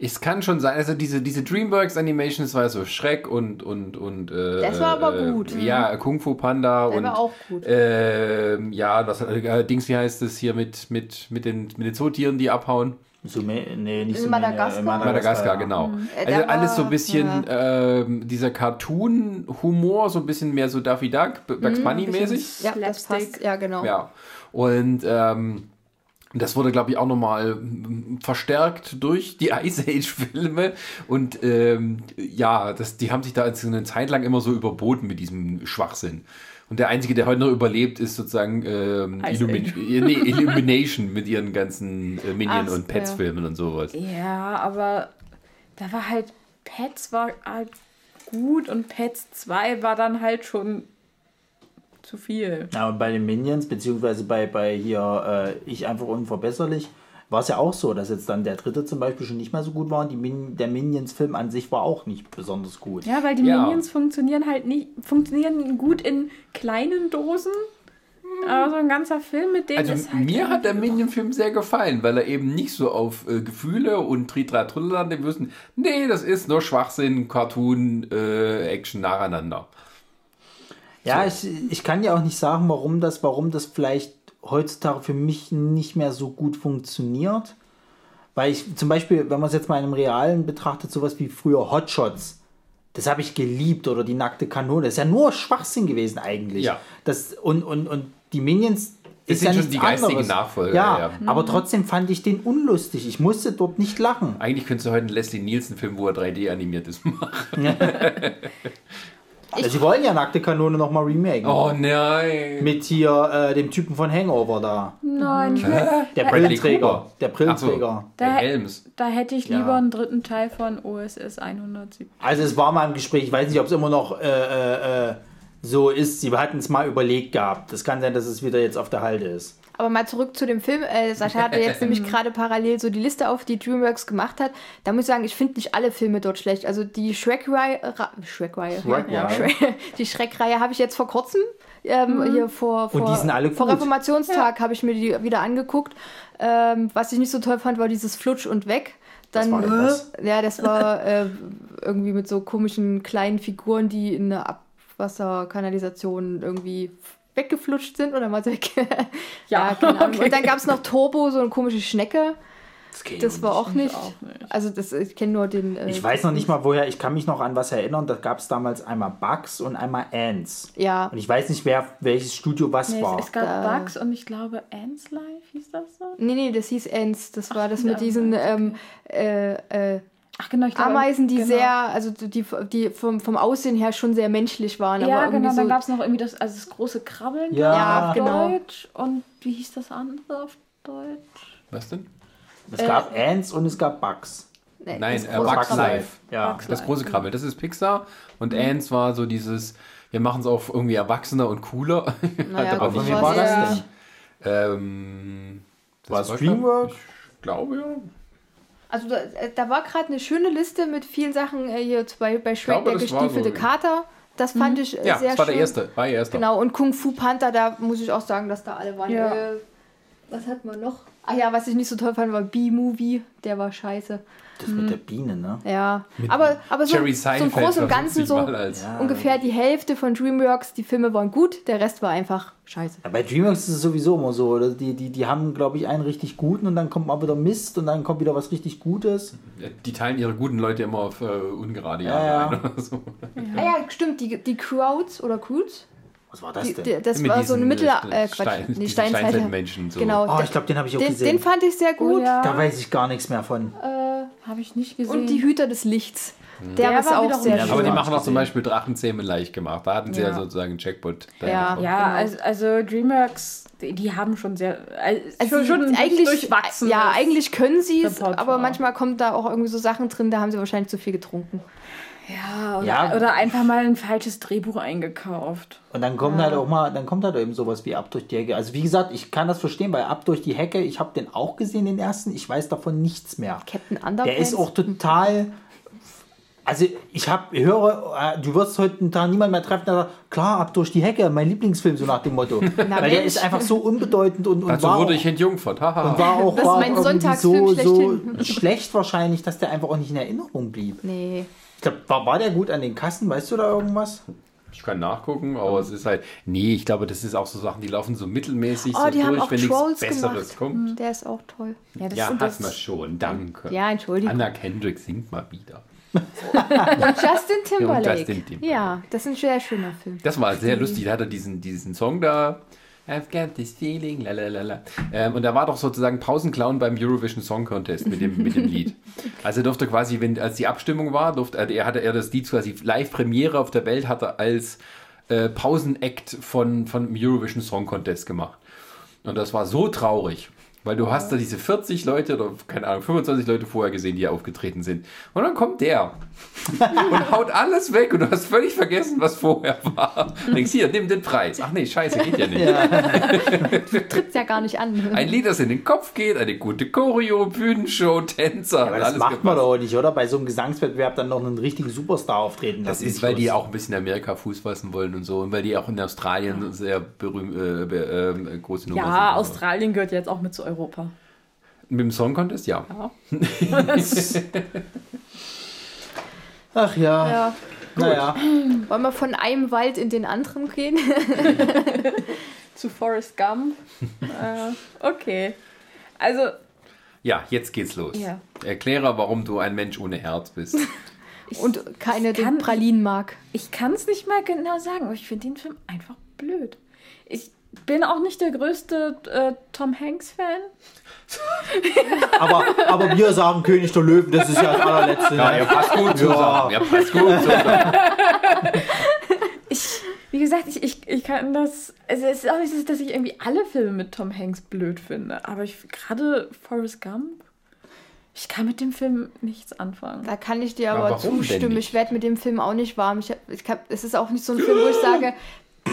es kann schon sein, also diese, diese Dreamworks Animation, das war ja so Schreck und, und, und, äh, Das war aber äh, gut. Ja, Kung Fu Panda Der und, war auch gut. ähm, ja, das, äh, Dings, wie heißt es hier mit, mit, mit den, mit den Zootieren, die abhauen? Sume, nee, nicht In Sume, Madagaskar? Madagaskar, ja. genau. Äh, Also alles so ein bisschen ähm, dieser Cartoon-Humor, so ein bisschen mehr so Daffy Duck, Mhm, Bugs Bunny-mäßig. Ja, das passt. Ja, genau. Ja. Und ähm, das wurde, glaube ich, auch nochmal verstärkt durch die <laughs> Ice Age-Filme. Und ähm, ja, das, die haben sich da jetzt eine Zeit lang immer so überboten mit diesem Schwachsinn. Und der Einzige, der heute noch überlebt, ist sozusagen ähm, Illumin <laughs> nee, Illumination mit ihren ganzen äh, Minion- Ach, und Pets-Filmen und sowas. Ja, aber da war halt. Pets war halt gut und Pets 2 war dann halt schon zu viel. Ja, und bei den Minions, beziehungsweise bei, bei hier äh, Ich einfach unverbesserlich, war es ja auch so, dass jetzt dann der dritte zum Beispiel schon nicht mehr so gut war und die Min der Minions-Film an sich war auch nicht besonders gut. Ja, weil die Ja. Minions funktionieren halt nicht, funktionieren gut in kleinen Dosen. Aber so ein ganzer Film mit denen Also ist halt mir hat der Minion-Film sehr gefallen, weil er eben nicht so auf äh, Gefühle und Tritra Trullerland wir wüssten, nee, das ist nur Schwachsinn, Cartoon, äh, Action nacheinander. Ja, ich, ich kann ja auch nicht sagen, warum das, warum das vielleicht heutzutage für mich nicht mehr so gut funktioniert. Weil ich zum Beispiel, wenn man es jetzt mal in einem Realen betrachtet, sowas wie früher Hotshots, das habe ich geliebt oder die nackte Kanone. Das ist ja nur Schwachsinn gewesen eigentlich. Ja. Das, und, und, und die Minions. Das ist sind ja schon die geistigen anderes. Nachfolger, Ja, ja. aber trotzdem fand ich den unlustig. Ich musste dort nicht lachen. Eigentlich könntest du heute einen Leslie Nielsen-Film, wo er 3D animiert ist, <laughs> machen. <laughs> Ja, sie wollen ja Nackte Kanone nochmal remaken. Oh nein. Mit hier äh, dem Typen von Hangover da. Nein, ich Der Bradley Brillenträger. Der Brillenträger. Der Da- Helms. da hätte ich Ja. lieber einen dritten Teil von OSS 170. Also es war mal im Gespräch, ich weiß nicht, ob es immer noch äh, äh, äh, so ist. Sie hatten es mal überlegt gehabt. Das kann sein, dass es wieder jetzt auf der Halde ist. Aber mal zurück zu dem Film. Äh, Sascha hatte jetzt <laughs> nämlich gerade parallel so die Liste auf, die DreamWorks gemacht hat. Da muss ich sagen, ich finde nicht alle Filme dort schlecht. Also die Shrek-Reihe, Shrek-Reihe, Shrek-Reihe. ja, Shrek, <laughs> die Shrek-Reihe habe ich jetzt vor kurzem ähm, hier vor, vor, Und die sind alle vor. Reformationstag habe ich mir die wieder angeguckt. Ähm, was ich nicht so toll fand, war dieses Flutsch und weg. Dann, das? ja, das war <laughs> äh, irgendwie mit so komischen kleinen Figuren, die in eine Abwasserkanalisation irgendwie weggeflutscht sind oder mal weg. Ja, <laughs> keine <laughs> Ahnung. okay. Und dann gab es noch Turbo, so eine komische Schnecke. Das, geht Das war auch nicht. auch nicht. Also das, ich kenne nur den. Äh, Ich weiß noch nicht mal woher, ich kann mich noch an was erinnern. Da gab es damals einmal Bugs und einmal Ants. Ja. Und ich weiß nicht, wer, welches Studio was Nee, war. es, es gab Da- Bugs und ich glaube Ants Life hieß das so. Nee, nee, das hieß Ants. Das war das ja, mit diesen okay. ähm, äh, äh, Ach genau, ich glaube, Ameisen, die genau. sehr, also die, die vom, vom Aussehen her schon sehr menschlich waren. Ja, genau, so, dann gab es noch irgendwie das, also das große Krabbeln Ja. Ja, auf genau. Deutsch. Und wie hieß das andere auf Deutsch? Was denn? es gab Ants und es gab Bugs. Nee, Nein, das äh, große Bugs Krabbeln. Life. Ja. Bugs Das große Life. Krabbel, das ist Pixar. Und Ants war so dieses, wir machen es auf irgendwie erwachsener und cooler. <laughs> Naja, aber nicht wem war das denn? Ähm, das War Dreamworks? Ich glaube ja. Also da, äh, da war gerade eine schöne Liste mit vielen Sachen äh, hier bei, bei Shrek, glaube, der gestiefelte so- Kater. Das fand ich äh, Ja, sehr das war schön. der erste. War der erste. Genau, und Kung Fu Panther, da muss ich auch sagen, dass da alle waren. Ja. Äh, was hat man noch? Ah ja, was ich nicht so toll fand, war B-Movie. Der war scheiße. Das mit der Biene, ne? Ja, aber, aber so, Jerry so im Großen und Ganzen so Ja. ungefähr die Hälfte von DreamWorks. Die Filme waren gut, der Rest war einfach scheiße. Ja, bei DreamWorks ist es sowieso immer so. Oder? Die, die, die haben, glaube ich, einen richtig guten und dann kommt mal wieder Mist und dann kommt wieder was richtig Gutes. Die teilen ihre guten Leute immer auf äh, ungerade Ja, Jahre ja. ein oder so. Ah ja, stimmt, die, die Crowds oder Croods, Was war das die, denn? die, das Mit war so diesen, Mittel... äh, Äh, Quatsch, Stein- nee. Steinzeitmenschen, so. Genau, oh, der- ich glaube, den habe ich auch den, gesehen. den fand ich sehr gut. Oh, ja. Da weiß ich gar nichts mehr von. Habe ich nicht gesehen. Und die Hüter des Lichts. Der, Der ist war auch sehr schön. Aber die machen auch zum. Beispiel Drachenzähmen leicht gemacht. Da hatten sie ja, Ja. sozusagen einen Jackpot. Ja. ja, Genau. also, also DreamWorks, die, die haben schon sehr. Also Also schon, schon eigentlich, durchwachsen. ja, eigentlich können sie es, aber manchmal kommt da auch irgendwie so Sachen drin, da haben sie wahrscheinlich zu viel getrunken. Ja oder, Ja. oder einfach mal ein falsches Drehbuch eingekauft. Und dann kommt halt auch mal, dann kommt halt eben sowas wie Ab durch die Hecke. Also wie gesagt, ich kann das verstehen, weil Ab durch die Hecke, ich habe den auch gesehen, den ersten, ich weiß davon nichts mehr. Captain Underpants. Der ist auch total. Also ich habe, höre, äh, du wirst heute Tag niemand mehr treffen, der sagt, klar, ab durch die Hecke, mein Lieblingsfilm, so nach dem Motto. <laughs> Weil der ist einfach so unbedeutend und, und Dazu war, wurde auch, ich entjungfert. Haha. und war auch Das ist war mein Sonntagsfilm so, so schlecht wahrscheinlich, dass der einfach auch nicht in Erinnerung blieb. Nee. Ich glaube, war, war der gut an den Kassen? Weißt du da irgendwas? Ich kann nachgucken, aber es ist halt. Nee, ich glaube, das ist auch so Sachen, die laufen so mittelmäßig Oh, so die haben durch, auch wenn nichts Trolls Besseres gemacht. kommt. Der ist auch toll. Ja, das Ja, und hat das, man schon. Danke. Ja, Entschuldigung. Anna Kendrick singt mal wieder. <laughs> Und Justin Timberlake. Justin Timberlake. Ja, das ist ein sehr schöner Film. Das war sehr lustig. Da hat er diesen, diesen Song da. I've got this feeling, lalalala. Ähm, und er war doch sozusagen Pausenclown beim Eurovision Song Contest mit dem, mit dem Lied. <laughs> Also er durfte quasi, wenn, als die Abstimmung war, durfte, er hatte er das Lied quasi Live-Premiere auf der Welt, hat er als äh, Pausenact von, von dem Eurovision Song Contest gemacht. Und das war so traurig. Weil du hast da diese 40 Leute oder keine Ahnung, 25 Leute vorher gesehen, die aufgetreten sind. Und dann kommt der <laughs> und haut alles weg und du hast völlig vergessen, was vorher war. Denkst hier, nimm den Preis. Ach nee, scheiße, geht ja nicht. <laughs> Tritt's ja gar nicht an. Ein Lied, das in den Kopf geht, eine gute Choreo, Bühnenshow, Tänzer. Aber hat das alles macht man gepasst. doch auch nicht, oder? Bei so einem Gesangswettbewerb dann noch einen richtigen Superstar auftreten. Das lassen ist, weil die Schluss. auch ein bisschen in Amerika Fuß fassen wollen und so. Und weil die auch in Australien sehr berühmt, äh, äh, große Nummer sind. ja, Australien gehört jetzt auch mit zu Europa. Mit dem Song Contest, ja. <laughs> Ach ja, Ja. naja. Wollen wir von einem Wald in den anderen gehen? <laughs> Zu Forrest Gump. äh, okay. Also, Ja, jetzt geht's los. Ja. Erkläre, warum du ein Mensch ohne Herz bist. <laughs> Und keine den Pralinen mag. ich kann es nicht mal genau sagen, aber ich finde den Film einfach blöd. Ich bin auch nicht der größte äh, Tom Hanks-Fan. <laughs> Aber, aber wir sagen König der Löwen, das ist ja das allerletzte. Ja, ne? ihr passt gut zusammen. Ja, passt gut zusammen. <laughs> wie gesagt, ich, ich, ich kann das. Also es ist auch nicht so, dass ich irgendwie alle Filme mit Tom Hanks blöd finde. Aber ich gerade Forrest Gump, ich kann mit dem Film nichts anfangen. Da kann ich dir Aber denn zustimmen. Ich werde mit dem Film auch nicht warm. Ich, hab- ich hab, es ist auch nicht so ein Film, wo ich sage,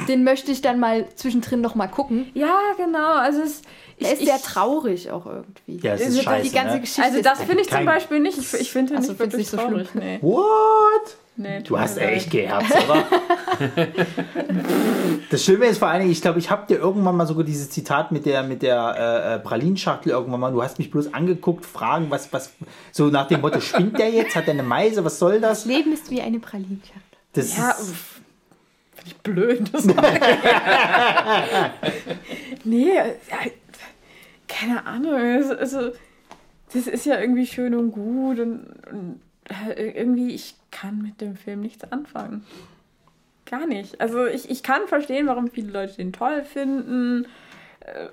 den möchte ich dann mal zwischendrin noch mal gucken. Ja, genau. Also es, Der ist sehr traurig auch irgendwie. Ja, es ist Also scheiße, die ganze ne? Geschichte. Also das finde ich zum Beispiel nicht. Ich, ich finde den Ach so, nicht nicht so traurig. Nee. What? Nee, Du hast echt geherzt, oder? <laughs> das Schlimme ist vor allen Dingen, ich glaube, ich habe dir irgendwann mal sogar dieses Zitat mit der, mit der äh, äh, Pralinschachtel irgendwann mal, du hast mich bloß angeguckt, fragen, was, was, so nach dem Motto, spinnt der jetzt? Hat der eine Meise? Was soll das? Das Leben ist wie eine Pralinschachtel. Das Ja, ist, uff, ich blöd. Das <laughs> nee, ja, keine Ahnung. Also, das ist ja irgendwie schön und gut und, und äh, irgendwie, ich kann mit dem Film nichts anfangen. Gar nicht. Also ich, ich kann verstehen, warum viele Leute den toll finden. Äh,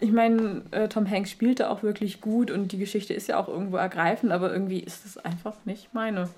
Ich meine, äh, Tom Hanks spielte auch wirklich gut und die Geschichte ist ja auch irgendwo ergreifend, aber irgendwie ist es einfach nicht meine.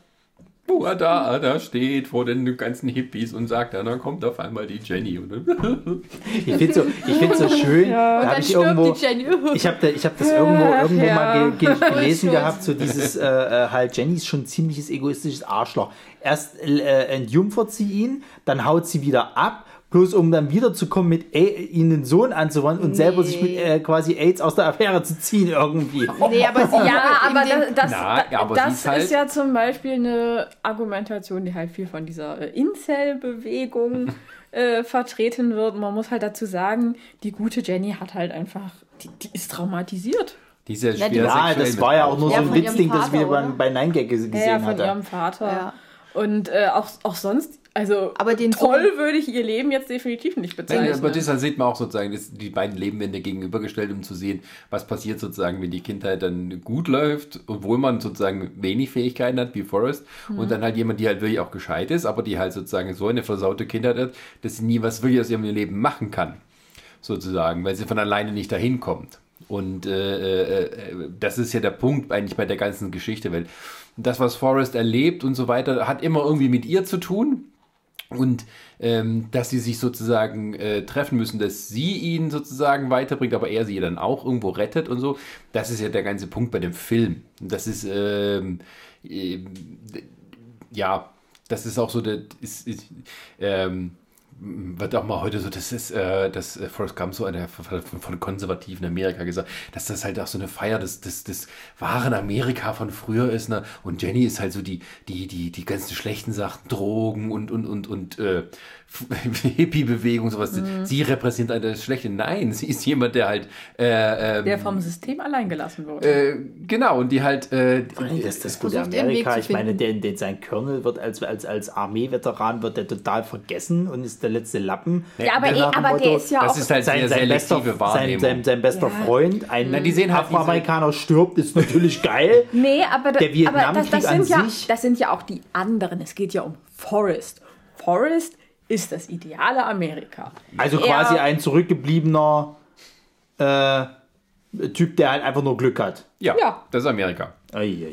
Wo er da, da steht vor den ganzen Hippies und sagt, dann, dann kommt auf einmal die Jenny. Und <laughs> ich finde so, ich so schön, da Und habe ich irgendwo, die Jenny. <laughs> ich habe da, ich hab das irgendwo, irgendwo ja. mal ge ge <laughs> gelesen gehabt, so dieses, äh, äh, halt, Jenny ist schon ein ziemliches egoistisches Arschloch. Erst äh, entjungfert sie ihn, dann haut sie wieder ab, bloß um dann wiederzukommen mit äh, ihnen den Sohn anzuwandern und selber sich mit äh, quasi AIDS aus der Affäre zu ziehen irgendwie. <laughs> Nee, aber sie Ja, aber das, das, Na, ja, aber das ist halt- ist ja zum Beispiel eine Argumentation, die halt viel von dieser äh, Incel-Bewegung <laughs> äh, vertreten wird. Man muss halt dazu sagen, die gute Jenny hat halt einfach, die, die ist traumatisiert. Die ist ja die- schwer Ja, sexuell das war ja auch nur Ja, so ein Witzding, das wir bei, oder? bei Nine Gag gesehen Ja, ja, von hatte. ihrem Vater. Ja. Und äh, auch, auch sonst, also Aber den toll Sohn- würde ich ihr Leben jetzt definitiv nicht Nein, bezeichnen. aber deshalb sieht man auch sozusagen dass die beiden Lebenswände gegenübergestellt, um zu sehen, was passiert sozusagen, wenn die Kindheit dann gut läuft, obwohl man sozusagen wenig Fähigkeiten hat, wie Forrest, und dann halt jemand, die halt wirklich auch gescheit ist, aber die halt sozusagen so eine versaute Kindheit hat, dass sie nie was wirklich aus ihrem Leben machen kann, sozusagen, weil sie von alleine nicht dahin kommt. Und äh, äh, äh, das ist ja der Punkt eigentlich bei der ganzen Geschichte, weil das, was Forrest erlebt und so weiter, hat immer irgendwie mit ihr zu tun. Und ähm, dass sie sich sozusagen äh, treffen müssen, dass sie ihn sozusagen weiterbringt, aber er sie dann auch irgendwo rettet und so. Das ist ja der ganze Punkt bei dem Film. Das ist, ähm, ähm, ja, das ist auch so, der, ist, ist, ähm, wird auch mal heute so, das ist, äh, das äh, Forrest Gump so einer von, von konservativen Amerika gesagt, dass das halt auch so eine Feier des, des, des wahren Amerika von früher ist, ne? Und Jenny ist halt so die, die, die, die ganzen schlechten Sachen, Drogen und, und, und, und äh, <laughs> Hippie-Bewegung, sowas. Mhm. Sie repräsentiert das Schlechte. Nein, sie ist jemand, der halt äh, ähm, der vom System allein gelassen wurde. äh, genau, und die halt äh, Das ist das gute ihren Weg Amerika. Ich meine, der, der, sein Colonel wird als, als, als Armeeveteran wird der total vergessen und ist der letzte Lappen. ja, aber, eh, aber der ist ja das auch. ist halt sein, sein, bester, sein, sein, sein bester Ja. Freund, ein Na, die sehen halt diese- Afroamerikaner stirbt, ist natürlich <laughs> geil. Nee, aber, da, Der aber Vietnamkrieg das, das, an sind ja, sich- das sind ja auch die anderen. Es geht ja um Forrest. Forrest ist das ideale Amerika. Also Er- quasi ein zurückgebliebener äh, Typ, der halt einfach nur Glück hat. ja, Ja. das ist Amerika. Ei.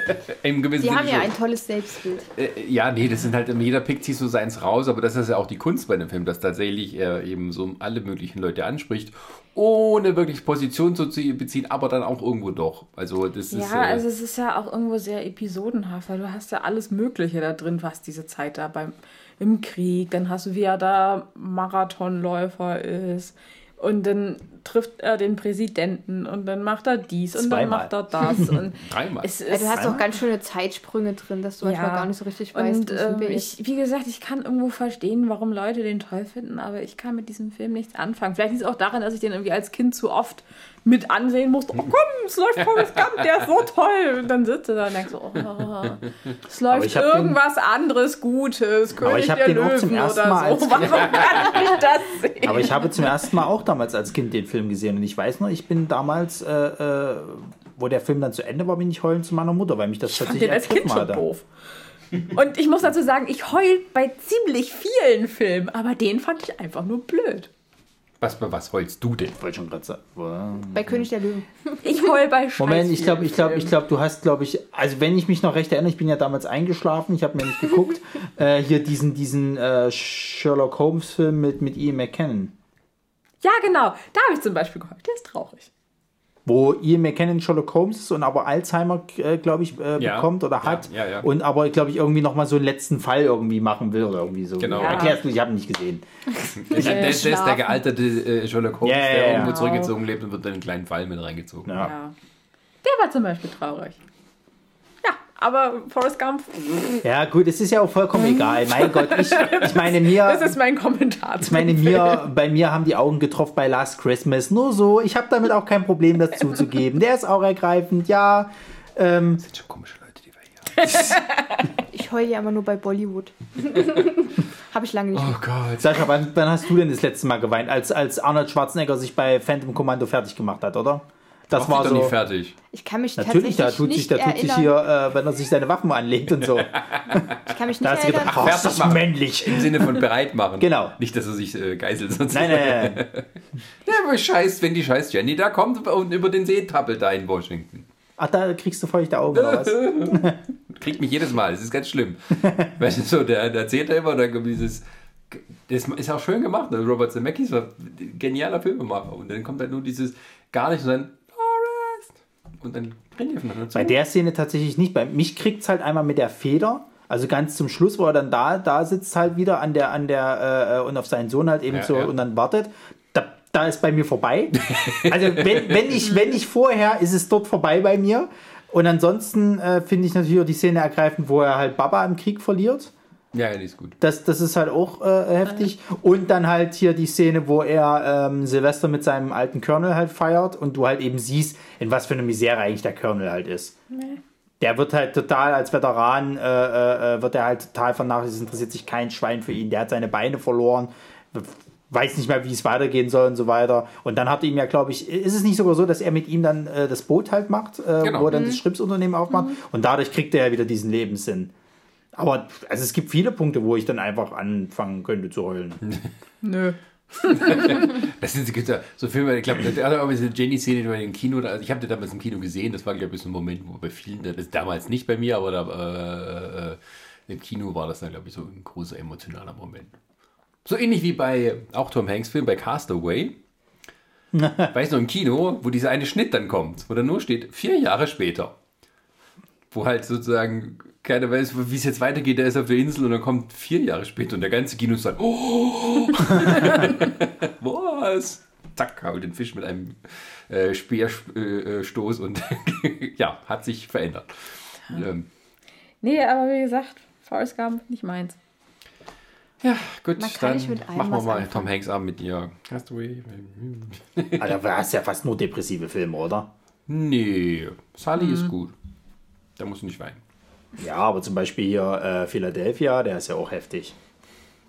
<laughs> Im gewissen Die Sinne haben ja ein tolles Selbstbild. Äh, ja, nee, das sind halt, jeder pickt sich so seins raus, aber das ist ja auch die Kunst bei dem Film, dass tatsächlich er eben so alle möglichen Leute anspricht, ohne wirklich Position zu zie- beziehen, aber dann auch irgendwo doch. Also das ist. Ja, äh, also es ist ja auch irgendwo sehr episodenhaft, weil du hast ja alles Mögliche da drin, was diese Zeit da beim, im Krieg, dann hast du, wie er da Marathonläufer ist und dann trifft er den Präsidenten und dann macht er dies und dann Zweimal. macht er das <laughs> und Dreimal. es Ja, du ist hast auch ganz schöne Zeitsprünge drin, dass du manchmal gar nicht so richtig weißt, und ähm, ich, wie gesagt, ich kann irgendwo verstehen, warum Leute den toll finden, aber ich kann mit diesem Film nichts anfangen. Vielleicht liegt es auch daran, dass ich den irgendwie als Kind zu oft mit ansehen musste. Oh komm, es läuft Forrest Gump, der ist so toll. Und dann sitze da und denke so, oh, <laughs> es läuft hab den- irgendwas anderes Gutes, König der den auch Löwen zum ersten oder Mal so. als- <laughs> Warum kann ich das sehen? Aber ich habe zum ersten Mal auch damals als Kind den Film gesehen und ich weiß noch, ich bin damals, äh, äh, wo der Film dann zu Ende war, bin ich heulend zu meiner Mutter, weil mich das Ich tatsächlich als Kind schon doof. Und ich muss dazu sagen, ich heul bei ziemlich vielen Filmen, aber den fand ich einfach nur blöd. Was, was heulst du denn? Ich wollte schon gerade sagen. Bei König der Löwen. <laughs> Ich heul bei Scheiß Moment, ich glaube, ich glaube, ich glaube, du hast, glaube ich, also wenn ich mich noch recht erinnere, ich bin ja damals eingeschlafen, ich habe mir nicht geguckt, <laughs> äh, hier diesen, diesen äh, Sherlock Holmes Film mit, mit Ian McKellen. Ja, genau. Da habe ich zum Beispiel geheult. Der ist traurig. Wo Ian McKellen Sherlock Holmes ist und aber Alzheimer, äh, glaube ich, äh, Ja. bekommt oder hat. ja, ja. Und aber, glaube ich, irgendwie nochmal so einen letzten Fall irgendwie machen will oder irgendwie so. Genau. Ja. Erklärst du, ich habe ihn nicht gesehen. <laughs> Der, der, der ist der gealterte äh, Sherlock Holmes, der ja. irgendwo zurückgezogen lebt und wird in einen kleinen Fall mit reingezogen. Ja. Ja. Der war zum Beispiel traurig. Ja, aber Forrest Gump, Ja, gut, es ist ja auch vollkommen egal. Mein Gott, ich, ich meine, mir. <laughs> das ist mein Kommentar. Ich meine, mir, bei mir haben die Augen getroffen bei Last Christmas. Nur so. Ich habe damit auch kein Problem, das zuzugeben. Der ist auch ergreifend, ja. Ähm, Das sind schon komische Leute, die wir hier haben. <laughs> Ich heule ja immer nur bei Bollywood. <laughs> Habe ich lange nicht. Oh Gott. Sascha, wann, wann hast du denn das letzte Mal geweint, als, als Arnold Schwarzenegger sich bei Phantom Commando fertig gemacht hat, oder? Das war doch so. nicht fertig. Ich kann mich Natürlich, da tatsächlich tut sich, nicht da tut sich erinnern. hier, äh, wenn er sich seine Waffen anlegt und so. <laughs> Ich kann mich Da nicht hast du gedacht, erinnern. ach, ist das machen. männlich. Im Sinne von bereit machen. Genau. Nicht, dass er sich äh, geißelt. Sonst Nein, nein, nein. <laughs> Ja, aber scheiß, wenn die scheiß Jenny da kommt und über den See tappelt da in Washington. Ach, da kriegst du feuchte Augen oder was? <laughs> Kriegt mich jedes Mal, das ist ganz schlimm. weißt du, so, der, der erzählt er immer, und dann kommt dieses. Das ist auch schön gemacht. Ne? Robert Zemeckis war ein genialer Filmemacher. Und dann kommt halt nur dieses gar nicht und dann. Und dann rennen die aufeinander zu. Bei der Szene tatsächlich nicht. Bei mich kriegt es halt einmal mit der Feder. Also ganz zum Schluss, wo er dann da, da sitzt halt wieder an der, an der, äh, und auf seinen Sohn halt eben Ja, so ja. und dann wartet. Da, da ist bei mir vorbei. Also wenn, wenn ich, wenn ich vorher, ist es dort vorbei bei mir. Und ansonsten äh, finde ich natürlich auch die Szene ergreifend, wo er halt Baba im Krieg verliert. Ja, ja, die ist gut. Das, das ist halt auch äh, heftig. Und dann halt hier die Szene, wo er ähm, Silvester mit seinem alten Colonel halt feiert und du halt eben siehst, in was für eine Misere eigentlich der Colonel halt ist. Der wird halt total als Veteran, äh, äh, wird er halt total vernachlässigt, es interessiert sich kein Schwein für ihn. Der hat seine Beine verloren, weiß nicht mehr, wie es weitergehen soll und so weiter. Und dann hat ihm ja, glaube ich, ist es nicht sogar so, dass er mit ihm dann äh, das Boot halt macht, äh, Genau. wo er dann das Schriftunternehmen aufmacht und dadurch kriegt er ja wieder diesen Lebenssinn. Aber also es gibt viele Punkte, wo ich dann einfach anfangen könnte zu heulen. <laughs> Nö. <laughs> Das sind so Filme, ich glaube, das hat auch diese Jenny-Szene die wir im Kino, also ich habe den damals im Kino gesehen, das war, glaube ich, so ein Moment, wo bei vielen, das ist damals nicht bei mir, aber da, äh, äh, im Kino war das dann, glaube ich, so ein großer emotionaler Moment. So ähnlich wie bei, auch Tom Hanks Film, bei Castaway. <laughs> Weißt du, im Kino, wo dieser eine Schnitt dann kommt, wo dann nur steht, vier Jahre später. Wo halt sozusagen keiner weiß, wie es jetzt weitergeht, der ist auf der Insel und dann kommt vier Jahre später und der ganze Kino dann, oh, <laughs> was? Zack, hau den Fisch mit einem äh, Speerstoß und <laughs> ja, hat sich verändert. Ähm, Nee, aber wie gesagt, Forrest Gump, nicht meins. ja, gut, dann machen wir mal anfangen. Tom Hanks Abend mit ihr. Castaway. Also du hast ja fast nur depressive Filme, oder? Nee, Sully Mhm. ist gut. Da musst du nicht weinen. Ja, aber zum Beispiel hier äh, Philadelphia, der ist ja auch heftig.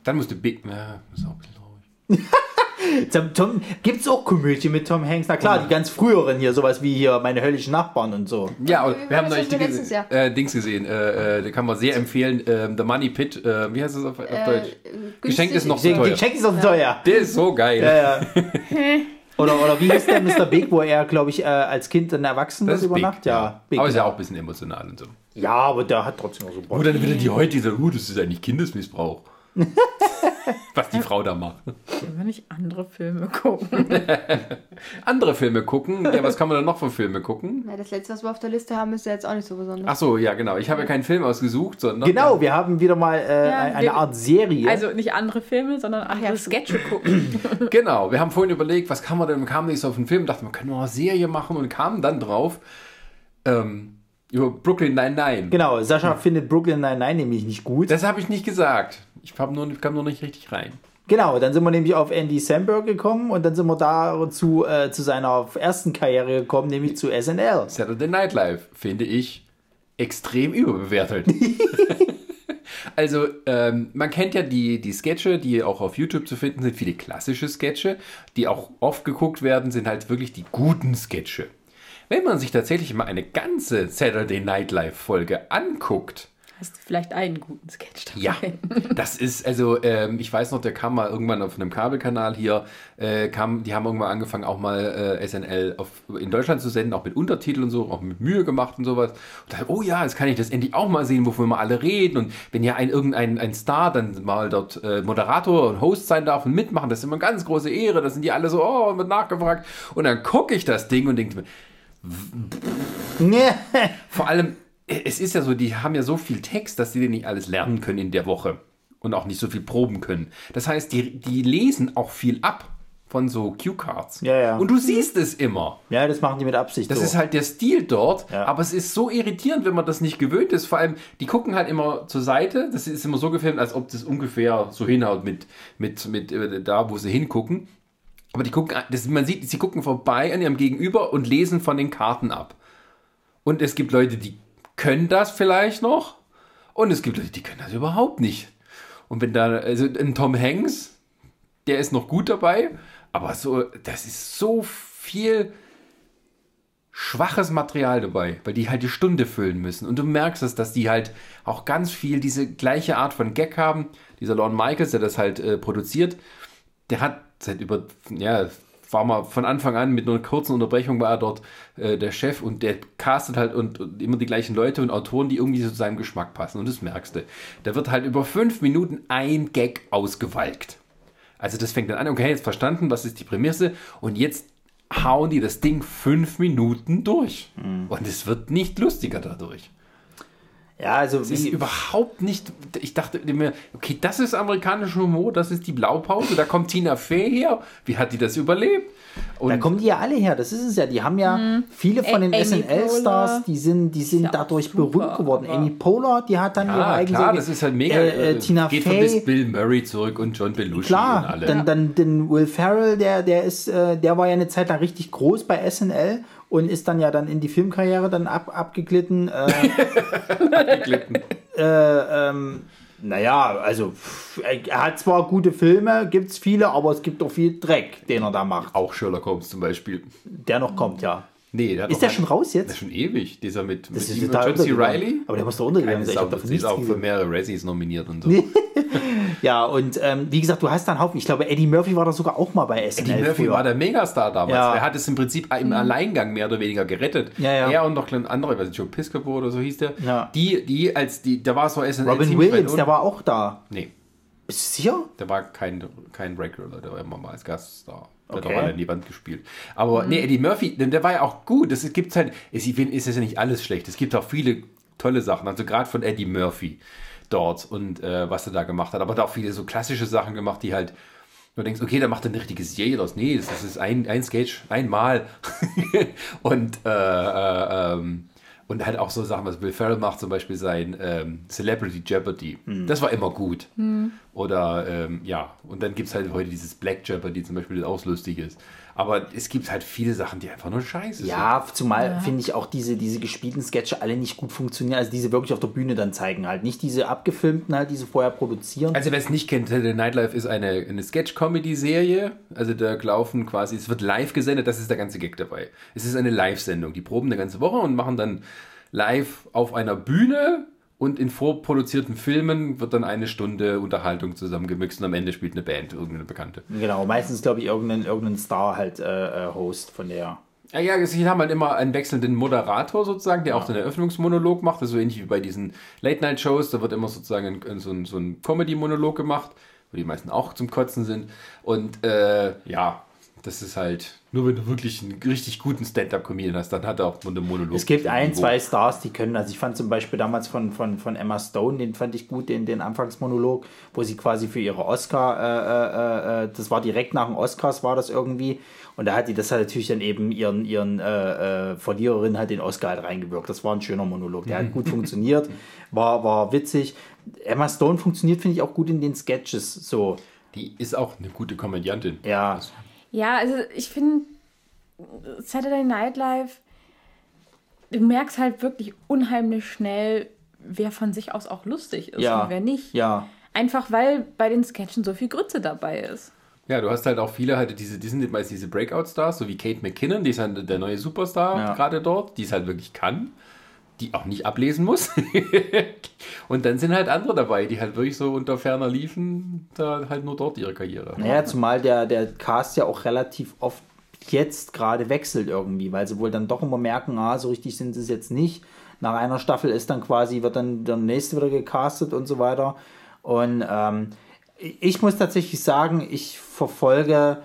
Dann musst du beten. Ja, das ist auch ein bisschen traurig. <laughs> Tom, Tom, Gibt es auch Komödie mit Tom Hanks? Na klar, die ganz früheren hier, sowas wie hier meine höllischen Nachbarn und so. Ja, und Wie wir haben neulich Jahr? äh, Dings gesehen. Äh, äh, da kann man sehr empfehlen. Ähm, The Money Pit. Äh, wie heißt das auf, auf Äh, Deutsch? günstig- Geschenkt ist noch so Die teuer. Geschenk ist auch teuer. Der ist so geil. Ja, ja. <laughs> oder, oder wie ist der Mr. Big, wo er, glaube ich, äh, als Kind dann erwachsen Das wird ist über Big. Nacht? Ja, Big, Aber ist ja auch ein bisschen emotional und so. Ja, aber der hat trotzdem noch so Wo dann wieder die heutige sagen, uh, das ist eigentlich Kindesmissbrauch. <laughs> Was die Frau da macht. Können wir nicht andere Filme gucken? <laughs> Andere Filme gucken. Ja, was kann man dann noch für Filme gucken? Ja, das letzte, was wir auf der Liste haben, ist ja jetzt auch nicht so besonders. Ach so, ja, genau. Ich habe ja keinen Film ausgesucht, sondern. Genau, wir haben wieder mal äh, Ja, eine wir- Art Serie. Also nicht andere Filme, sondern andere ja, Sketche <laughs> gucken. Genau, wir haben vorhin überlegt, was kann man denn, wir kamen nicht so auf den Film, dachten, wir können mal eine Serie machen und kamen dann drauf ähm, über Brooklyn Nine-Nine. genau, Sascha findet Brooklyn Nine-Nine nämlich nicht gut. Das habe ich nicht gesagt. Ich hab nur, kam nur nicht richtig rein. Genau, dann sind wir nämlich auf Andy Samberg gekommen und dann sind wir dazu äh, zu seiner ersten Karriere gekommen, nämlich zu SNL. Saturday Night Live finde ich extrem überbewertet. <laughs> also, ähm, man kennt ja die, die Sketche, die auch auf YouTube zu finden sind, viele klassische Sketche, die auch oft geguckt werden, sind halt wirklich die guten Sketche. Wenn man sich tatsächlich mal eine ganze Saturday Night Live Folge anguckt, Hast du vielleicht einen guten Sketch dabei? Ja, das ist, also ähm, ich weiß noch, der kam mal irgendwann auf einem Kabelkanal hier, äh, kam, die haben irgendwann angefangen, auch mal äh, SNL auf, in Deutschland zu senden, auch mit Untertiteln und so, auch mit Mühe gemacht und sowas. Und dachte, oh ja, jetzt kann ich das endlich auch mal sehen, wovon wir alle reden. Und wenn ja ein irgendein ein Star dann mal dort äh, Moderator und Host sein darf und mitmachen, das ist immer eine ganz große Ehre. Da sind die alle so, oh, wird nachgefragt. Und dann gucke ich das Ding und denke mir, vor allem, es ist ja so, die haben ja so viel Text, dass sie nicht alles lernen können in der Woche und auch nicht so viel proben können. Das heißt, die, die lesen auch viel ab von so Cue-Cards. Ja, ja. Und du siehst es immer. Ja, das machen die mit Absicht Das so. ist halt der Stil dort, Ja. aber es ist so irritierend, wenn man das nicht gewöhnt ist. Vor allem, die gucken halt immer zur Seite. Das ist immer so gefilmt, als ob das ungefähr so hinhaut mit, mit, mit äh, da, wo sie hingucken. Aber die gucken, das, man sieht, sie gucken vorbei an ihrem Gegenüber und lesen von den Karten ab. Und es gibt Leute, die können das vielleicht noch. Und es gibt Leute, die können das überhaupt nicht. Und wenn da, also ein Tom Hanks, der ist noch gut dabei, aber so, das ist so viel schwaches Material dabei, weil die halt die Stunde füllen müssen. Und du merkst es, dass die halt auch ganz viel diese gleiche Art von Gag haben. Dieser Lorne Michaels, der das halt äh, produziert, der hat seit über, ja, war mal von Anfang an mit einer kurzen Unterbrechung war er dort äh, der Chef und der castet halt und, und immer die gleichen Leute und Autoren, die irgendwie so zu seinem Geschmack passen. Und das merkst du. Da wird halt über fünf Minuten ein Gag ausgewalkt. Also das fängt dann an, okay, jetzt verstanden, was ist die Prämisse und jetzt hauen die das Ding fünf Minuten durch. Und es wird nicht lustiger dadurch. Ja, also Es ist wie, überhaupt nicht, ich dachte mir, okay, das ist amerikanischer Humor, das ist die Blaupause, da kommt Tina Fey her, wie hat die das überlebt? Und da kommen die ja alle her, das ist es ja. Die haben ja viele von den SNL-Stars, die sind, die sind ja dadurch super, berühmt geworden. Amy Poehler, die hat dann ihre ja, eigene klar, das ist halt mega. Äh, äh, Tina geht von bis Fey, Bill Murray zurück und John Belushi und klar. alle. Dann, dann den Will Ferrell, der, der ist, äh, der war ja eine Zeit lang richtig groß bei SNL und ist dann ja dann in die Filmkarriere dann ab, abgeglitten. Äh, <laughs> geglitten. äh, ähm, naja, also er hat zwar gute Filme, gibt es viele, aber es gibt auch viel Dreck, den er da macht. Auch Sherlock Holmes zum Beispiel. Der noch kommt, ja. Nee, der Ist der einen- schon raus Der ist jetzt? schon ewig, dieser mit, Das mit John C. Reilly. Aber der muss doch untergegangen sein. Ich Sau, hab davon nichts auch für mehrere Razzies nominiert und so. <laughs> Ja, und ähm, wie gesagt, du hast da einen Haufen. Ich glaube, Eddie Murphy war da sogar auch mal bei SNL. Eddie Murphy früher. war der Megastar damals. Ja. Er hat es im Prinzip im Alleingang mehr oder weniger gerettet. Ja, ja. Er und noch ein anderer, ich weiß nicht, Joe Piscopo oder so hieß der. Ja. Die, die, als die, da war so SNL Robin Williams, der war auch da. Nee, Bist du sicher? der war kein, kein Regular, der war immer mal als Gaststar. Der Okay. hat auch mal an die Wand gespielt. Aber nee, Eddie Murphy, der, der war ja auch gut. Es gibt halt, es ist ja nicht alles schlecht. Es gibt auch viele tolle Sachen. Also gerade von Eddie Murphy dort und äh, was er da gemacht hat. Aber da auch viele so klassische Sachen gemacht, die halt Du denkst, okay, da macht er eine richtige Serie draus. Nee, das ist ein, ein Sketch, einmal. <laughs> und, äh, äh, ähm, und halt auch so Sachen, was Will Ferrell macht, zum Beispiel sein ähm, Celebrity Jeopardy. Das war immer gut. Oder, ähm, ja, und dann gibt es halt heute dieses Black Jeopardy zum Beispiel, das auch lustig ist. Aber es gibt halt viele Sachen, die einfach nur scheiße sind. Ja, zumal finde ich auch diese, diese gespielten Sketche alle nicht gut funktionieren. Also diese wirklich auf der Bühne dann zeigen halt. Nicht diese abgefilmten halt, die sie vorher produzieren. Also wer es nicht kennt, Saturday Nightlife ist eine, eine Sketch-Comedy-Serie. Also da laufen quasi, es wird live gesendet, das ist der ganze Gag dabei. Es ist eine Live-Sendung. Die proben eine ganze Woche und machen dann live auf einer Bühne und in vorproduzierten Filmen wird dann eine Stunde Unterhaltung zusammengemixt und am Ende spielt eine Band, irgendeine Bekannte. genau, meistens glaube ich irgendein, irgendein Star halt äh, äh, Host von der. Ja, ja, sie haben halt immer einen wechselnden Moderator sozusagen, der auch den Eröffnungsmonolog macht. Das ist so ähnlich wie bei diesen Late-Night-Shows. Da wird immer sozusagen ein, so ein, so ein Comedy-Monolog gemacht, wo die meisten auch zum Kotzen sind. Und äh, ja, das ist halt, nur wenn du wirklich einen richtig guten Stand-Up-Comedian hast, dann hat er auch einen Monolog. Es gibt ein, Niveau. zwei Stars, die können. Also ich fand zum Beispiel damals von, von, von Emma Stone, den fand ich gut, den, den Anfangsmonolog, wo sie quasi für ihre Oscar, äh, äh, äh, das war direkt nach den Oscars, war das irgendwie. Und da hat die das halt natürlich dann eben ihren, ihren äh, äh, Verliererin halt den Oscar halt reingewirkt. Das war ein schöner Monolog. Der hat <laughs> gut funktioniert, war, war witzig. Emma Stone funktioniert, finde ich, auch gut in den Sketches. So, Die ist auch eine gute Komödiantin. ja. Ja, also ich finde Saturday Night Live, du merkst halt wirklich unheimlich schnell, wer von sich aus auch lustig ist Ja. und wer nicht. Ja. Einfach weil bei den Sketchen so viel Grütze dabei ist. Ja, du hast halt auch viele, halt diese, die sind meist diese Breakout-Stars, so wie Kate McKinnon, die ist halt der neue Superstar Ja. gerade dort, die es halt wirklich kann. Die auch nicht ablesen muss. <laughs> und dann sind halt andere dabei, die halt wirklich so unter ferner liefen, da halt nur dort ihre Karriere. Naja, zumal der, der Cast ja auch relativ oft jetzt gerade wechselt irgendwie, weil sie wohl dann doch immer merken, ah, so richtig sind sie es jetzt nicht. Nach einer Staffel ist dann quasi, wird dann der nächste wieder gecastet und so weiter. Und ähm, ich muss tatsächlich sagen, ich verfolge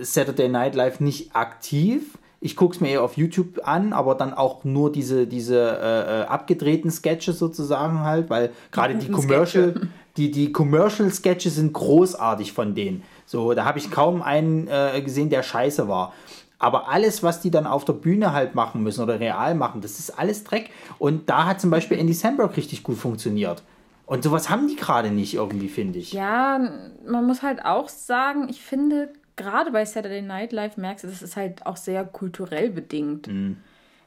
Saturday Night Live nicht aktiv. Ich gucke es mir eher auf YouTube an, aber dann auch nur diese, diese äh, äh abgedrehten Sketches sozusagen halt, weil gerade die Commercial, <laughs> die, die Commercial Sketches sind großartig von denen. So, da habe ich kaum einen äh, gesehen, der scheiße war. Aber alles, was die dann auf der Bühne halt machen müssen oder real machen, das ist alles Dreck. Und da hat zum Beispiel Andy Samberg richtig gut funktioniert. Und sowas haben die gerade nicht irgendwie, finde ich. Ja, man muss halt auch sagen, ich finde gerade bei Saturday Night Live merkst du, das ist halt auch sehr kulturell bedingt. Mhm.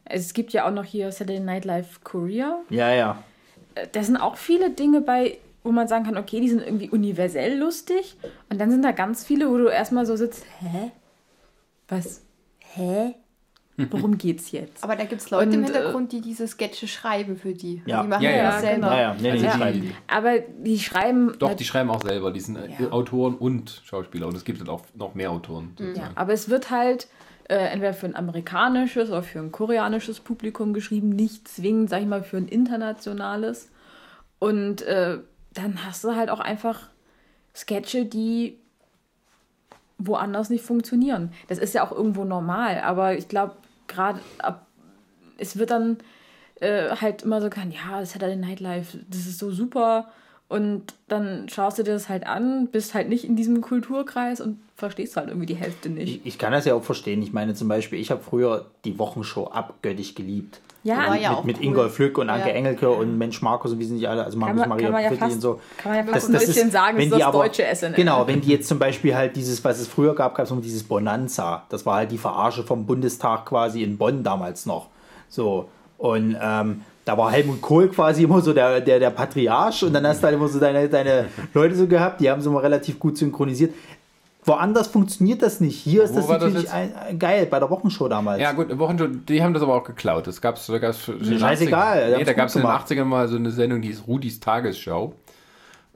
Es gibt ja auch noch hier Saturday Night Live Korea. Ja, ja. Äh, da sind auch viele Dinge bei, wo man sagen kann, okay, die sind irgendwie universell lustig. Und dann sind da ganz viele, wo du erstmal so sitzt, hä? Was? Hä? <laughs> Worum geht's jetzt? Aber da gibt es Leute und, im äh, Hintergrund, die diese Sketche schreiben für die. Ja, die machen ja, ja, das selber. Ja, ja. Nee, also die schreiben die. Aber die schreiben. Doch, die schreiben auch selber. Die sind ja. Autoren und Schauspieler. Und es gibt halt auch noch mehr Autoren. Ja, aber es wird halt äh, entweder für ein amerikanisches oder für ein koreanisches Publikum geschrieben, nicht zwingend, sag ich mal, für ein internationales. Und äh, dann hast du halt auch einfach Sketche, die woanders nicht funktionieren. Das ist ja auch irgendwo normal, aber ich glaube, gerade ab, es wird dann äh, halt immer so kann, ja, das hat er den Nightlife, das ist so super. Und dann schaust du dir das halt an, bist halt nicht in diesem Kulturkreis und verstehst halt irgendwie die Hälfte nicht. Ich, ich kann das ja auch verstehen. Ich meine zum Beispiel, ich habe früher die Wochenshow abgöttisch geliebt. Ja, mit, ja mit, mit cool. Ingolf Flück und Anke ja. Engelke und Mensch Markus und wie sind die alle, also Markus man, Maria kann ja fast, und so. Kann man ja fast das, ein bisschen ist, sagen, wenn das die aber, deutsche SNL. Genau, wenn die jetzt zum Beispiel halt dieses, was es früher gab, gab es immer dieses Bonanza. Das war halt die Verarsche vom Bundestag quasi in Bonn damals noch. So, und ähm, da war Helmut Kohl quasi immer so der, der, der Patriarch und dann hast du halt immer so deine, deine Leute so gehabt, die haben sie immer relativ gut synchronisiert. Woanders funktioniert das nicht. Hier ist das natürlich das ein, ein, geil, bei der Wochenshow damals. Ja, gut, Wochenshow, die haben das aber auch geklaut. Das gab's, da gab's Scheißegal. Nee, da gab es in den 80ern mal so eine Sendung, die ist Rudis Tagesschau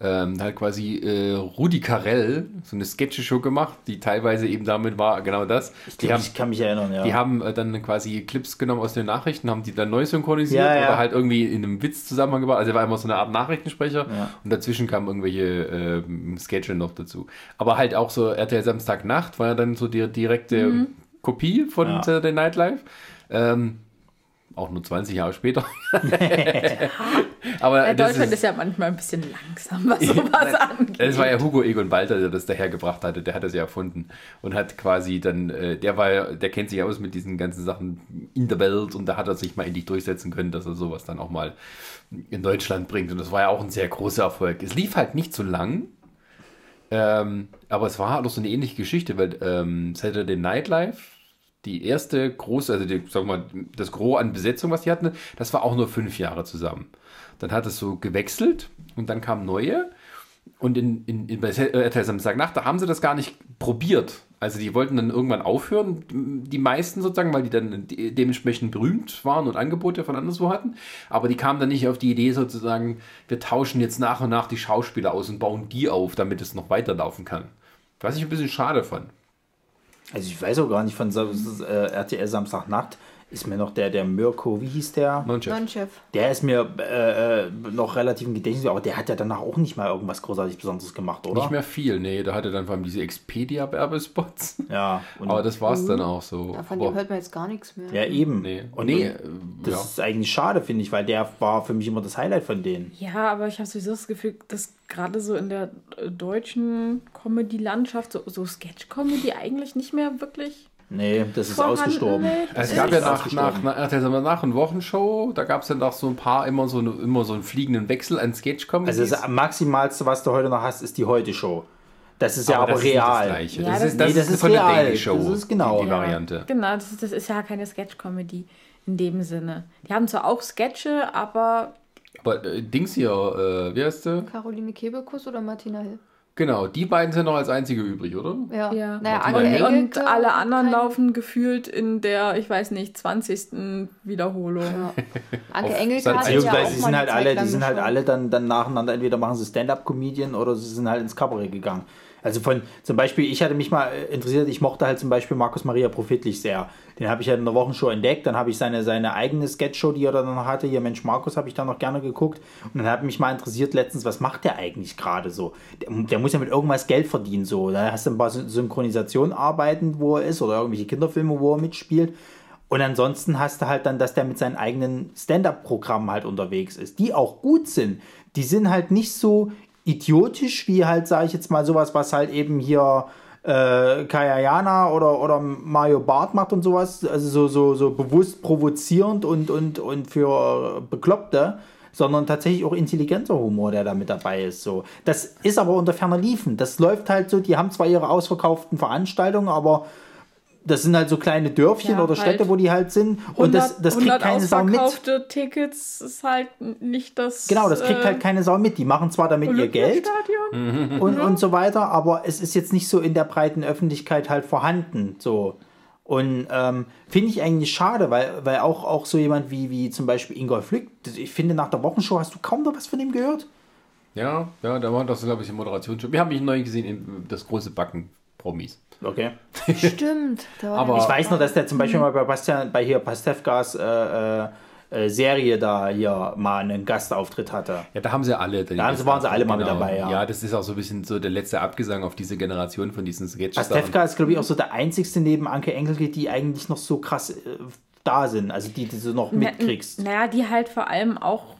ähm, halt quasi äh, Rudi Carell so eine Sketch-Show gemacht, die teilweise eben damit war, genau das. Ich, glaub, haben, ich kann mich erinnern, ja. Die haben äh, dann quasi Clips genommen aus den Nachrichten, haben die dann neu synchronisiert ja, ja. oder halt irgendwie in einem Witz zusammengebracht. Also er war immer so eine Art Nachrichtensprecher ja. und dazwischen kamen irgendwelche äh, Sketche noch dazu. Aber halt auch so RTL Samstagnacht war ja dann so die direkte mhm. Kopie von ja. Saturday Night Live. Ähm, auch nur 20 Jahre später. <laughs> Aber ja, Deutschland ist, ist, ja manchmal ein bisschen langsam, was <laughs> sowas angeht. Das war ja Hugo Egon Balter, der das dahergebracht hatte. Der hat das ja erfunden und hat quasi dann, äh, der war, der kennt sich aus mit diesen ganzen Sachen in der Welt und da hat er sich mal endlich durchsetzen können, dass er sowas dann auch mal in Deutschland bringt. Und das war ja auch ein sehr großer Erfolg. Es lief halt nicht so lang. Ähm, aber es war halt auch so eine ähnliche Geschichte, weil ähm, Saturday Night Live die erste große, also die, sag mal, das Gros an Besetzung, was die hatten, das war auch nur fünf Jahre zusammen. Dann hat es so gewechselt und dann kamen neue. Und in, in, in bei RTL Samstagnacht, da haben sie das gar nicht probiert. Also die wollten dann irgendwann aufhören, die meisten sozusagen, weil die dann dementsprechend berühmt waren und Angebote von anderswo hatten. Aber die kamen dann nicht auf die Idee sozusagen, wir tauschen jetzt nach und nach die Schauspieler aus und bauen die auf, damit es noch weiterlaufen kann. Was ich ein bisschen schade fand. Also ich weiß auch gar nicht von äh, RTL Samstagnacht ist mir noch der, der Mirko, wie hieß der? Nonchef. Der ist mir äh, äh, noch relativ im Gedächtnis, aber der hat ja danach auch nicht mal irgendwas großartig Besonderes gemacht, oder? Nicht mehr viel, nee. Da hatte dann vor allem diese Expedia-Werbespots. Ja. <laughs> aber das war es dann auch so. Davon aber, hört man jetzt gar nichts mehr. Ja, eben. Nee. Und nee, das ja. ist eigentlich schade, finde ich, weil der war für mich immer das Highlight von denen. Ja, aber ich habe sowieso das Gefühl, dass gerade so in der äh, deutschen Comedy-Landschaft so, so Sketch-Comedy eigentlich nicht mehr wirklich Nee, das ist ausgestorben. Es gab ja nach, nach, nach, nach, nach einer Wochenshow, da gab es ja noch so ein paar, immer so, eine, immer so einen fliegenden Wechsel an sketch -Comedies. Also das Maximalste, was du heute noch hast, ist die Heute-Show. Das ist ja aber, aber real. Das ist das, ja, das, ist, das, nee, das ist, von real. der Daily Show. Das ist genau die, die Variante. Genau, das ist, das ist ja keine Sketch-Comedy in dem Sinne. Die haben zwar auch Sketche, aber. Aber äh, Dings hier, äh, wie heißt du? Caroline Kebekus oder Martina Hill? Genau, die beiden sind noch als einzige übrig, oder? Ja. Ja. Naja, Anke Engel. Und, alle anderen kein- laufen gefühlt in der, ich weiß nicht, 20. Wiederholung. <laughs> Anke auf Engelke Sat. hatte Also, ja sie mal sind halt alle, die sind halt schon. alle dann, dann nacheinander, entweder machen sie Stand-up-Comedian oder sie sind halt ins Kabarett gegangen. Also von, zum Beispiel, ich hatte mich mal äh, interessiert, ich mochte halt zum Beispiel Markus Maria Profitlich sehr. Den habe ich halt in der Wochenshow entdeckt, dann habe ich seine, seine eigene Sketchshow, die er dann noch hatte, hier Mensch Markus, habe ich da noch gerne geguckt. Und dann hat mich mal interessiert letztens, was macht der eigentlich gerade so? Der, der muss ja mit irgendwas Geld verdienen, so. Da hast du ein paar Syn- Synchronisationarbeiten, wo er ist, oder irgendwelche Kinderfilme, wo er mitspielt. Und ansonsten hast du halt dann, dass der mit seinen eigenen Stand-up-Programmen halt unterwegs ist, die auch gut sind. Die sind halt nicht so idiotisch wie halt, sage ich jetzt mal, sowas, was halt eben hier äh, Kayayana oder, oder Mario Barth macht und sowas. Also so, so, so bewusst provozierend und, und, und für Bekloppte. Sondern tatsächlich auch intelligenter Humor, der da mit dabei ist. So. Das ist aber unter ferner Liefen. Das läuft halt so, die haben zwar ihre ausverkauften Veranstaltungen, aber das sind halt so kleine Dörfchen Ja, oder halt Städte, wo die halt sind. Und das, das kriegt 100 keine Sau mit. Tickets ist halt nicht das. Genau, das kriegt äh, halt keine Sau mit. Die machen zwar damit ihr Geld <laughs> und, und so weiter, aber es ist jetzt nicht so in der breiten Öffentlichkeit halt vorhanden. So. Und ähm, finde ich eigentlich schade, weil, weil auch, auch so jemand wie, wie zum Beispiel Ingolf Lück, ich finde, nach der Wochenshow hast du kaum noch was von ihm gehört. Ja, ja, da war das, glaube ich, eine Moderation. Wir haben mich neu gesehen in das große Backen Promis. Okay. Stimmt. <laughs> Aber- Ich weiß nur, dass der zum Beispiel mal bei, Bastian, bei hier Pastewkas äh, äh, äh, Serie da hier mal einen Gastauftritt hatte. Ja, da haben sie alle. Da haben sie- waren sie alle mal mit dabei, ja. Ja, das ist auch so ein bisschen so der letzte Abgesang auf diese Generation von diesen Sketches. Pastewka ist, glaube ich, auch so der einzigste neben Anke Engelke, die eigentlich noch so krass äh, da sind. Also die, die du noch mitkriegst. Naja, die halt vor allem auch.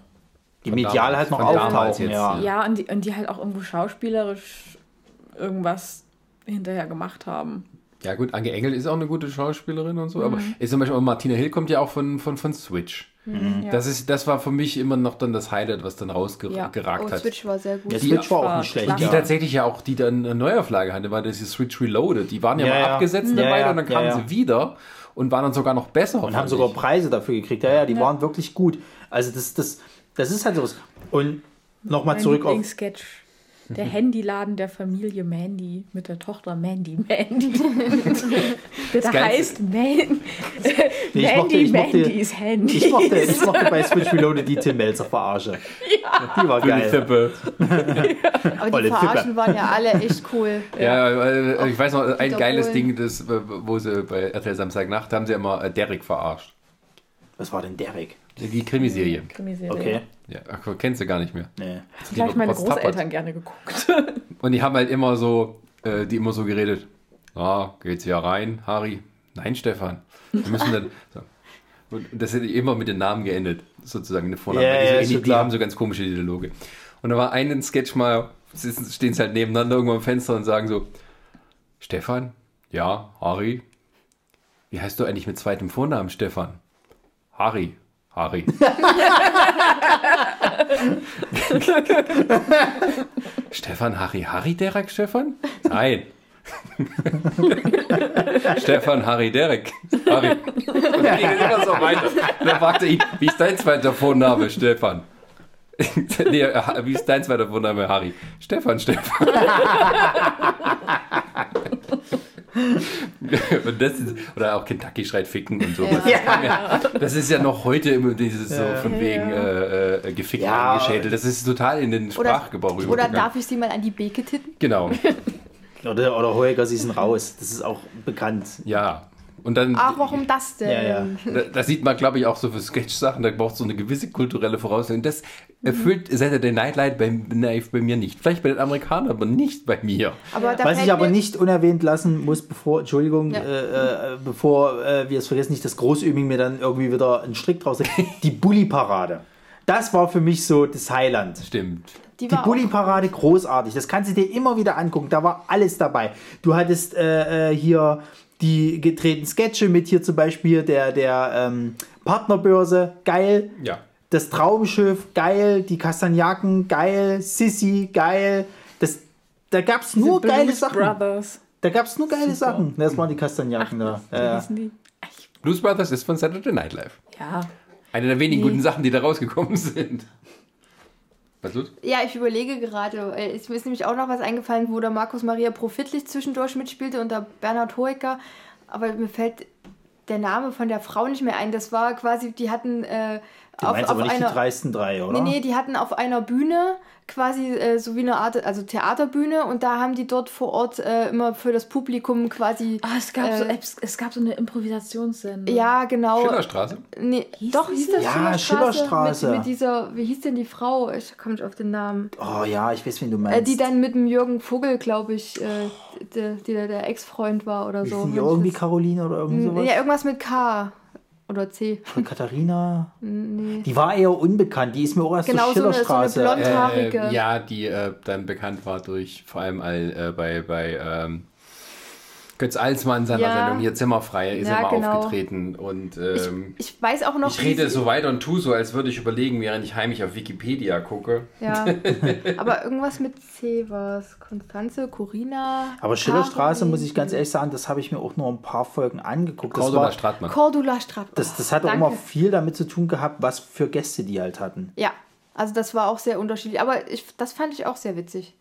Die medial halt noch auftauchen, jetzt, ja. ja. Ja, und die, und die halt auch irgendwo schauspielerisch irgendwas hinterher gemacht haben. Ja gut, Anke Engel ist auch eine gute Schauspielerin und so, aber Mhm. ist zum Beispiel auch Martina Hill kommt ja auch von, von, von Switch. Mhm. Das, ist, das war für mich immer noch dann das Highlight, was dann rausgeragt Ja. Oh, hat. Switch war sehr gut. Ja, Die- Switch war auch nicht schlecht. Die Ja. tatsächlich ja auch, die dann eine Neuauflage hatte, war das die Switch Reloaded. Die waren ja, Ja, mal ja. abgesetzt Ja, dabei ja, und dann kamen ja. sie wieder und waren dann sogar noch besser. Und haben sogar ich. Preise dafür gekriegt. Ja, ja, die waren wirklich gut. Also das, das, das ist halt sowas. Und nochmal zurück auf. Lieblingssketch. Der <laughs> Handyladen der Familie Mandy mit der Tochter Mandy Mandy. <laughs> der Geilste- heißt Man Nee, ich mochte- Mandy ich mochte- Mandys Handy. Ich mochte, ich <laughs> mochte bei Switch Reloaded die Tim Melzer verarsche. Die war geil. Zippe. Aber die Olle Verarschen Fippe. waren ja alle echt cool. Ja, äh, ich weiß noch, ein geiles Ding, das, äh, wo sie bei RTL Samstagnacht haben sie immer äh, Derek verarscht. Was war denn Derek? Die Krimiserie. Krimiserie. Okay. Ja, ach, kennst du gar nicht mehr. Nee. Die habe ich meine Trotz Tappert. Großeltern gerne geguckt. <laughs> Und die haben halt immer so, äh, die immer so geredet. Ah, geht's ja rein, Harry? Nein, Stefan. Wir müssen dann. So. Und das hätte immer mit den Namen geendet, sozusagen in der Vorname. Ja, Weil die, die klar. haben so ganz komische Dialoge. Und da war einen Sketch mal, sitzen, stehen sie halt nebeneinander irgendwo am Fenster und sagen so: Stefan? Ja, Harry? Wie heißt du eigentlich mit zweitem Vornamen, Stefan? Harry. Harry. <laughs> Stefan, Harry, Harry, Derek, Stefan? Nein. <laughs> Stefan, Harry, Derek. Harry. Und dann ging es immer so weiter. Dann fragte ich, wie ist dein zweiter Vorname, Stefan? nee, wie ist dein zweiter Vorname, Harry? Stefan, Stefan. <laughs> <laughs> und das ist, oder auch Kentucky schreit ficken und sowas. Das, kam ja, das ist ja noch heute immer dieses so von wegen äh, äh, gefickt Ja. eingeschädelt. Das ist total in den Oder, Sprachgebrauch oder übergegangen. darf ich sie mal an die Beke titten? Genau, <laughs> Oder, oder Hoeger, sie sind raus. Das ist auch bekannt. ja. Und dann, Ach, warum das denn? Ja, ja. da, da sieht man, glaube ich, auch so für Sketch-Sachen, da braucht es so eine gewisse kulturelle Voraussetzung. Das erfüllt Saturday Night Live bei, Live bei mir nicht. Vielleicht bei den Amerikanern, aber nicht bei mir. Aber da Was ich aber nicht unerwähnt lassen muss, bevor, Entschuldigung, Ja. äh, äh, bevor äh, wir es vergessen, nicht das Großübing mir dann irgendwie wieder einen Strick draus <laughs> Die Bulli-Parade. Das war für mich so das Highland. Stimmt. Die, Die Bulli-Parade großartig. Das kannst du dir immer wieder angucken. Da war alles dabei. Du hattest äh, äh, hier die gedrehten Sketche mit hier zum Beispiel der, der ähm, Partnerbörse. Geil. Ja. Das Traumschiff. Geil. Die Kastagnaken. Geil. Sissy. Geil. Das, da gab es nur geile Blues Sachen. Brothers. Da gab es nur geile Super. Sachen. Das waren die Kastagnaken da. Ja. die? Blues Brothers ist von Saturday Night Live. Ja. Eine der wenigen guten Sachen, die da rausgekommen <laughs> sind. Was los? Ja, ich überlege gerade. äh, Es mir ist nämlich auch noch was eingefallen, wo der Markus Maria Profitlich zwischendurch mitspielte und der Bernhard Hoeker. Aber mir fällt der Name von der Frau nicht mehr ein. Das war quasi, die hatten äh, Du meinst aber nicht die dreisten drei, oder? Nee, nee, die hatten auf einer Bühne quasi äh, so wie eine Art, also Theaterbühne und da haben die dort vor Ort äh, immer für das Publikum quasi. Ah, es gab, Äh, so, es, es gab so eine Improvisationssendung. Ja, genau. Schillerstraße? Nee, Hieß doch, die hieß das Ja, Schillerstraße. Mit, mit dieser, wie hieß denn die Frau? Ich komme nicht auf den Namen. Oh ja, ich weiß, wen du Äh, meinst. die dann mit dem Jürgen Vogel, glaube ich, äh, der, die der, der Ex-Freund war oder so. Die irgendwie Caroline oder irgend sowas? Ja, irgendwas mit K oder C. Von Katharina? <laughs> Die war eher unbekannt. Die ist mir auch erst Genau, zur so eine- so eine Schillerstraße. blonde- Haarige. Äh, ja, die äh, dann bekannt war durch, vor allem all, äh, bei, bei ähm, Götz Alsmann seiner Ja. Sendung hier Zimmerfrei ist Ja, er mal genau. aufgetreten und ähm, Ich weiß auch noch. ich rede so weiter und tu so, als würde ich überlegen, während ich heimlich auf Wikipedia gucke. Ja, <laughs> aber irgendwas mit C war es. Konstanze, Corina. Aber Schillerstraße, muss ich ganz ehrlich sagen, das habe ich mir auch nur ein paar Folgen angeguckt. Das, Cordula war, Stratmann. Cordula Stratmann. das, das hat auch Danke. immer viel damit zu tun gehabt, was für Gäste die halt hatten. Ja, also das war auch sehr unterschiedlich. Aber ich, das fand ich auch sehr witzig.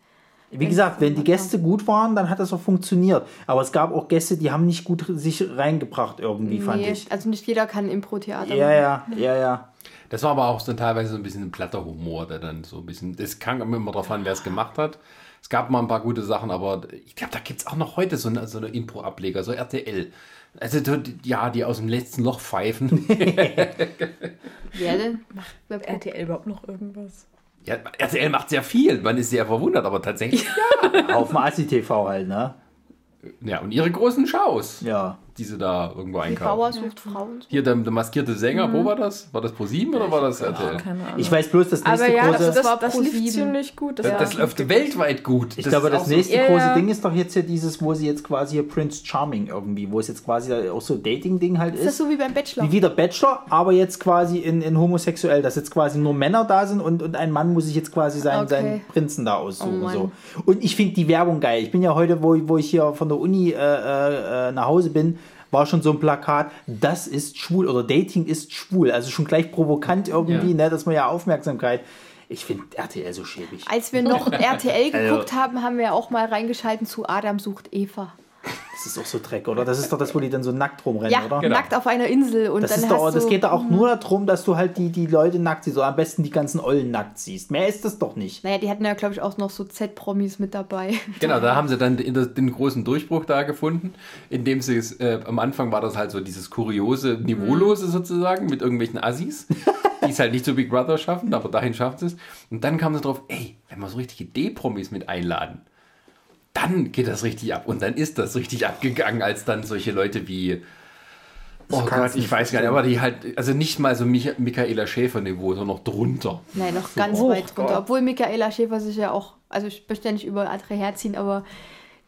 Wie gesagt, wenn die Gäste gut waren, dann hat das auch funktioniert. Aber es gab auch Gäste, die haben nicht gut sich reingebracht irgendwie, fand Nee, ich. also nicht jeder kann Impro-Theater Ja, machen. ja, ja, ja. Das war aber auch so teilweise so ein bisschen ein platter Humor, der dann so ein bisschen, das kam immer drauf an, wer es gemacht hat. Es gab mal ein paar gute Sachen, aber ich glaube, da gibt es auch noch heute so eine, so eine Impro-Ableger, so RTL. Also die- ja, die aus dem letzten Loch pfeifen. <laughs> <laughs> Wer denn? Wer- RTL überhaupt noch irgendwas? Ja, RTL macht sehr viel, man ist sehr verwundert, aber tatsächlich Auf dem ASI-TV halt, ne? ja. Und ihre großen Shows, Ja. Die sie da irgendwo einkaufen. Bauer sucht Frauen. Hier der, der maskierte Sänger, wo war das? War das ProSieben oder war das RTL? Keine Ahnung. Ich weiß bloß, das nächste aber ja, große... das, das, war das lief ziemlich gut. Das, Das, das läuft weltweit gut. Ich glaube, das so- nächste Ja, große ja. Ding ist doch jetzt hier dieses, wo sie jetzt quasi hier Prince Charming irgendwie, wo es jetzt quasi auch so Dating-Ding halt Ist das ist. so wie beim Bachelor? Wie wieder Bachelor, aber jetzt quasi in, in homosexuell, dass jetzt quasi nur Männer da sind und, und ein Mann muss sich jetzt quasi seinen, Okay. seinen Prinzen da aussuchen. Oh so. Und ich finde die Werbung geil. Ich bin ja heute, wo, wo ich hier von der Uni äh, äh, äh, nach Hause bin, war schon so ein Plakat, das ist schwul oder Dating ist schwul. Also schon gleich provokant irgendwie, Ja. ne, dass man ja Aufmerksamkeit. Ich finde RTL so schäbig. Als wir noch <laughs> RTL Also- geguckt haben, haben wir auch mal reingeschalten zu Adam sucht Eva. Das ist auch so Dreck, oder? Das ist doch das, wo die dann so nackt rumrennen, Ja, oder? Genau. nackt auf einer Insel. Und Das, dann ist doch, hast das geht da auch nur darum, dass du halt die, die Leute nackt siehst. Oder am besten die ganzen Ollen nackt siehst. Mehr ist das doch nicht. Naja, die hatten ja, glaube ich, auch noch so Z-Promis mit dabei. <laughs> Genau, da haben sie dann den, den großen Durchbruch da gefunden, indem sie es, äh, am Anfang war das halt so dieses kuriose, Niveaulose sozusagen mit irgendwelchen Assis, die es halt nicht zu Big Brother schaffen, aber dahin schaffen sie es. Und dann kamen sie drauf, ey, wenn wir so richtige D-Promis mit einladen, dann geht das richtig ab. Und dann ist das richtig abgegangen, als dann solche Leute wie, oh Gott, ich nicht weiß gar nicht, aber die halt, also nicht mal so Mich Michaela Schäfer-Niveau, sondern noch drunter. Nein, noch ganz Oh weit Gott. runter. Obwohl Michaela Schäfer sich ja auch, also ich möchte ja nicht über andere herziehen, aber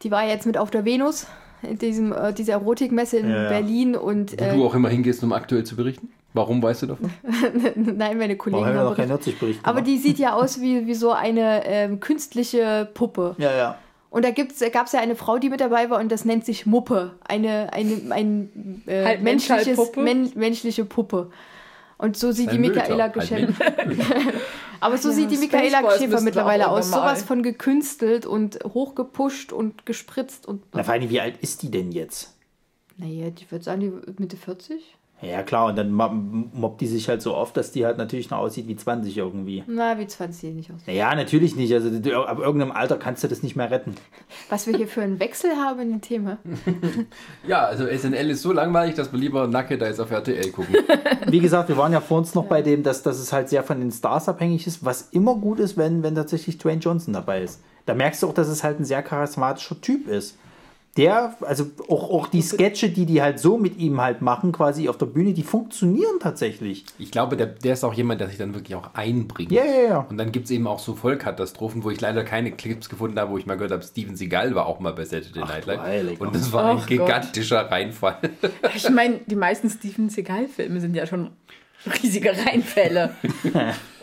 die war jetzt mit auf der Venus, in diesem, äh, dieser Erotikmesse in Ja, ja. Berlin und Wo äh, du auch immer hingehst, um aktuell zu berichten. Warum weißt du davon? <laughs> nein, meine Kollegen Warum haben wir noch keinen Aber die sieht ja aus wie, wie so eine ähm, künstliche Puppe. Ja, ja. Und da gab es ja eine Frau, die mit dabei war und das nennt sich Muppe. Eine, eine ein, äh, halb menschliches, Puppe? men, menschliche Puppe. Und so sieht Ein die Michaela halt Schäfer. Mensch. <laughs> Aber so Ja, sieht die Michaela Spaceballs Schäfer müssen mittlerweile aus. Sowas von gekünstelt und hochgepusht und gespritzt und. Na, vor allem, wie alt ist die denn jetzt? Naja, die wird sagen, die Mitte 40? Ja, klar, und dann mobbt die sich halt so oft, dass die halt natürlich noch aussieht wie 20 irgendwie. Na, wie 20 sieht die nicht aus. Naja, natürlich nicht. Also du, ab irgendeinem Alter kannst du das nicht mehr retten. Was wir hier für einen Wechsel haben in den Themen. <laughs> Ja, also SNL ist so langweilig, dass wir lieber Nacke da jetzt auf RTL gucken. <laughs> Wie gesagt, wir waren ja vor uns noch bei dem, dass, dass es halt sehr von den Stars abhängig ist, was immer gut ist, wenn, wenn tatsächlich Dwayne Johnson dabei ist. Da merkst du auch, dass es halt ein sehr charismatischer Typ ist. Der, also auch, auch die Sketche, die die halt so mit ihm halt machen, quasi auf der Bühne, die funktionieren tatsächlich. Ich glaube, der, der ist auch jemand, der sich dann wirklich auch einbringt. Ja, ja, ja. Und dann gibt es eben auch so Vollkatastrophen, wo ich leider keine Clips gefunden habe, wo ich mal gehört habe, Steven Seagal war auch mal bei Saturday Night Live. Und das war ein Ach Gott. gigantischer Reinfall. <laughs> Ich meine, die meisten Steven Seagal-Filme sind ja schon riesige Reinfälle. <laughs>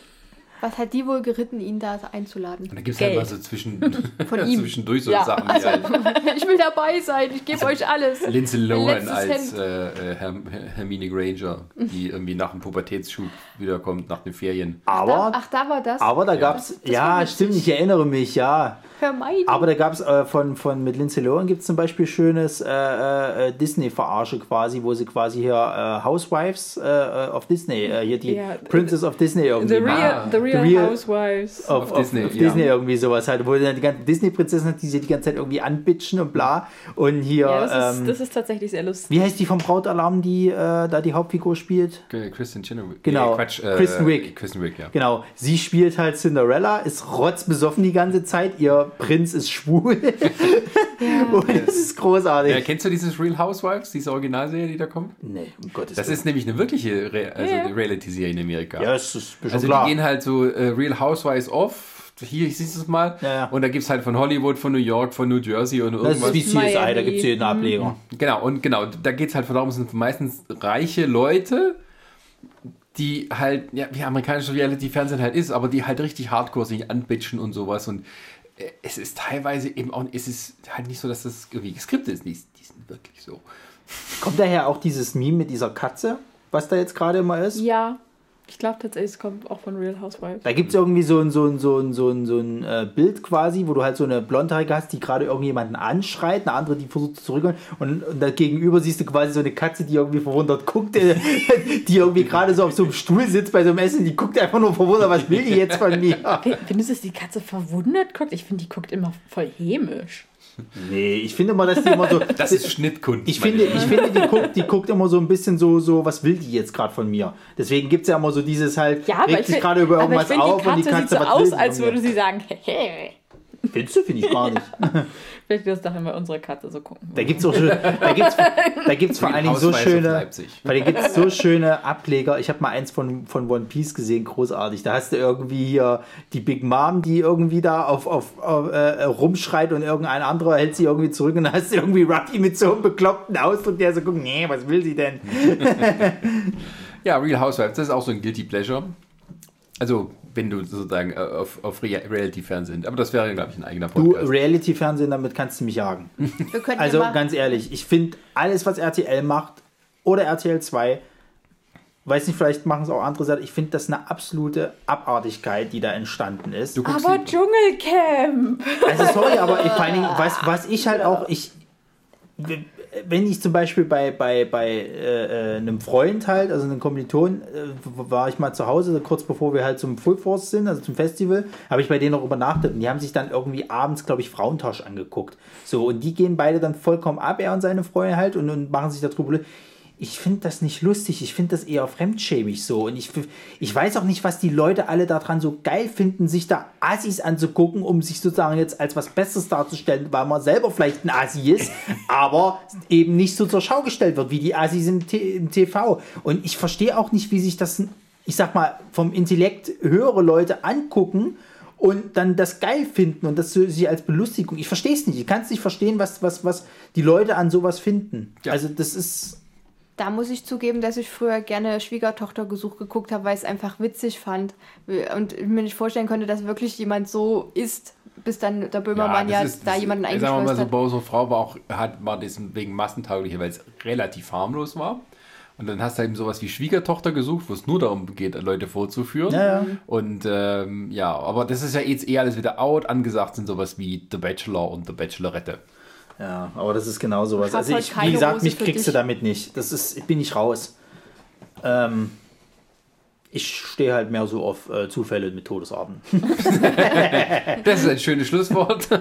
Was hat die wohl geritten, ihn da einzuladen? Und da gibt es halt mal so zwischen, Von <laughs> ihm. zwischendurch so Ja. Sachen wie halt <laughs> Ich will dabei sein, ich gebe euch alles. Lindsay Lohan als äh, äh, Herm Hermine Granger, die <laughs> irgendwie nach dem Pubertätsschub wiederkommt, nach den Ferien. Aber, Ach, da war das. aber da Ja. gab's, Das- das ja, stimmt, ich erinnere mich, ja. Hermione. Aber da gab es äh, von, von mit Lindsay Lohan gibt es zum Beispiel schönes äh, äh, Disney-Verarsche quasi, wo sie quasi hier äh, Housewives äh, äh, of Disney, äh, hier die Ja, Princess of Disney irgendwie The. Real, the real, The Real- Housewives. Auf auf Disney, Disney, auf ja. Disney irgendwie sowas halt, wo dann die ganzen Disney-Prinzessin hat, die sie die ganze Zeit irgendwie anbitschen und bla. Und hier, ja, das, ähm, ist, das ist tatsächlich sehr lustig. wie heißt die vom Brautalarm, die äh, da die Hauptfigur spielt? Äh, Kristen Chenoweth. Genau. Nee, Quatsch. Äh, Kristen Wiig. Kristen Wiig, ja. Genau, sie spielt halt Cinderella, ist rotzbesoffen die ganze Zeit, ihr Prinz ist schwul. <laughs> und das ist großartig. Ja, kennst du dieses Real Housewives, diese Originalserie, die da kommt? nee, um Gottes Das Willen. ist nämlich eine wirkliche Re also Ja. eine Reality-Serie in Amerika. Ja, das ist schon also klar. die gehen halt so äh, Real Housewives off. Hier siehst du es mal. Ja, ja. Und da gibt es halt von Hollywood, von New York, von New Jersey und das irgendwas. ist wie CSI, da Miami. gibt es jeden Ableger. Genau, und genau, da geht es halt darum, es sind meistens reiche Leute, die halt, ja, wie amerikanische Reality-Fernsehen halt ist, aber die halt richtig hardcore sich anbitchen und sowas. Und es ist teilweise eben auch, es ist halt nicht so, dass das irgendwie geskriptet ist. Die, die sind wirklich so. Kommt daher auch dieses Meme mit dieser Katze, was da jetzt gerade immer ist? Ja, ich glaube tatsächlich, es kommt auch von Real Housewives. Da gibt es irgendwie so ein, so ein, so ein, so ein, so ein äh, Bild quasi, wo du halt so eine Blondhaarige hast, die gerade irgendjemanden anschreit, eine andere, die versucht zu zurückholen und, und da gegenüber siehst du quasi so eine Katze, die irgendwie verwundert guckt, äh, <laughs> die irgendwie gerade so auf so einem Stuhl sitzt bei so einem Essen, die guckt einfach nur verwundert, was will die jetzt von mir? Findest du, dass die Katze verwundert guckt? Ich finde, die guckt immer voll hämisch. Nee, ich finde immer, dass die immer so... <laughs> Das ist Schnittkunst. Ich finde, ich finde, die guckt, die guckt immer so ein bisschen so, so was will die jetzt gerade von mir? Deswegen gibt es ja immer so dieses halt, Ja, aber regt ich sich gerade über aber ich irgendwas auf die und die Katze Katze, sieht so was aus, als würde sie sagen, <laughs> hehe. Findest du, finde ich gar nicht. <laughs> Vielleicht wirst du doch immer unsere Katze so gucken. Da gibt es auch da gibt's, da gibt's vor Real allen Dingen so schöne, Leipzig. weil da gibt es so schöne Ableger. Ich habe mal eins von, von One Piece gesehen, großartig. Da hast du irgendwie hier die Big Mom, die irgendwie da auf, auf, auf äh, rumschreit und irgendein anderer hält sie irgendwie zurück und dann hast du irgendwie Ruffy mit so einem bekloppten Ausdruck, der so guckt, nee, was will sie denn? <laughs> Ja, Real Housewives, das ist auch so ein Guilty Pleasure. Also, wenn du sozusagen äh, auf, auf Rea- Reality-Fernsehen, aber das wäre, glaube ich, ein eigener Du, Podcast. Reality-Fernsehen, damit kannst du mich jagen. <laughs> Also ganz ehrlich, ich finde alles, was RTL macht oder RTL 2, weiß nicht, vielleicht machen es auch andere Sachen, ich finde das eine absolute Abartigkeit, die da entstanden ist. du Aber die- Dschungelcamp! Also sorry, aber ich, vor allen Dingen, <laughs> was, was ich halt auch, ich, wenn ich zum Beispiel bei, bei, bei äh, äh, einem Freund halt, also einem Kommiliton, äh, war ich mal zu Hause, kurz bevor wir halt zum Full Force sind, also zum Festival, habe ich bei denen auch übernachtet und die haben sich dann irgendwie abends, glaube ich, Frauentausch angeguckt. So, und die gehen beide dann vollkommen ab, er und seine Freundin halt, und, und machen sich darüber. Ich finde das nicht lustig, ich finde das eher fremdschämig so. Und ich, ich weiß auch nicht, was die Leute alle daran so geil finden, sich da Assis anzugucken, um sich sozusagen jetzt als was Besseres darzustellen, weil man selber vielleicht ein Assi ist, <laughs> aber eben nicht so zur Schau gestellt wird, wie die Assis im, T im TV. Und ich verstehe auch nicht, wie sich das, ich sag mal, vom Intellekt höhere Leute angucken und dann das geil finden und das sie als Belustigung. Ich verstehe es nicht. Ich kann es nicht verstehen, was, was, was die Leute an sowas finden. Ja. Also das ist. Da muss ich zugeben, dass ich früher gerne Schwiegertochtergesuch geguckt habe, weil ich es einfach witzig fand. Und ich mir nicht vorstellen konnte, dass wirklich jemand so ist, bis dann der Böhmermann ja, das ist- da das- jemanden Sagen wir mal so, hat. Bowser Frau war auch, hat, war deswegen massentauglicher, weil es relativ harmlos war. Und dann hast du eben sowas wie Schwiegertochter gesucht, wo es nur darum geht, Leute vorzuführen. Ja, ja. Und ähm, ja, aber das ist ja jetzt eh alles wieder out. Angesagt sind sowas wie The Bachelor und The Bachelorette. Ja, aber das ist genau sowas. Also heute ich, wie gesagt, mich kriegst du damit nicht. Das ist, bin ich raus. Ähm, ich stehe halt mehr so auf äh, Zufälle mit Todesarten. <laughs> Das ist ein schönes Schlusswort. <laughs>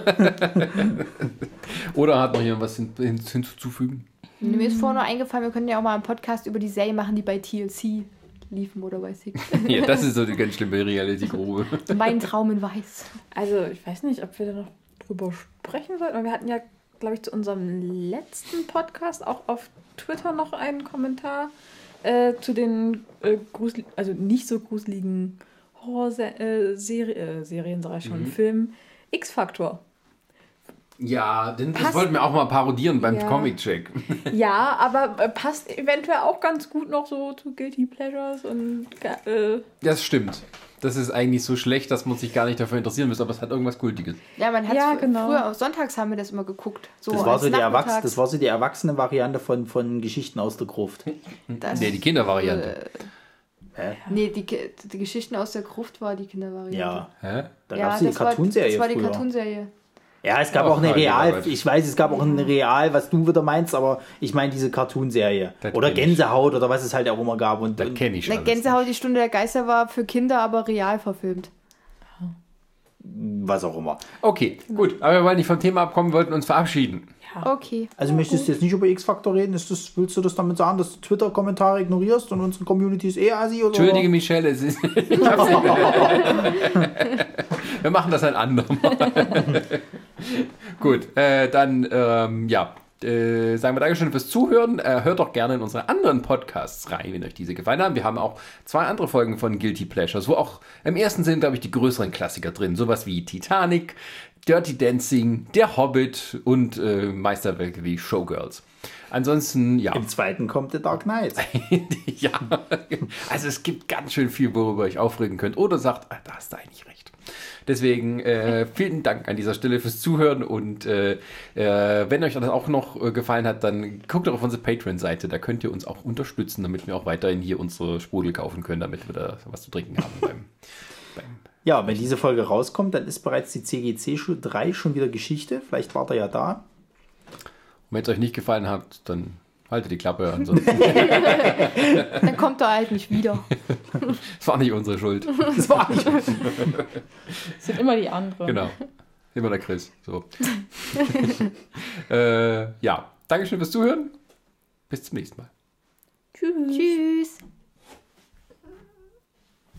Oder hat noch jemand was hin, hin, hinzuzufügen? Mir ist vorhin noch eingefallen, wir können ja auch mal einen Podcast über die Serie machen, die bei TLC liefen oder bei Six. <laughs> Ja, das ist so die ganz schlimme Reality-Grube. mein Traum in Weiß. Also, ich weiß nicht, ob wir da noch drüber sprechen sollten. aber Wir hatten ja, glaube ich, zu unserem letzten Podcast auch auf Twitter noch einen Kommentar äh, zu den äh, grusel also nicht so gruseligen Horror-Serien, äh, Seri äh, Serien, sag ich schon, Film X-Factor. Ja, denn das Passt- wollten wir auch mal parodieren beim Ja. Comic-Check. Ja, <laughs> aber äh, passt eventuell auch ganz gut noch so zu Guilty Pleasures und äh, Das stimmt. Das ist eigentlich so schlecht, dass man sich gar nicht dafür interessieren müsste, aber es hat irgendwas Kultiges. Ja, man hat Ja, genau. früher, auch sonntags haben wir das immer geguckt. So Das war, so die Erwachs das war so die erwachsene Variante von, von Geschichten aus der Gruft. Das- Nee, die Kindervariante. Hä? Nee, die, die Geschichten aus der Gruft war die Kindervariante. Ja, Hä? da ja gab es die das, war, Cartoonserie das war die früher. Cartoonserie. Ja, es gab Ach, auch eine Real, ich weiß, es gab auch eine Real, was du wieder meinst, aber ich meine diese Cartoonserie. Oder kenn ich. Gänsehaut oder was es halt auch immer gab. Und, Das kenne ich schon. Ne, alles Gänsehaut, die Stunde der Geister war für Kinder, aber real verfilmt. was auch immer. nicht. Okay, gut. Aber wir wollen nicht vom Thema abkommen, wollten uns verabschieden. Okay. Also möchtest du jetzt nicht über X-Factor reden? Ist das, willst du das damit sagen, dass du Twitter-Kommentare ignorierst und unsere Community ist eh assi? Oder? Entschuldige, Michelle, es ist. <laughs> wir machen das ein andermal. <laughs> Gut, äh, dann, ähm, ja. Äh, sagen wir Dankeschön fürs Zuhören. Äh, hört doch gerne in unsere anderen Podcasts rein, wenn euch diese gefallen haben. Wir haben auch zwei andere Folgen von Guilty Pleasures, wo auch im ersten sind, glaube ich, die größeren Klassiker drin. Sowas wie Titanic, Dirty Dancing, Der Hobbit und äh, Meisterwerke wie Showgirls. Ansonsten, ja. Im zweiten kommt The Dark Knight. <laughs> ja, also es gibt ganz schön viel, worüber ihr euch aufregen könnt. Oder sagt, ah, da hast du eigentlich recht. Deswegen äh, vielen Dank an dieser Stelle fürs Zuhören und äh, äh, wenn euch das auch noch äh, gefallen hat, dann guckt doch auf unsere Patreon-Seite. Da könnt ihr uns auch unterstützen, damit wir auch weiterhin hier unsere Sprudel kaufen können, damit wir da was zu trinken haben beim, beim Ja, wenn diese Folge rauskommt, dann ist bereits die CGC 3 schon wieder Geschichte. Vielleicht war er ja da. Und wenn es euch nicht gefallen hat, dann haltet die Klappe. <laughs> Ansonsten, Dann kommt er halt nicht wieder. es war nicht unsere Schuld. Das war nicht. Das sind immer die anderen. Genau. Immer der Chris. So. <laughs> äh, ja, Dankeschön fürs Zuhören. Bis zum nächsten Mal. Tschüss. Tschüss.